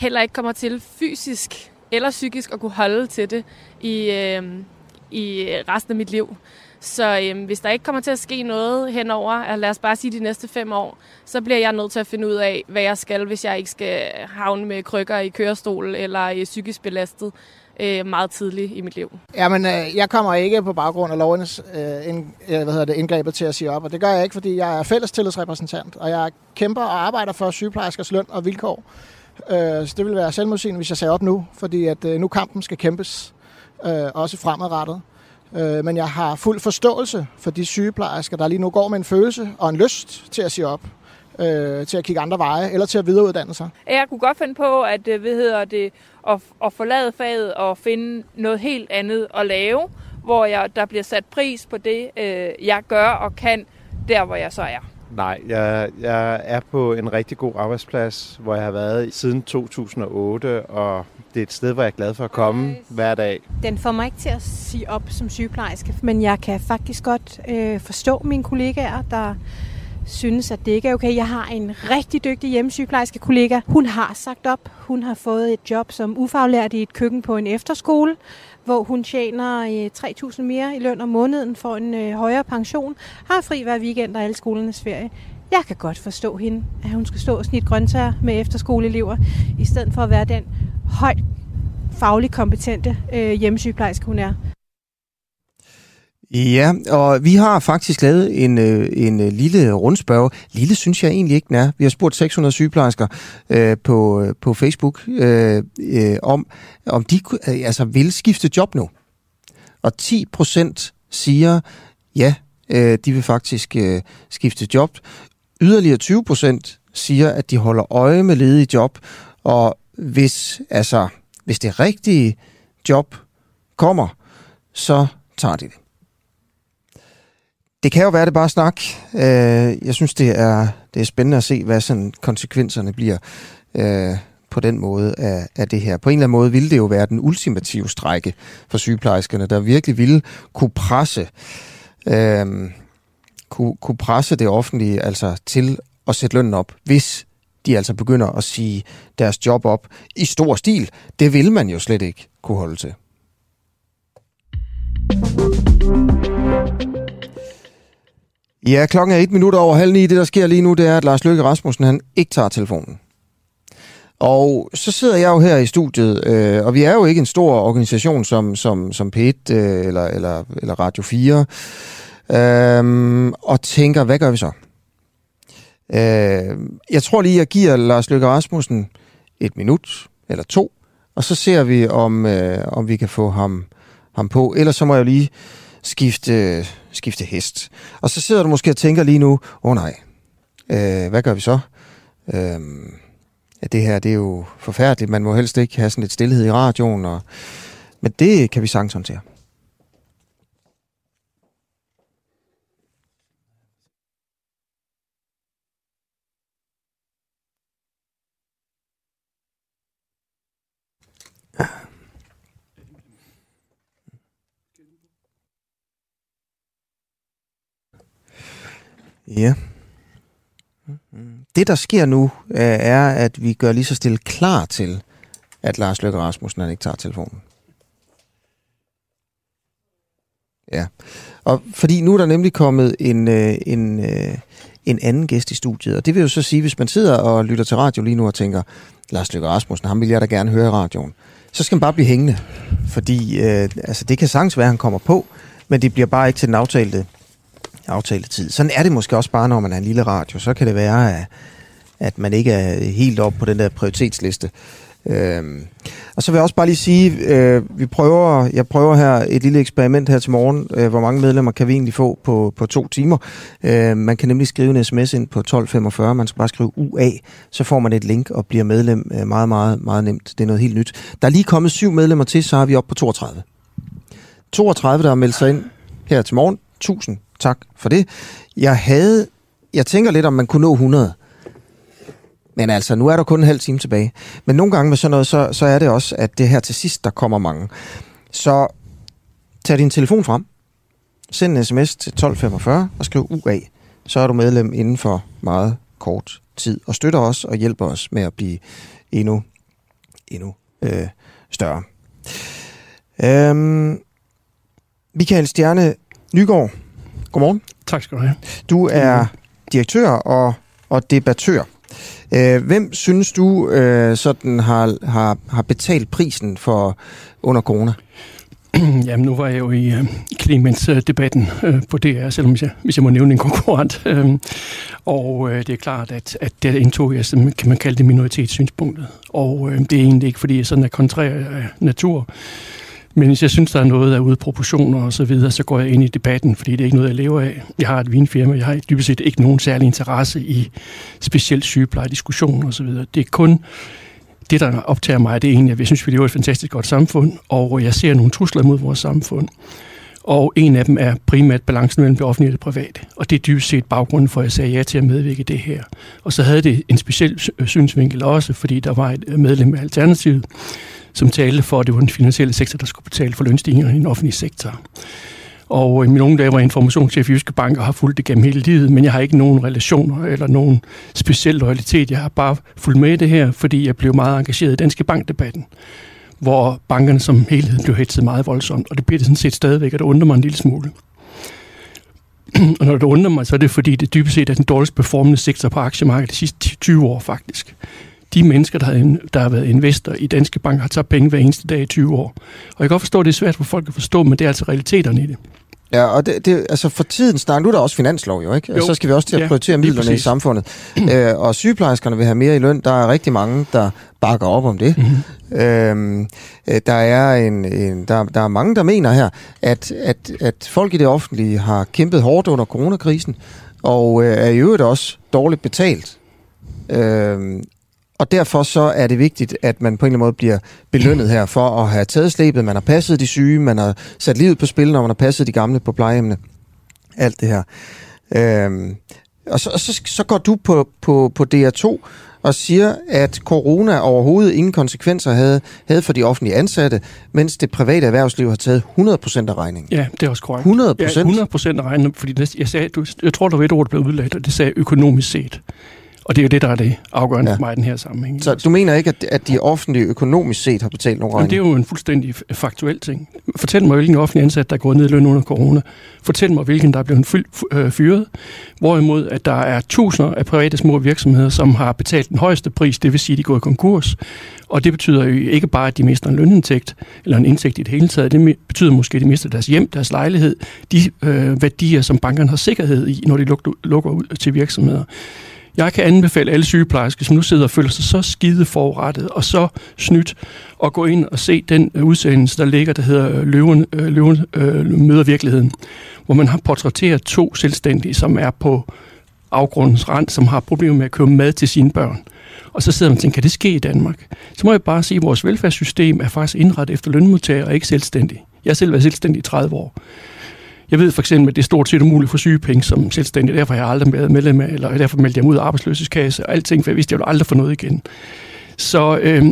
heller ikke kommer til fysisk eller psykisk at kunne holde til det i, øh, i resten af mit liv. Så øh, hvis der ikke kommer til at ske noget henover, lad os bare sige de næste fem år, så bliver jeg nødt til at finde ud af, hvad jeg skal, hvis jeg ikke skal havne med krykker i kørestol eller i psykisk belastet øh, meget tidligt i mit liv. Jamen, øh, jeg kommer ikke på baggrund af lovens øh, ind, øh, hvad hedder det, indgrebet til at sige op, og det gør jeg ikke, fordi jeg er fællestillidsrepræsentant, og jeg kæmper og arbejder for sygeplejerskers løn og vilkår. Øh, så det vil være selvmodsigende, hvis jeg sagde op nu, fordi at øh, nu kampen skal kæmpes, øh, også fremadrettet. Øh, men jeg har fuld forståelse for de sygeplejersker, der lige nu går med en følelse og en lyst til at sige op øh, til at kigge andre veje, eller til at videreuddanne sig. Jeg kunne godt finde på, at, øh, hvad hedder det, at, at forlade faget og finde noget helt andet at lave, hvor jeg, der bliver sat pris på det, øh, jeg gør og kan, der hvor jeg så er. Nej, jeg, jeg er på en rigtig god arbejdsplads, hvor jeg har været siden 2008, og det er et sted, hvor jeg er glad for at komme hver dag. Den får mig ikke til at sige op som sygeplejerske, men jeg kan faktisk godt øh, forstå mine kollegaer, der synes, at det ikke er okay. Jeg har en rigtig dygtig hjemmesygeplejerske kollega. Hun har sagt op. Hun har fået et job som ufaglært i et køkken på en efterskole, hvor hun tjener øh, 3.000 mere i løn om måneden for en øh, højere pension, har fri hver weekend og alle skolernes ferie. Jeg kan godt forstå hende, at hun skal stå og snit grøntsager med efterskoleelever, i stedet for at være den højt fagligt kompetente øh, hjemmesygeplejerske, hun er. Ja, og vi har faktisk lavet en, øh, en øh, lille rundspørg. Lille synes jeg egentlig ikke, den er. Vi har spurgt 600 sygeplejersker øh, på, øh, på Facebook øh, øh, om, om de øh, altså, vil skifte job nu. Og 10 procent siger, ja, øh, de vil faktisk øh, skifte job. Yderligere 20 procent siger, at de holder øje med ledige job, og hvis, altså, hvis det rigtige job kommer, så tager de det. Det kan jo være, det bare snak. Øh, jeg synes, det er, det er spændende at se, hvad sådan konsekvenserne bliver øh, på den måde af, af det her. På en eller anden måde ville det jo være den ultimative strække for sygeplejerskerne, der virkelig ville kunne presse, øh, kunne, kunne presse det offentlige altså til at sætte lønnen op, hvis de altså begynder at sige deres job op i stor stil. Det vil man jo slet ikke kunne holde til. Ja, klokken er et minut over halv ni. Det, der sker lige nu, det er, at Lars Løkke Rasmussen han ikke tager telefonen. Og så sidder jeg jo her i studiet, øh, og vi er jo ikke en stor organisation som, som, som P1 øh, eller, eller, eller Radio 4, øh, og tænker, hvad gør vi så? Øh, jeg tror lige, jeg giver Lars Løkke Rasmussen et minut eller to, og så ser vi, om, øh, om vi kan få ham, ham på. Ellers så må jeg jo lige skifte, skifte hest. Og så sidder du måske og tænker lige nu, åh oh, nej, øh, hvad gør vi så? Øh, ja, det her, det er jo forfærdeligt. Man må helst ikke have sådan lidt stillhed i radioen. Og, men det kan vi sagtens håndtere. Ja. Det, der sker nu, øh, er, at vi gør lige så stille klar til, at Lars Løkke Rasmussen han ikke tager telefonen. Ja. Og fordi nu er der nemlig kommet en, øh, en, øh, en anden gæst i studiet, og det vil jo så sige, hvis man sidder og lytter til radio lige nu og tænker, Lars Løkke Rasmussen, ham vil jeg da gerne høre i radioen, så skal man bare blive hængende. Fordi øh, altså, det kan sagtens være, at han kommer på, men det bliver bare ikke til den aftalte tid. Sådan er det måske også bare, når man er en lille radio. Så kan det være, at, at man ikke er helt op på den der prioritetsliste. Øhm, og så vil jeg også bare lige sige, øh, vi prøver, jeg prøver her et lille eksperiment her til morgen. Øh, hvor mange medlemmer kan vi egentlig få på, på to timer? Øh, man kan nemlig skrive en sms ind på 1245. Man skal bare skrive UA, så får man et link og bliver medlem øh, meget, meget, meget nemt. Det er noget helt nyt. Der er lige kommet syv medlemmer til, så er vi oppe på 32. 32, der har meldt sig ind her til morgen. Tusind tak for det. Jeg havde, jeg tænker lidt, om man kunne nå 100. Men altså, nu er der kun en halv time tilbage. Men nogle gange med sådan noget, så, så er det også, at det her til sidst, der kommer mange. Så tag din telefon frem, send en sms til 1245 og skriv UA. Så er du medlem inden for meget kort tid, og støtter os og hjælper os med at blive endnu, endnu øh, større. Øhm, Michael Stjerne Nygaard, Godmorgen. Tak skal du have. Du er direktør og, og debattør. Øh, hvem synes du øh, sådan har, har, har betalt prisen for under corona? Jamen, nu var jeg jo i uh, Clemens-debatten uh, på DR, selvom jeg, hvis jeg må nævne en konkurrent. Uh, og uh, det er klart, at, at det indtog jeg, som kan man kalde det minoritetssynspunktet. Og uh, det er egentlig ikke, fordi jeg sådan er kontrær af natur. Men hvis jeg synes, der er noget af ude proportioner og så videre, så går jeg ind i debatten, fordi det er ikke noget, jeg lever af. Jeg har et vinfirma, jeg har dybest set ikke nogen særlig interesse i specielt sygeplejediskussion og så videre. Det er kun det, der optager mig, det er egentlig, at jeg synes, vi lever i et fantastisk godt samfund, og jeg ser nogle trusler mod vores samfund. Og en af dem er primært balancen mellem det offentlige og det private. Og det er dybest set baggrunden for, at jeg sagde ja til at medvirke i det her. Og så havde det en speciel synsvinkel også, fordi der var et medlem af Alternativet, som talte for, at det var den finansielle sektor, der skulle betale for lønstigninger i den offentlige sektor. Og øh, i mine unge dage var jeg informationschef i Jyske Bank og har fulgt det gennem hele livet, men jeg har ikke nogen relationer eller nogen speciel loyalitet. Jeg har bare fulgt med i det her, fordi jeg blev meget engageret i Danske Bankdebatten, hvor bankerne som helhed blev hætset meget voldsomt, og det bliver det sådan set stadigvæk, og det undrer mig en lille smule. og når det undrer mig, så er det fordi, det dybest set er den dårligst performende sektor på aktiemarkedet de sidste 20 år faktisk de mennesker, der har, der har været investor i Danske Bank, har taget penge hver eneste dag i 20 år. Og jeg kan godt forstå, at det er svært for folk at forstå, men det er altså realiteterne i det. Ja, og det, det, altså for tiden snart, nu er der også finanslov jo, ikke? Jo. Så skal vi også til at prioritere ja, midlerne i samfundet. øh, og sygeplejerskerne vil have mere i løn. Der er rigtig mange, der bakker op om det. Mm-hmm. Øhm, øh, der, er en, en, der, der er mange, der mener her, at, at, at folk i det offentlige har kæmpet hårdt under coronakrisen, og øh, er i øvrigt også dårligt betalt. Øhm, og derfor så er det vigtigt, at man på en eller anden måde bliver belønnet her for at have taget slæbet. Man har passet de syge, man har sat livet på spil, når man har passet de gamle på plejehjemmene. Alt det her. Øhm, og så, så, så går du på, på, på DR2 og siger, at corona overhovedet ingen konsekvenser havde, havde for de offentlige ansatte, mens det private erhvervsliv har taget 100% af regningen. Ja, det er også korrekt. 100%? Ja, 100% af regningen, fordi jeg, sagde, du, jeg tror, der var et ord, der blev udlagt, og det sagde økonomisk set. Og det er jo det, der er det afgørende ja. for mig i den her sammenhæng. Så du mener ikke, at, at de offentlige økonomisk set har betalt nogle regninger? det er jo en fuldstændig faktuel ting. Fortæl mig, hvilken offentlig ansat, der er gået ned i løn under corona. Fortæl mig, hvilken der er blevet øh, fyret. Hvorimod, at der er tusinder af private små virksomheder, som har betalt den højeste pris, det vil sige, at de går i konkurs. Og det betyder jo ikke bare, at de mister en lønindtægt, eller en indtægt i det hele taget. Det betyder måske, at de mister deres hjem, deres lejlighed, de øh, værdier, som bankerne har sikkerhed i, når de lukker ud til virksomheder. Jeg kan anbefale alle sygeplejersker, som nu sidder og føler sig så skide forrettet og så snydt, at gå ind og se den øh, udsendelse, der ligger, der hedder øh, Løven, øh, Løven øh, møder virkeligheden, hvor man har portrætteret to selvstændige, som er på afgrundens rand, som har problemer med at købe mad til sine børn. Og så sidder man og tænker, kan det ske i Danmark? Så må jeg bare sige, at vores velfærdssystem er faktisk indrettet efter lønmodtagere og ikke selvstændige. Jeg har selv været selvstændig i 30 år. Jeg ved for eksempel, at det er stort set umuligt for sygepenge som selvstændig. Derfor har jeg aldrig været medlem af, eller derfor meldte jeg mig ud af arbejdsløshedskasse og alting, for jeg vidste, at jeg ville aldrig få noget igen. Så øh,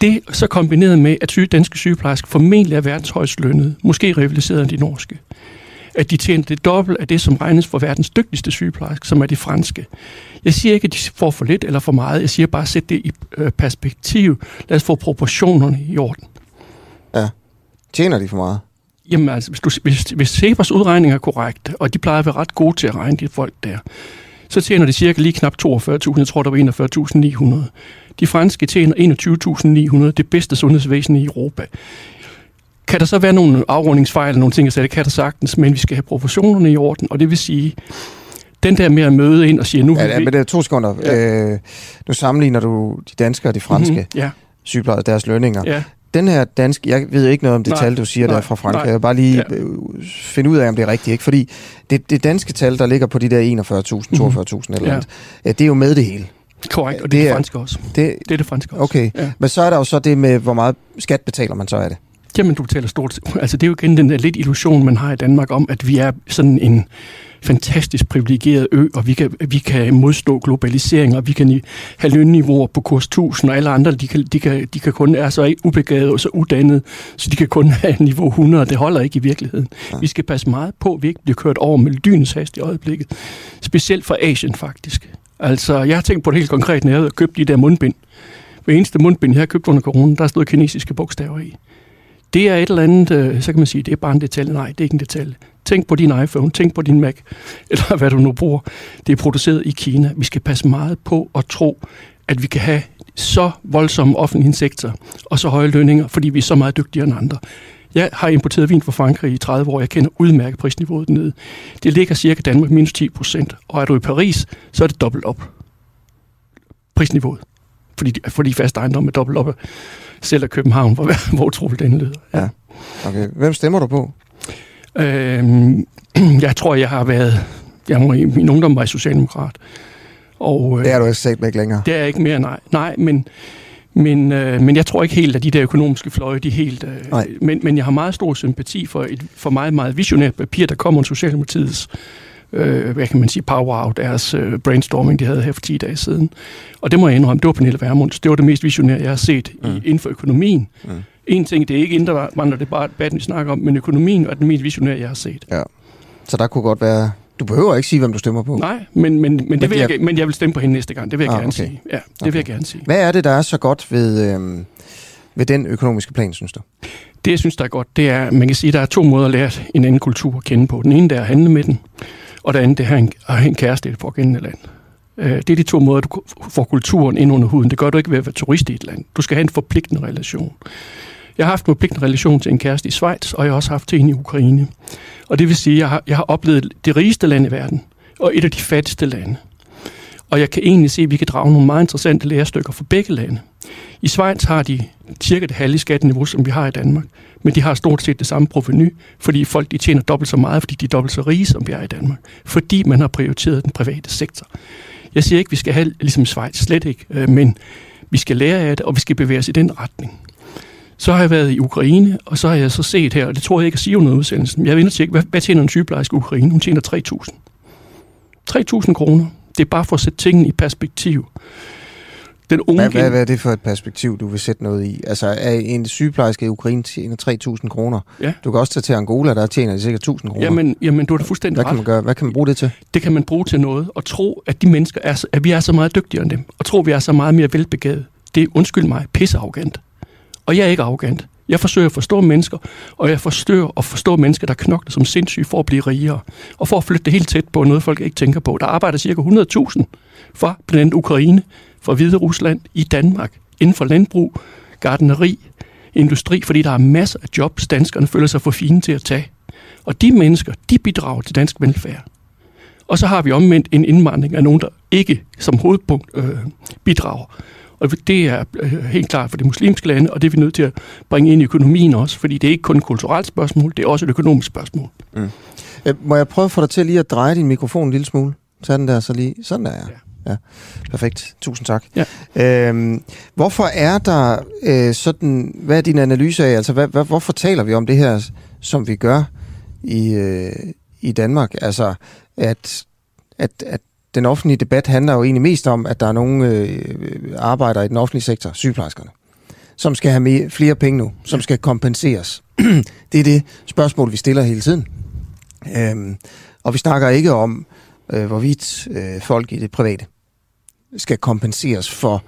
det så kombineret med, at syge, danske sygeplejersker formentlig er verdens højst lønnet, måske rivaliseret end de norske, at de tjener det dobbelt af det, som regnes for verdens dygtigste sygeplejerske, som er de franske. Jeg siger ikke, at de får for lidt eller for meget. Jeg siger bare, at sæt det i øh, perspektiv. Lad os få proportionerne i orden. Ja. Tjener de for meget? Jamen altså, hvis, du, hvis, hvis Sebers udregning er korrekt, og de plejer at være ret gode til at regne de folk der, så tjener de cirka lige knap 42.000, jeg tror der var 41.900. De franske tjener 21.900, det bedste sundhedsvæsen i Europa. Kan der så være nogle afrundingsfejl eller nogle ting, jeg sagde, det kan der sagtens, men vi skal have proportionerne i orden, og det vil sige, den der med at møde ind og sige, nu ja, ja, men det er to sekunder. Ja. Øh, nu sammenligner du de danske og de franske mm-hmm, ja. Sygeplejersker, deres lønninger. Ja den her danske, jeg ved ikke noget om det nej, tal, du siger nej, der fra Frankrig. Nej, jeg vil bare lige ja. Øh, finde ud af, om det er rigtigt. Ikke? Fordi det, det danske tal, der ligger på de der 41.000, 42.000 mm. eller ja. andet, det er jo med det hele. Korrekt, og det, det er det franske også. Det, det er det franske også. Okay, ja. men så er der jo så det med, hvor meget skat betaler man så af det. Jamen, du betaler stort. Altså, det er jo igen den der lidt illusion, man har i Danmark om, at vi er sådan en fantastisk privilegeret ø, og vi kan, vi kan modstå globalisering, og vi kan have lønniveauer på kurs 1000, og alle andre, de kan, de kan, de kan kun er så ubegavede og så uddannede, så de kan kun have niveau 100, og det holder ikke i virkeligheden. Vi skal passe meget på, at vi ikke bliver kørt over med lynens hast i øjeblikket. Specielt for Asien, faktisk. Altså, jeg har tænkt på det helt konkret, når jeg havde købt de der mundbind. Hver eneste mundbind, jeg har købt under corona, der stod kinesiske bogstaver i. Det er et eller andet, øh, så kan man sige, det er bare en detalje. Nej, det er ikke en detalje. Tænk på din iPhone, tænk på din Mac, eller hvad du nu bruger. Det er produceret i Kina. Vi skal passe meget på at tro, at vi kan have så voldsomme offentlige sektor og så høje lønninger, fordi vi er så meget dygtigere end andre. Jeg har importeret vin fra Frankrig i 30 år. Jeg kender udmærket prisniveauet dernede. Det ligger cirka Danmark minus 10 procent. Og er du i Paris, så er det dobbelt op. Prisniveauet. Fordi, fordi fast ejendom er dobbelt op. Selv af København, hvor, hvor utroligt den lyder. Ja. Okay. Hvem stemmer du på? Øhm, jeg tror, jeg har været... Jeg må, min ungdom var jeg socialdemokrat. Og, øh, det er du ikke sagt med ikke længere. Det er ikke mere, nej. Nej, men, men, øh, men jeg tror ikke helt, at de der økonomiske fløje, de helt... Øh, men, men jeg har meget stor sympati for et for meget, meget visionært papir, der kommer om Socialdemokratiets øh, hvad kan man sige, power out, deres øh, brainstorming, de havde her for 10 dage siden. Og det må jeg indrømme, det var Pernille Vermunds. Det var det mest visionære, jeg har set mm. i, inden for økonomien. Mm. En ting, det er ikke indre det er bare debatten, vi snakker om, men økonomien er den mest visionære, jeg har set. Ja. Så der kunne godt være... Du behøver ikke sige, hvem du stemmer på. Nej, men, men, men, det vil jeg, men jeg vil stemme på hende næste gang. Det vil jeg ah, gerne okay. sige. Ja, det okay. vil jeg gerne sige. Hvad er det, der er så godt ved, øh, ved den økonomiske plan, synes du? Det, jeg synes, der er godt, det er, man kan sige, at der er to måder at lære en anden kultur at kende på. Den ene, der er at handle med den, og det andet, det er at have en kæreste i det pågældende land. Øh, det er de to måder, du får kulturen ind under huden. Det gør du ikke ved at være turist i et land. Du skal have en forpligtende relation. Jeg har haft en forpligtende relation til en kæreste i Schweiz, og jeg har også haft til en i Ukraine. Og det vil sige, at jeg har, jeg har oplevet det rigeste land i verden, og et af de fattigste lande. Og jeg kan egentlig se, at vi kan drage nogle meget interessante lærestykker fra begge lande. I Schweiz har de cirka det halve skatteniveau, som vi har i Danmark. Men de har stort set det samme proveny, fordi folk de tjener dobbelt så meget, fordi de er dobbelt så rige, som vi er i Danmark. Fordi man har prioriteret den private sektor. Jeg siger ikke, at vi skal have ligesom Schweiz, slet ikke. Øh, men vi skal lære af det, og vi skal bevæge os i den retning. Så har jeg været i Ukraine, og så har jeg så set her, og det tror jeg ikke at sige noget udsendelsen, jeg vil ind tjekke, hvad, hvad tjener en sygeplejerske i Ukraine? Hun tjener 3.000. 3.000 kroner. Det er bare for at sætte tingene i perspektiv. Den unge hvad, hvad, hvad er det for et perspektiv, du vil sætte noget i? Altså, er en sygeplejerske i Ukraine tjener 3.000 kroner? Ja. Du kan også tage til Angola, der tjener de sikkert 1.000 kroner. Jamen, jamen, du har det fuldstændig hvad kan man gøre? Hvad kan man bruge det til? Det kan man bruge til noget, og tro, at de mennesker er, at vi er så meget dygtigere end dem, og tro, at vi er så meget mere velbegavet. Det er, undskyld mig, pissearrogant. Og jeg er ikke arrogant. Jeg forsøger at forstå mennesker, og jeg forsøger at forstå mennesker, der knokler som sindssyge for at blive rigere, og for at flytte det helt tæt på noget, folk ikke tænker på. Der arbejder cirka 100.000 fra blandt andet Ukraine, fra Hvide Rusland i Danmark, inden for landbrug, gardneri, industri, fordi der er masser af jobs, danskerne føler sig for fine til at tage. Og de mennesker, de bidrager til dansk velfærd. Og så har vi omvendt en indvandring af nogen, der ikke som hovedpunkt øh, bidrager. Og det er øh, helt klart for de muslimske lande, og det er vi nødt til at bringe ind i økonomien også, fordi det er ikke kun et kulturelt spørgsmål, det er også et økonomisk spørgsmål. Mm. Øh, må jeg prøve at få dig til lige at dreje din mikrofon en lille smule? Tag den der så lige. Sådan der, ja. ja. Perfekt. Tusind tak. Ja. Øhm, hvorfor er der øh, sådan, hvad er din analyse af, altså hvad, hvad, hvorfor taler vi om det her, som vi gør i, øh, i Danmark? Altså, at, at, at den offentlige debat handler jo egentlig mest om, at der er nogle øh, øh arbejdere i den offentlige sektor, sygeplejerskerne, som skal have mere, flere penge nu, som skal kompenseres. det er det spørgsmål, vi stiller hele tiden. Øhm, og vi snakker ikke om, øh, hvorvidt øh, folk i det private skal kompenseres for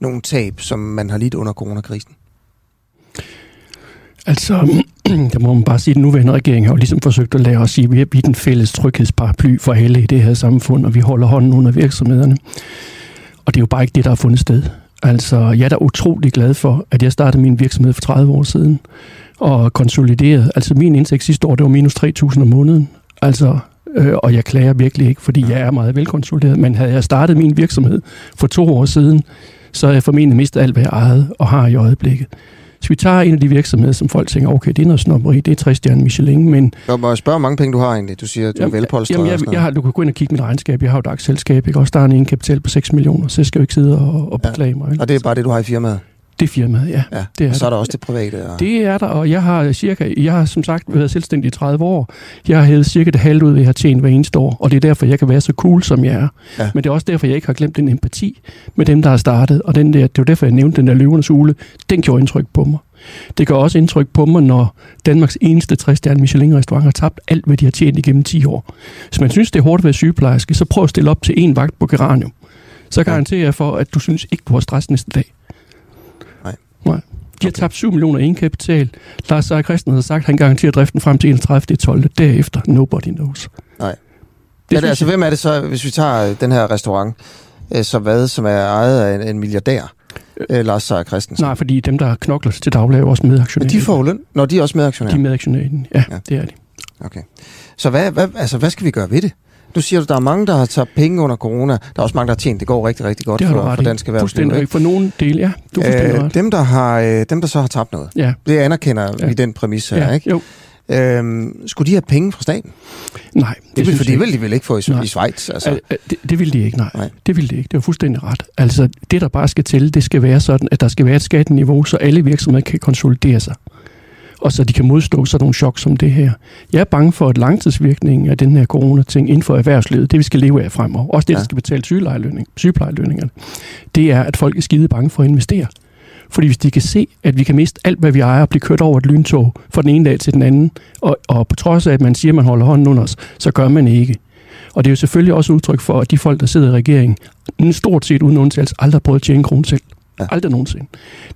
nogle tab, som man har lidt under coronakrisen. Altså, der må man bare sige, at den nuværende regering har jo ligesom forsøgt at lære os sige, at vi er den fælles tryghedsparaply for alle i det her samfund, og vi holder hånden under virksomhederne. Og det er jo bare ikke det, der har fundet sted. Altså, jeg er da utrolig glad for, at jeg startede min virksomhed for 30 år siden, og konsolideret. Altså, min indtægt sidste år, det var minus 3.000 om måneden. Altså, øh, og jeg klager virkelig ikke, fordi jeg er meget velkonsolideret. Men havde jeg startet min virksomhed for to år siden, så havde jeg formentlig mistet alt, hvad jeg ejede og har i øjeblikket. Så vi tager en af de virksomheder, som folk tænker, okay, det er noget snobberi, det er 60 stjerne Michelin, men... Jeg må jeg spørge, hvor mange penge du har egentlig? Du siger, at du jamen, er velpolstret jamen, jeg, jeg, har, du kan gå ind og kigge mit regnskab. Jeg har jo et aktieselskab, ikke? Også der er en kapital på 6 millioner, så jeg skal jo ikke sidde og, og beklage ja. mig. Og det er bare det, du har i firmaet? Det er firmaet, ja. ja. Det er og så er der også det private? Og... Det er der, og jeg har cirka, jeg har som sagt været selvstændig i 30 år. Jeg har hævet cirka det halvt ud, jeg har tjent hver eneste år, og det er derfor, jeg kan være så cool, som jeg er. Ja. Men det er også derfor, jeg ikke har glemt den empati med dem, der har startet, og den der, det var derfor, jeg nævnte den der løvernes ule. Den gjorde indtryk på mig. Det gør også indtryk på mig, når Danmarks eneste 60 Michelin-restaurant har tabt alt, hvad de har tjent igennem 10 år. Hvis man synes, det er hårdt at være sygeplejerske, så prøv at stille op til en vagt på Geranium. Så garanterer jeg for, at du synes ikke, du har stress næste dag. Nej. De har tabt 7 millioner i kapital. Lars Seier Christen har sagt, at han garanterer driften frem til 31. 12. Derefter, nobody knows. Nej. Det er det, altså, hvem er det så, hvis vi tager den her restaurant, øh, så hvad, som er ejet af en, en milliardær? øh, Lars Seier Christensen? Nej, fordi dem, der knokler til daglig, er også medaktionærer. Men de får løn, når de er også medaktionærer? De er medaktionærer ja, ja, det er de. Okay. Så hvad, hvad, altså, hvad skal vi gøre ved det? Nu siger du, der er mange, der har taget penge under corona. Der er også mange, der har tjent. Det går rigtig, rigtig godt for, for dansk erhvervsliv. For nogen del, ja. Du øh, dem, der har, øh, dem, der så har tabt noget, ja. det anerkender ja. vi den præmis her, ja. ikke? Jo. Øhm, skulle de have penge fra staten? Nej. Det, det vil, for de vil de vel ikke få i, i Schweiz? Altså. Det, det vil de ikke, nej. nej. Det vil de ikke. Det er fuldstændig ret. Altså, det der bare skal til, det skal være sådan, at der skal være et skatteniveau, så alle virksomheder kan konsolidere sig og så de kan modstå sådan nogle chok som det her. Jeg er bange for, at langtidsvirkningen af den her corona-ting inden for erhvervslivet, det vi skal leve af fremover, også det, ja. der skal betale sygeplejelønningerne, det er, at folk er skide bange for at investere. Fordi hvis de kan se, at vi kan miste alt, hvad vi ejer, og blive kørt over et lyntog fra den ene dag til den anden, og, og på trods af, at man siger, at man holder hånden under os, så gør man ikke. Og det er jo selvfølgelig også udtryk for, at de folk, der sidder i regeringen, stort set uden undtagelse, aldrig har prøvet at tjene en krone selv. Ja. Aldrig nogensinde.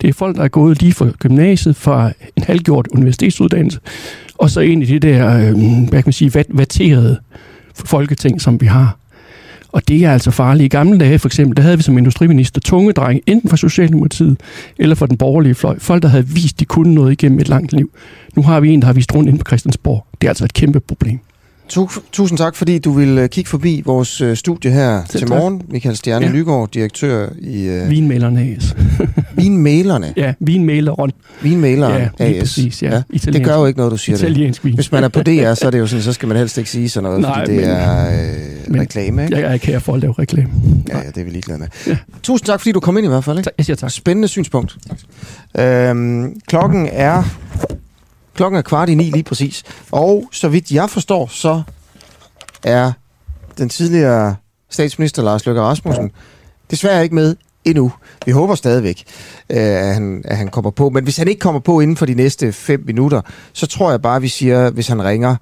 Det er folk, der er gået lige fra gymnasiet, fra en halvgjort universitetsuddannelse, og så ind i det der, øh, hvad kan man sige, vatterede folketing, som vi har. Og det er altså farligt. I gamle dage for eksempel, der havde vi som industriminister tunge drenge, enten fra Socialdemokratiet eller fra den borgerlige fløj. Folk, der havde vist, de kunne noget igennem et langt liv. Nu har vi en, der har vist rundt ind på Christiansborg. Det er altså et kæmpe problem. Tusind tak, fordi du vil øh, kigge forbi vores øh, studie her Selv til morgen. Michael Stjerne ja. Lygaard, direktør i... Uh... Vinmalerne AS. Vinmalerne? Ja, vinmaleren. Vinmaleren ja, AS. præcis, ja. ja. Det gør jo ikke noget, du siger Italiensk det. Vin. Hvis man er på DR, så er det jo sådan, så skal man helst ikke sige sådan noget, Nej, fordi det men, er øh, reklame, ikke? Jeg er ikke her for at lave reklame. Ja, ja, det er vi ligeglade med. Ja. Tusind tak, fordi du kom ind i hvert fald. Ikke? Jeg siger tak. Spændende synspunkt. Øhm, klokken er Klokken er kvart i ni lige præcis. Og så vidt jeg forstår, så er den tidligere statsminister Lars Løkke Rasmussen desværre ikke med endnu. Vi håber stadigvæk, øh, at han, at han kommer på. Men hvis han ikke kommer på inden for de næste fem minutter, så tror jeg bare, vi siger, hvis han ringer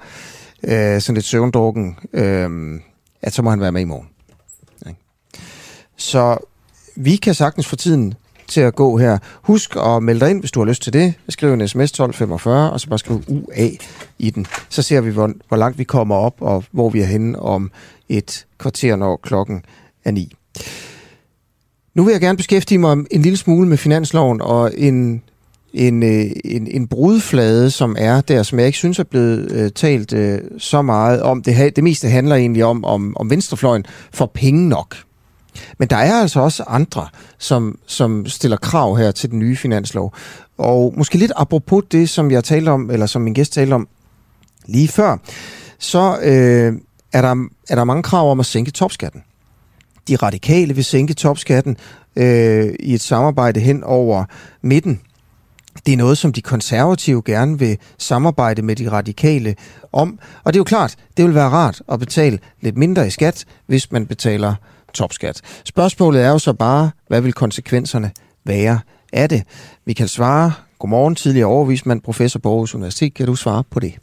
øh, sådan lidt søvndrukken, øh, at så må han være med i morgen. Så vi kan sagtens for tiden til at gå her. Husk at melde dig ind, hvis du har lyst til det. Skriv en sms 1245, og så bare skriv UA i den. Så ser vi, hvor, hvor langt vi kommer op, og hvor vi er henne om et kvarter, når klokken er ni. Nu vil jeg gerne beskæftige mig en lille smule med finansloven og en, en, øh, en, en brudflade, som er der, som jeg ikke synes er blevet øh, talt øh, så meget om. Det, det meste handler egentlig om, om, om venstrefløjen for penge nok. Men der er altså også andre, som, som stiller krav her til den nye finanslov. Og måske lidt apropos det, som jeg talte om, eller som min gæst talte om lige før, så øh, er, der, er der mange krav om at sænke topskatten. De radikale vil sænke topskatten øh, i et samarbejde hen over midten. Det er noget, som de konservative gerne vil samarbejde med de radikale om. Og det er jo klart, det vil være rart at betale lidt mindre i skat, hvis man betaler topskat. Spørgsmålet er jo så bare, hvad vil konsekvenserne være af det? Vi kan svare. Godmorgen, tidligere overvismand, professor på Aarhus Universitet. Kan du svare på det?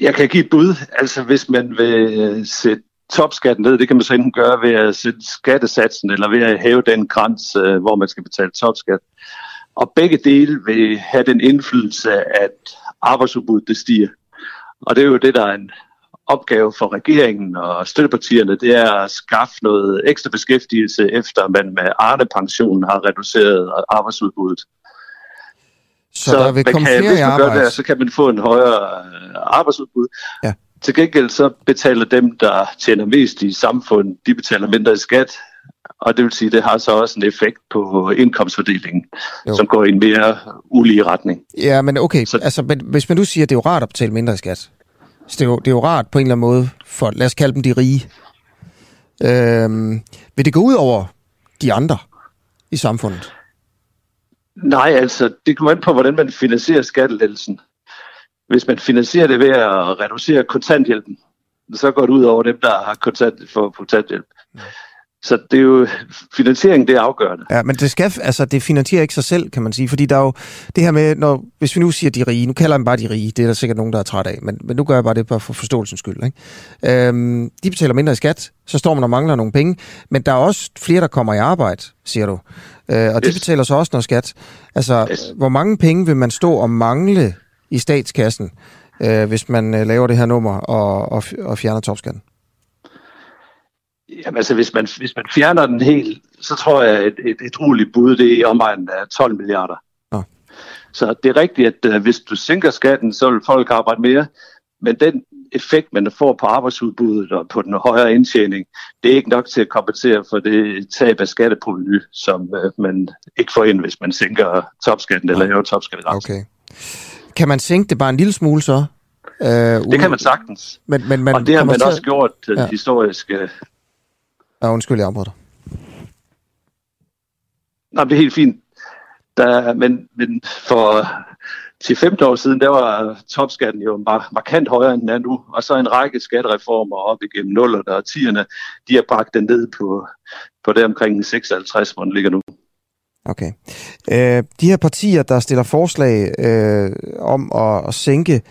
Jeg kan give et bud. Altså, hvis man vil øh, sætte topskatten ned, det kan man så enten gøre ved at sætte skattesatsen, eller ved at hæve den græns, øh, hvor man skal betale topskat. Og begge dele vil have den indflydelse, at arbejdsudbuddet det stiger. Og det er jo det, der er en opgave for regeringen og støttepartierne, det er at skaffe noget ekstra beskæftigelse, efter man med Arne-pensionen har reduceret arbejdsudbuddet. Så, så der vil komme kan, flere hvis man gør det, så kan man få en højere øh, arbejdsudbud. Ja. Til gengæld så betaler dem, der tjener mest i samfundet, de betaler mindre i skat. Og det vil sige, det har så også en effekt på indkomstfordelingen, jo. som går i en mere ulige retning. Ja, men okay, så, altså, men, hvis man nu siger, at det er jo rart at betale mindre i skat, så det er, jo, det er jo rart på en eller anden måde for, lad os kalde dem de rige. Øhm, vil det gå ud over de andre i samfundet? Nej, altså, det kommer an på, hvordan man finansierer skattelettelsen. Hvis man finansierer det ved at reducere kontanthjælpen, så går det ud over dem, der har kontant for kontanthjælp. Mm. Så det er jo, finansiering det er afgørende. Ja, men det, skal, altså, det finansierer ikke sig selv, kan man sige, fordi der er jo det her med, når, hvis vi nu siger de rige, nu kalder dem bare de rige, det er der sikkert nogen, der er træt af, men, men nu gør jeg bare det bare for forståelsens skyld. Ikke? Øhm, de betaler mindre i skat, så står man og mangler nogle penge, men der er også flere, der kommer i arbejde, siger du, øh, og yes. de betaler så også noget skat. Altså, yes. hvor mange penge vil man stå og mangle i statskassen, øh, hvis man øh, laver det her nummer og, og, og fjerner topskatten? Jamen altså, hvis man, hvis man fjerner den helt, så tror jeg, at et, et, roligt bud, det er i omegnen af 12 milliarder. Ja. Så det er rigtigt, at uh, hvis du sænker skatten, så vil folk arbejde mere. Men den effekt, man får på arbejdsudbuddet og på den højere indtjening, det er ikke nok til at kompensere for det tab af skatteproveny, som øh, man ikke får ind, hvis man sænker topskatten eller hæver topskattegrænsen. Okay. Kan man sænke det bare en lille smule så? Øh, det kan man sagtens. Men, men, man og det har man også gjort øh, ja. historisk. Ja, undskyld, jeg afbryder Nej, det er helt fint. Der, men, men for til 15 år siden, der var topskatten jo markant højere end den er nu. Og så en række skattereformer op igennem 0 og 10'erne, de har bragt den ned på, på det omkring 56, hvor den ligger nu. Okay. Øh, de her partier, der stiller forslag øh, om at, at sænke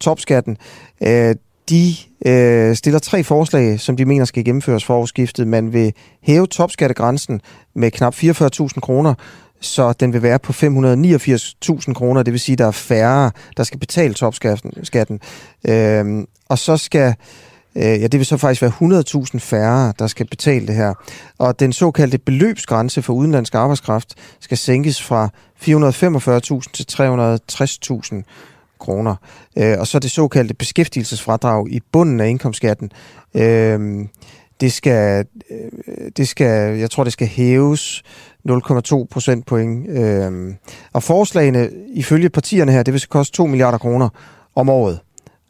topskatten, øh, de øh, stiller tre forslag, som de mener skal gennemføres for årsskiftet. Man vil hæve topskattegrænsen med knap 44.000 kroner, så den vil være på 589.000 kroner, det vil sige, at der er færre, der skal betale topskatten. Øh, og så skal, øh, ja, det vil så faktisk være 100.000 færre, der skal betale det her. Og den såkaldte beløbsgrænse for udenlandsk arbejdskraft skal sænkes fra 445.000 til 360.000 kroner. Øh, og så det såkaldte beskæftigelsesfradrag i bunden af indkomstskatten. Øh, det skal, øh, det skal, jeg tror, det skal hæves 0,2 procentpoint. Øh, og forslagene, ifølge partierne her, det vil koste 2 milliarder kroner om året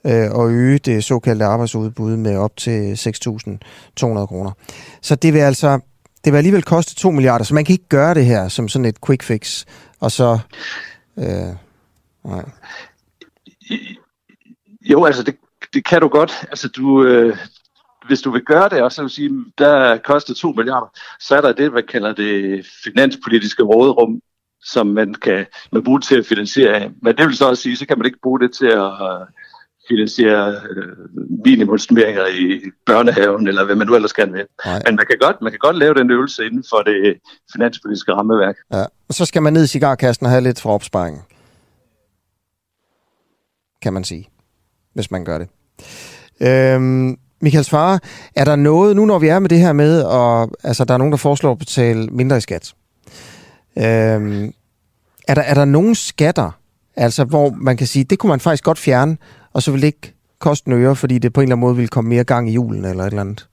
øh, og øge det såkaldte arbejdsudbud med op til 6.200 kroner. Så det vil altså det vil alligevel koste 2 milliarder, så man kan ikke gøre det her som sådan et quick fix, og så... Øh, nej. Jo, altså det, det kan du godt. Altså du, øh, hvis du vil gøre det, og så vil sige, der koster 2 milliarder, så er der det, man kalder det finanspolitiske råderum, som man kan man bruge til at finansiere af. Men det vil så også sige, så kan man ikke bruge det til at finansiere øh, minimumsmeringer i børnehaven, eller hvad man nu ellers kan med. Men man kan, godt, man kan godt lave den øvelse inden for det finanspolitiske rammeværk. Ja. Og så skal man ned i cigarkassen og have lidt for opsparing kan man sige, hvis man gør det. Øhm, Michael Svare, er der noget, nu når vi er med det her med, og altså, der er nogen, der foreslår at betale mindre i skat. Øhm, er, der, er der nogen skatter, altså hvor man kan sige, det kunne man faktisk godt fjerne, og så vil det ikke koste en øre, fordi det på en eller anden måde vil komme mere gang i julen eller et eller andet?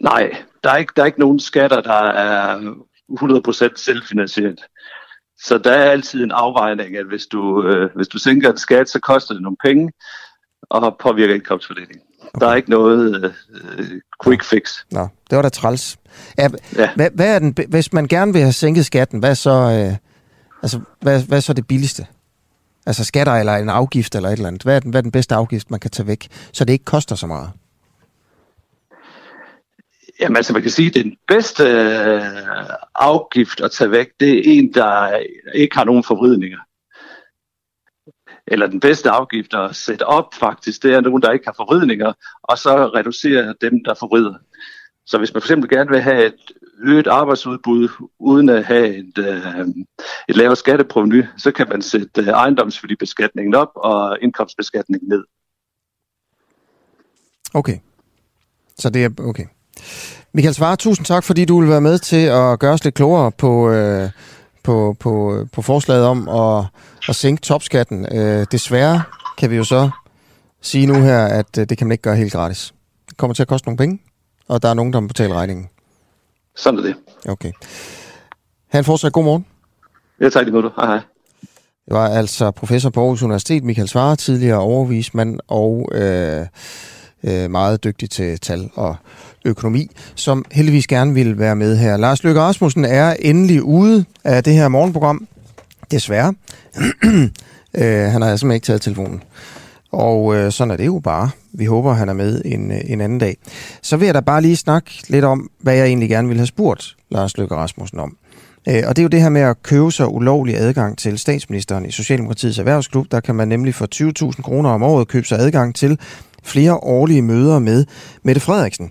Nej, der er ikke, der er ikke nogen skatter, der er 100% selvfinansieret. Så der er altid en afvejning, at hvis du, øh, hvis du sænker en skat, så koster det nogle penge og påvirker indkomstfordelingen. Okay. Der er ikke noget øh, quick fix. Nå, det var da træls. Ja, ja. Hvad, hvad er den, hvis man gerne vil have sænket skatten, hvad så, øh, altså, hvad, hvad så det billigste? Altså skatter eller en afgift eller et eller andet. Hvad er, den, hvad er den bedste afgift, man kan tage væk, så det ikke koster så meget? Jamen altså, man kan sige, at den bedste øh, afgift at tage væk, det er en, der ikke har nogen forvridninger. Eller den bedste afgift at sætte op faktisk, det er nogen, der ikke har forvridninger, og så reducere dem, der forvrider. Så hvis man for eksempel gerne vil have et øget arbejdsudbud, uden at have et, øh, et lavere skatteproveny, så kan man sætte øh, ejendomsværdibeskatningen op og indkomstbeskatningen ned. Okay. Så det er okay. Michael Svare, tusind tak, fordi du vil være med til at gøre os lidt klogere på, øh, på, på, på forslaget om at, at sænke topskatten. Øh, desværre kan vi jo så sige nu her, at øh, det kan man ikke gøre helt gratis. Det kommer til at koste nogle penge, og der er nogen, der må betale regningen. Sådan er det. Okay. Han fortsat god morgen. Ja, tak lige måde. Hej hej. Det var altså professor på Aarhus Universitet, Michael Svare, tidligere overvismand og øh, øh, meget dygtig til tal og økonomi, som heldigvis gerne vil være med her. Lars Løkke Rasmussen er endelig ude af det her morgenprogram. Desværre. øh, han har simpelthen ikke taget telefonen. Og øh, sådan er det jo bare. Vi håber, han er med en, øh, en anden dag. Så vil jeg da bare lige snakke lidt om, hvad jeg egentlig gerne ville have spurgt Lars Løkke Rasmussen om. Øh, og det er jo det her med at købe sig ulovlig adgang til statsministeren i Socialdemokratiets erhvervsklub. Der kan man nemlig for 20.000 kroner om året købe sig adgang til flere årlige møder med Mette Frederiksen.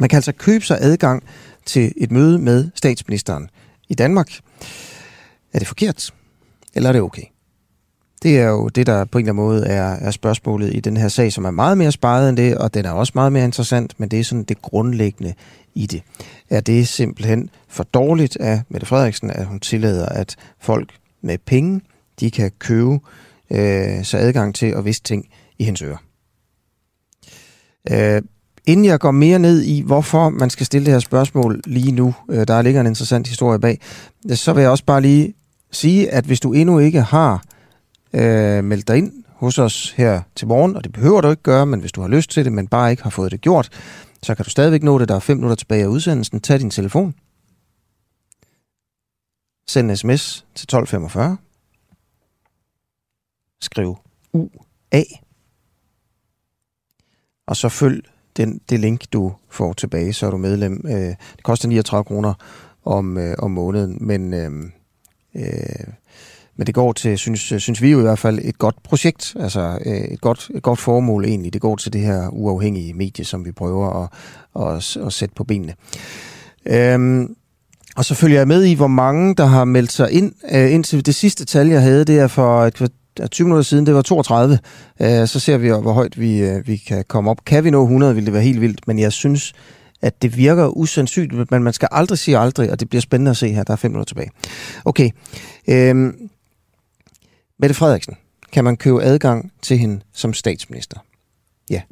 Man kan altså købe sig adgang til et møde med statsministeren i Danmark. Er det forkert? Eller er det okay? Det er jo det, der på en eller anden måde er, er spørgsmålet i den her sag, som er meget mere sparet end det, og den er også meget mere interessant, men det er sådan det grundlæggende i det. Er det simpelthen for dårligt af Mette Frederiksen, at hun tillader, at folk med penge, de kan købe øh, sig adgang til og vise ting i hendes ører? Øh, inden jeg går mere ned i, hvorfor man skal stille det her spørgsmål lige nu, øh, der ligger en interessant historie bag, øh, så vil jeg også bare lige sige, at hvis du endnu ikke har øh, meldt dig ind hos os her til morgen, og det behøver du ikke gøre, men hvis du har lyst til det, men bare ikke har fået det gjort, så kan du stadigvæk nå det. Der er fem minutter tilbage af udsendelsen. Tag din telefon. Send en sms til 1245. Skriv UA. Og så følg den, det link, du får tilbage, så er du medlem. Øh, det koster 39 kroner om, øh, om måneden, men, øh, øh, men det går til, synes, synes vi jo i hvert fald, et godt projekt, altså øh, et, godt, et godt formål egentlig. Det går til det her uafhængige medie, som vi prøver at, at, at sætte på benene. Øh, og så følger jeg med i, hvor mange, der har meldt sig ind. Øh, indtil det sidste tal, jeg havde, det er for et 20 minutter siden, det var 32. Øh, så ser vi, hvor højt vi, øh, vi kan komme op. Kan vi nå 100, ville det være helt vildt, men jeg synes, at det virker usandsynligt, men man skal aldrig sige aldrig, og det bliver spændende at se her. Der er fem minutter tilbage. Okay. Øhm, Mette Frederiksen, kan man købe adgang til hende som statsminister? Ja,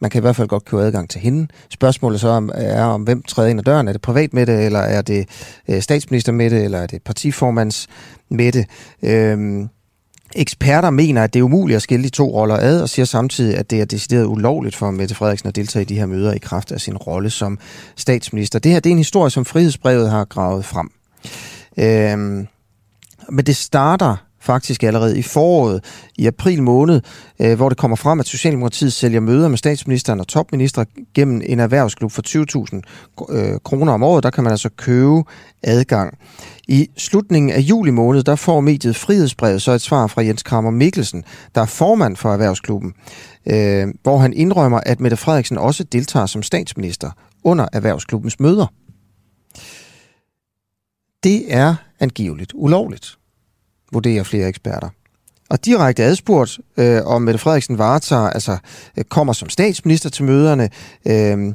man kan i hvert fald godt købe adgang til hende. Spørgsmålet så om, er, om hvem træder ind ad døren. Er det privat med det, eller er det øh, statsminister med det, eller er det partiformands med det? Øhm, Eksperter mener, at det er umuligt at skille de to roller ad, og siger samtidig, at det er decideret ulovligt for Mette Frederiksen at deltage i de her møder i kraft af sin rolle som statsminister. Det her det er en historie, som Frihedsbrevet har gravet frem. Øhm, men det starter faktisk allerede i foråret, i april måned, øh, hvor det kommer frem, at Socialdemokratiet sælger møder med statsministeren og topminister gennem en erhvervsklub for 20.000 øh, kroner om året. Der kan man altså købe adgang. I slutningen af juli måned, der får mediet Frihedsbrevet så et svar fra Jens Kramer Mikkelsen, der er formand for Erhvervsklubben, øh, hvor han indrømmer, at Mette Frederiksen også deltager som statsminister under Erhvervsklubbens møder. Det er angiveligt ulovligt, vurderer flere eksperter. Og direkte adspurgt, øh, om Mette Frederiksen varetager, altså øh, kommer som statsminister til møderne, øh,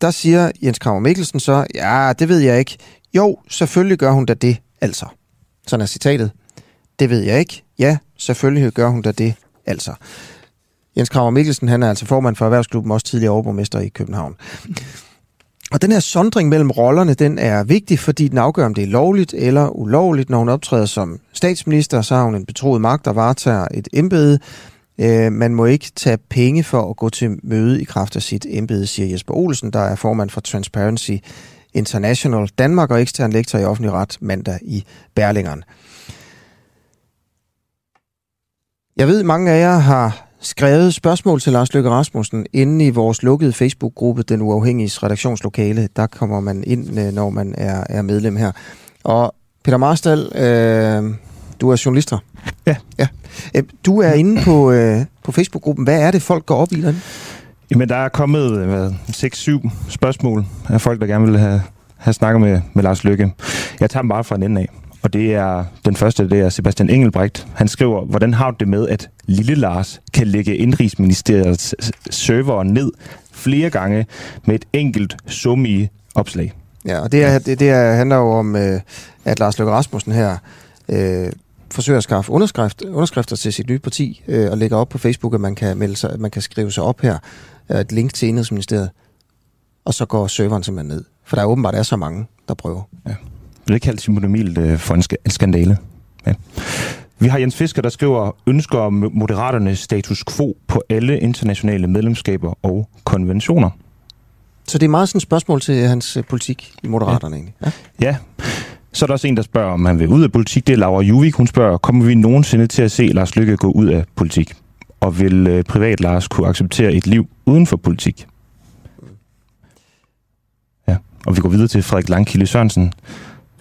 der siger Jens Kramer Mikkelsen så, ja, det ved jeg ikke. Jo, selvfølgelig gør hun da det, altså. Sådan er citatet. Det ved jeg ikke. Ja, selvfølgelig gør hun da det, altså. Jens Kramer Mikkelsen, han er altså formand for Erhvervsklubben, også tidligere overborgmester i København. Og den her sondring mellem rollerne, den er vigtig, fordi den afgør, om det er lovligt eller ulovligt. Når hun optræder som statsminister, så har hun en betroet magt, der varetager et embede. Øh, man må ikke tage penge for at gå til møde i kraft af sit embede, siger Jesper Olsen, der er formand for Transparency International Danmark og ekstern lektor i offentlig ret mandag i Berlingeren. Jeg ved, mange af jer har skrevet spørgsmål til Lars Løkke Rasmussen inde i vores lukkede Facebook-gruppe, Den Uafhængige redaktionslokale. Der kommer man ind, øh, når man er, er medlem her. Og Peter Marstal, øh, du er journalister. Ja. ja. Øh, du er inde på, øh, på Facebook-gruppen. Hvad er det, folk går op i den? Jamen, der er kommet 6-7 spørgsmål af folk, der gerne vil have, have snakket med, med Lars Lykke. Jeg tager dem bare fra en ende af. Og det er den første, det er Sebastian Engelbrecht. Han skriver, hvordan har du det med, at lille Lars kan lægge Indrigsministeriets server ned flere gange med et enkelt summi opslag? Ja, og det, er, det, det er, handler jo om, øh, at Lars Løkke Rasmussen her øh, forsøger at skaffe underskrift, underskrifter til sit nye parti øh, og lægger op på Facebook, at man kan, melde sig, at man kan skrive sig op her, et link til Indrigsministeriet, og så går serveren simpelthen ned. For der er åbenbart er så mange, der prøver. Ja. Det er kaldt Simon Emil øh, for en, sk- en skandale. Ja. Vi har Jens Fisker, der skriver, ønsker om moderaternes status quo på alle internationale medlemskaber og konventioner. Så det er meget sådan et spørgsmål til hans øh, politik i Moderaterne ja. egentlig. Ja. ja. Så er der også en, der spørger, om han vil ud af politik. Det er Laura Juvik. Hun spørger, kommer vi nogensinde til at se Lars Lykke gå ud af politik? Og vil øh, privat Lars kunne acceptere et liv uden for politik? Ja, og vi går videre til Frederik Langkilde Sørensen,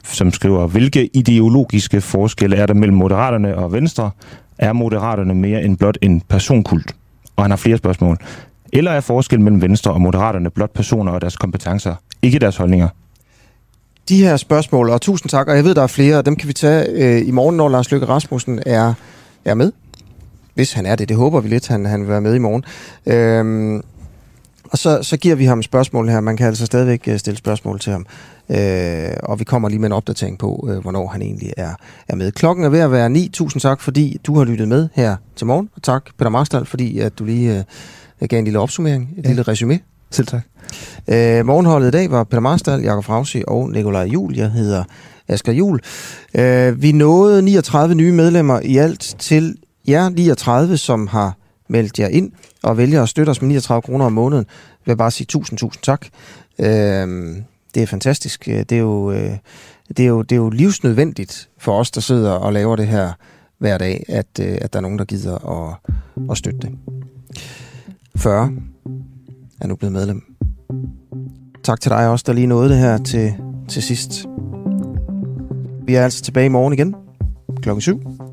som skriver, hvilke ideologiske forskelle er der mellem Moderaterne og Venstre? Er Moderaterne mere end blot en personkult? Og han har flere spørgsmål. Eller er forskellen mellem Venstre og Moderaterne blot personer og deres kompetencer, ikke deres holdninger? De her spørgsmål, og tusind tak, og jeg ved, der er flere, og dem kan vi tage øh, i morgen, når Lars Løkke Rasmussen er, er med. Hvis han er det, det håber vi lidt, han, han vil være med i morgen. Øhm, og så, så giver vi ham spørgsmål her. Man kan altså stadigvæk øh, stille spørgsmål til ham. Øh, og vi kommer lige med en opdatering på, øh, hvornår han egentlig er, er med. Klokken er ved at være 9. Tusind tak, fordi du har lyttet med her til morgen. Og tak, Peter Marstal, fordi at du lige Jeg gav en lille opsummering, et ja. lille resume. Selv tak. Øh, morgenholdet i dag var Peter Marstal, Jakob Frausi og Nikolaj Jul. Jeg hedder Asger Jul. Øh, vi nåede 39 nye medlemmer i alt til jer 39, som har meldt jer ind og vælger at støtte os med 39 kroner om måneden. Jeg vil bare sige tusind, tusind tak. Øh, det er fantastisk. Øh, det er jo, øh, det er jo, det er jo livsnødvendigt for os, der sidder og laver det her hver dag, at, øh, at der er nogen, der gider at, at støtte det. 40 er nu blevet medlem. Tak til dig også, der lige nåede det her til, til sidst. Vi er altså tilbage i morgen igen klokken 7.